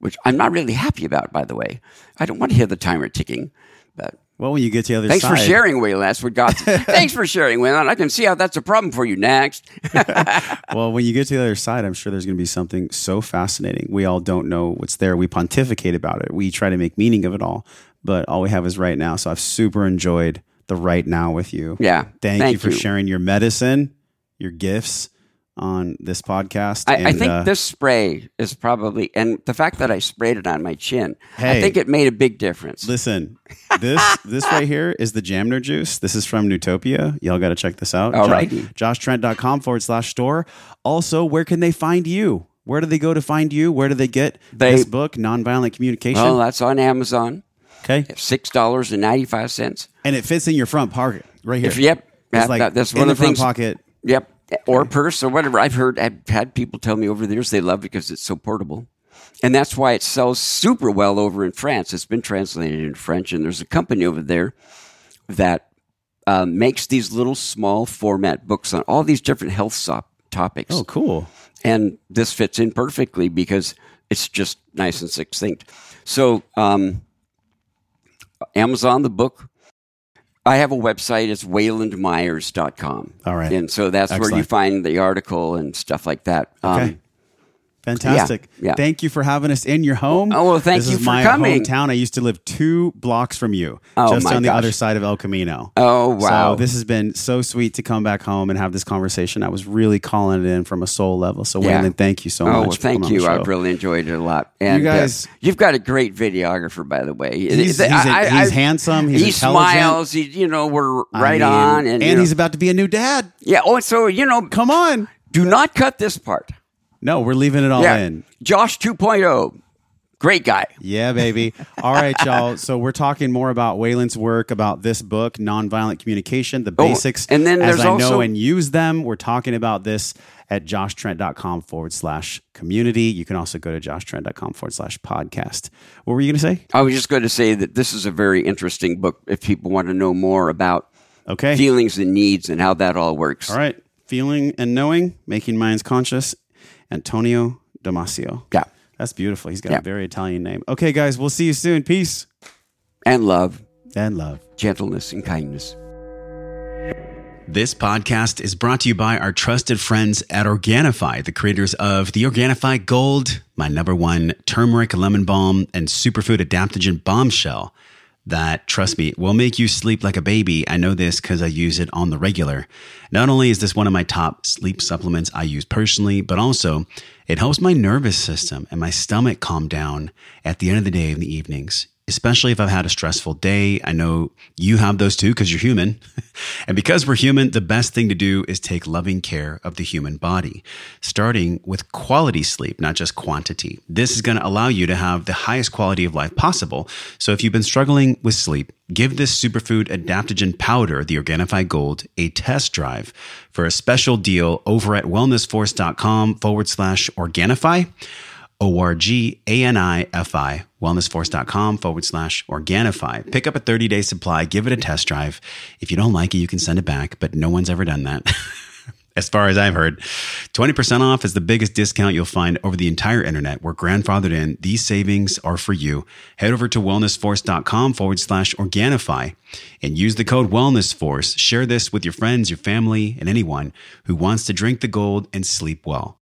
which I'm not really happy about. By the way, I don't want to hear the timer ticking, but well, when you get to the other side. Thanks side. for sharing, Wayland. That's what got. Thanks for sharing, Wayland. I can see how that's a problem for you. Next, Well, when you get to the other side, I'm sure there's going to be something so fascinating. We all don't know what's there. We pontificate about it. We try to make meaning of it all, but all we have is right now. So I've super enjoyed the right now with you. yeah. Thank, Thank you for you. sharing your medicine, your gifts on this podcast. I, I think uh, this spray is probably, and the fact that I sprayed it on my chin, Hey. I think it made a big difference. Listen, this this right here is the Jamner juice. This is from Newtopia. Y'all got to check this out. All righty. JoshTrent.com forward slash store. Also, where can they find you? Where do they go to find you? Where do they get They- this book, Nonviolent Communication? Well, that's on Amazon. okay. Six dollars and ninety five cents. And it fits in your front pocket right here. If yep, It's that- like that- that's in one the of the front pocket. Yep, or purse or whatever. I've heard. I've had people tell me over the years they love it because it's so portable, and that's why it sells super well over in France. It's been translated into French, and there's a company over there that um, makes these little small format books on all these different health so- topics. Oh, cool. and this fits in perfectly because it's just nice and succinct. So, um, Amazon, the book. I have a website. It's waylandmyers.com. All right. And so that's where you find the article and stuff like that. Um, Okay. Fantastic. yeah. Thank you for having us in your home. Oh, well, thank this you is for my coming. hometown. I used to live two blocks from you, Oh, just on the gosh. other side of El Camino. Oh, wow. So this has been so sweet to come back home and have this conversation. I was really calling it in from a soul level. So, Yeah. Wayland, thank you so Oh, much. well, thank you. I've really enjoyed it a lot. And uh, guys- you've got a great videographer, by the way. He's, he's, I- he's I- handsome. He's he smiles. He, you know, we're I right mean, on, and, you know- he's about to be a new dad. yeah. Oh, so you know, Come on. do not cut this part. No, we're leaving it all yeah, in. Josh 2.0, great guy. Yeah, baby. All right, y'all. So we're talking more about Wayland's work, about this book, Nonviolent Communication, the Oh, basics, and then as I know and use them. We're talking about this at joshtrent.com forward slash community. You can also go to joshtrent.com forward slash podcast. What were you going to say? I was just going to say that this is a very interesting book if people want to know more about Okay. feelings and needs and how that all works. All right. Feeling and knowing, making minds conscious. Antonio Damasio. Yeah. That's beautiful. He's got Yeah. a very Italian name. Okay, guys, we'll see you soon. Peace And love, and love. gentleness, and kindness. This podcast is brought to you by our trusted friends at Organifi, the creators of the Organifi Gold, my number one turmeric lemon balm and superfood adaptogen bombshell. That, trust me, will make you sleep like a baby. I know this because I use it on the regular. Not only is this one of my top sleep supplements I use personally, but also it helps my nervous system and my stomach calm down at the end of the day in the evenings. Especially if I've had a stressful day. I know you have those too because you're human. and because we're human, the best thing to do is take loving care of the human body, starting with quality sleep, not just quantity. This is going to allow you to have the highest quality of life possible. So if you've been struggling with sleep, give this superfood adaptogen powder, the Organifi Gold, a test drive for a special deal over at wellnessforce.com forward slash Organifi. O-R-G-A-N-I-F-I, wellnessforce.com forward slash Organifi. Pick up a 30-day supply, give it a test drive. If you don't like it, you can send it back, but no one's ever done that. as far as I've heard. 20% off is the biggest discount you'll find over the entire internet. We're grandfathered in. These savings are for you. Head over to wellnessforce.com forward slash Organifi and use the code WellnessForce. Share this with your friends, your family, and anyone who wants to drink the gold and sleep well.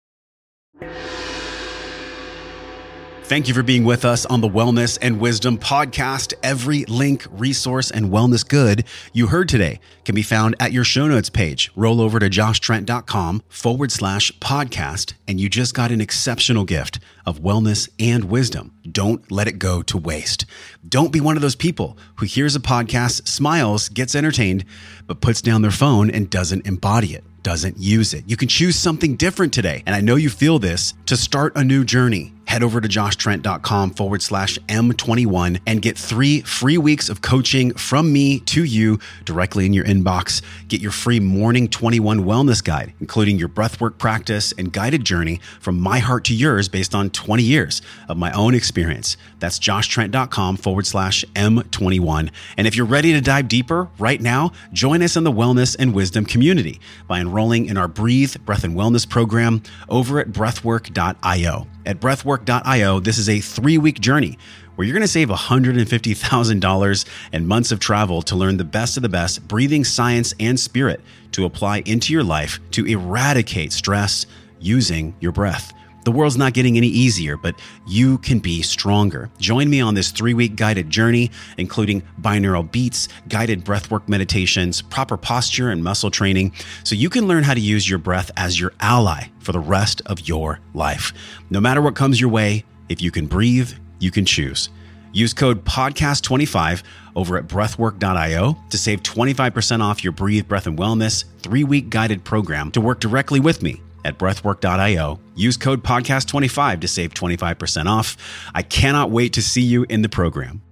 Thank you for being with us on the Wellness and Wisdom podcast. Every link, resource, and wellness good you heard today can be found at your show notes page. Roll over to joshtrent.com forward slash podcast, and you just got an exceptional gift of wellness and wisdom. Don't let it go to waste. Don't be one of those people who hears a podcast, smiles, gets entertained, but puts down their phone and doesn't embody it doesn't use it. You can choose something different today. And I know you feel this to start a new journey head over to joshtrent.com forward slash M21 and get three free weeks of coaching from me to you directly in your inbox. Get your free morning 21 wellness guide, including your breathwork practice and guided journey from my heart to yours based on 20 years of my own experience. That's joshtrent.com forward slash M21. And if you're ready to dive deeper right now, join us in the wellness and wisdom community by enrolling in our Breathe Breath and Wellness program over at breathwork.io. At breathwork.io, this is a three week journey where you're going to save $150,000 and months of travel to learn the best of the best breathing science and spirit to apply into your life to eradicate stress using your breath. The world's not getting any easier, but you can be stronger. Join me on this three week guided journey, including binaural beats, guided breathwork meditations, proper posture and muscle training, so you can learn how to use your breath as your ally for the rest of your life. No matter what comes your way, if you can breathe, you can choose. Use code podcast25 over at breathwork.io to save 25% off your Breathe Breath and Wellness three week guided program to work directly with me at breathwork.io. Use code podcast25 to save 25% off. I cannot wait to see you in the program.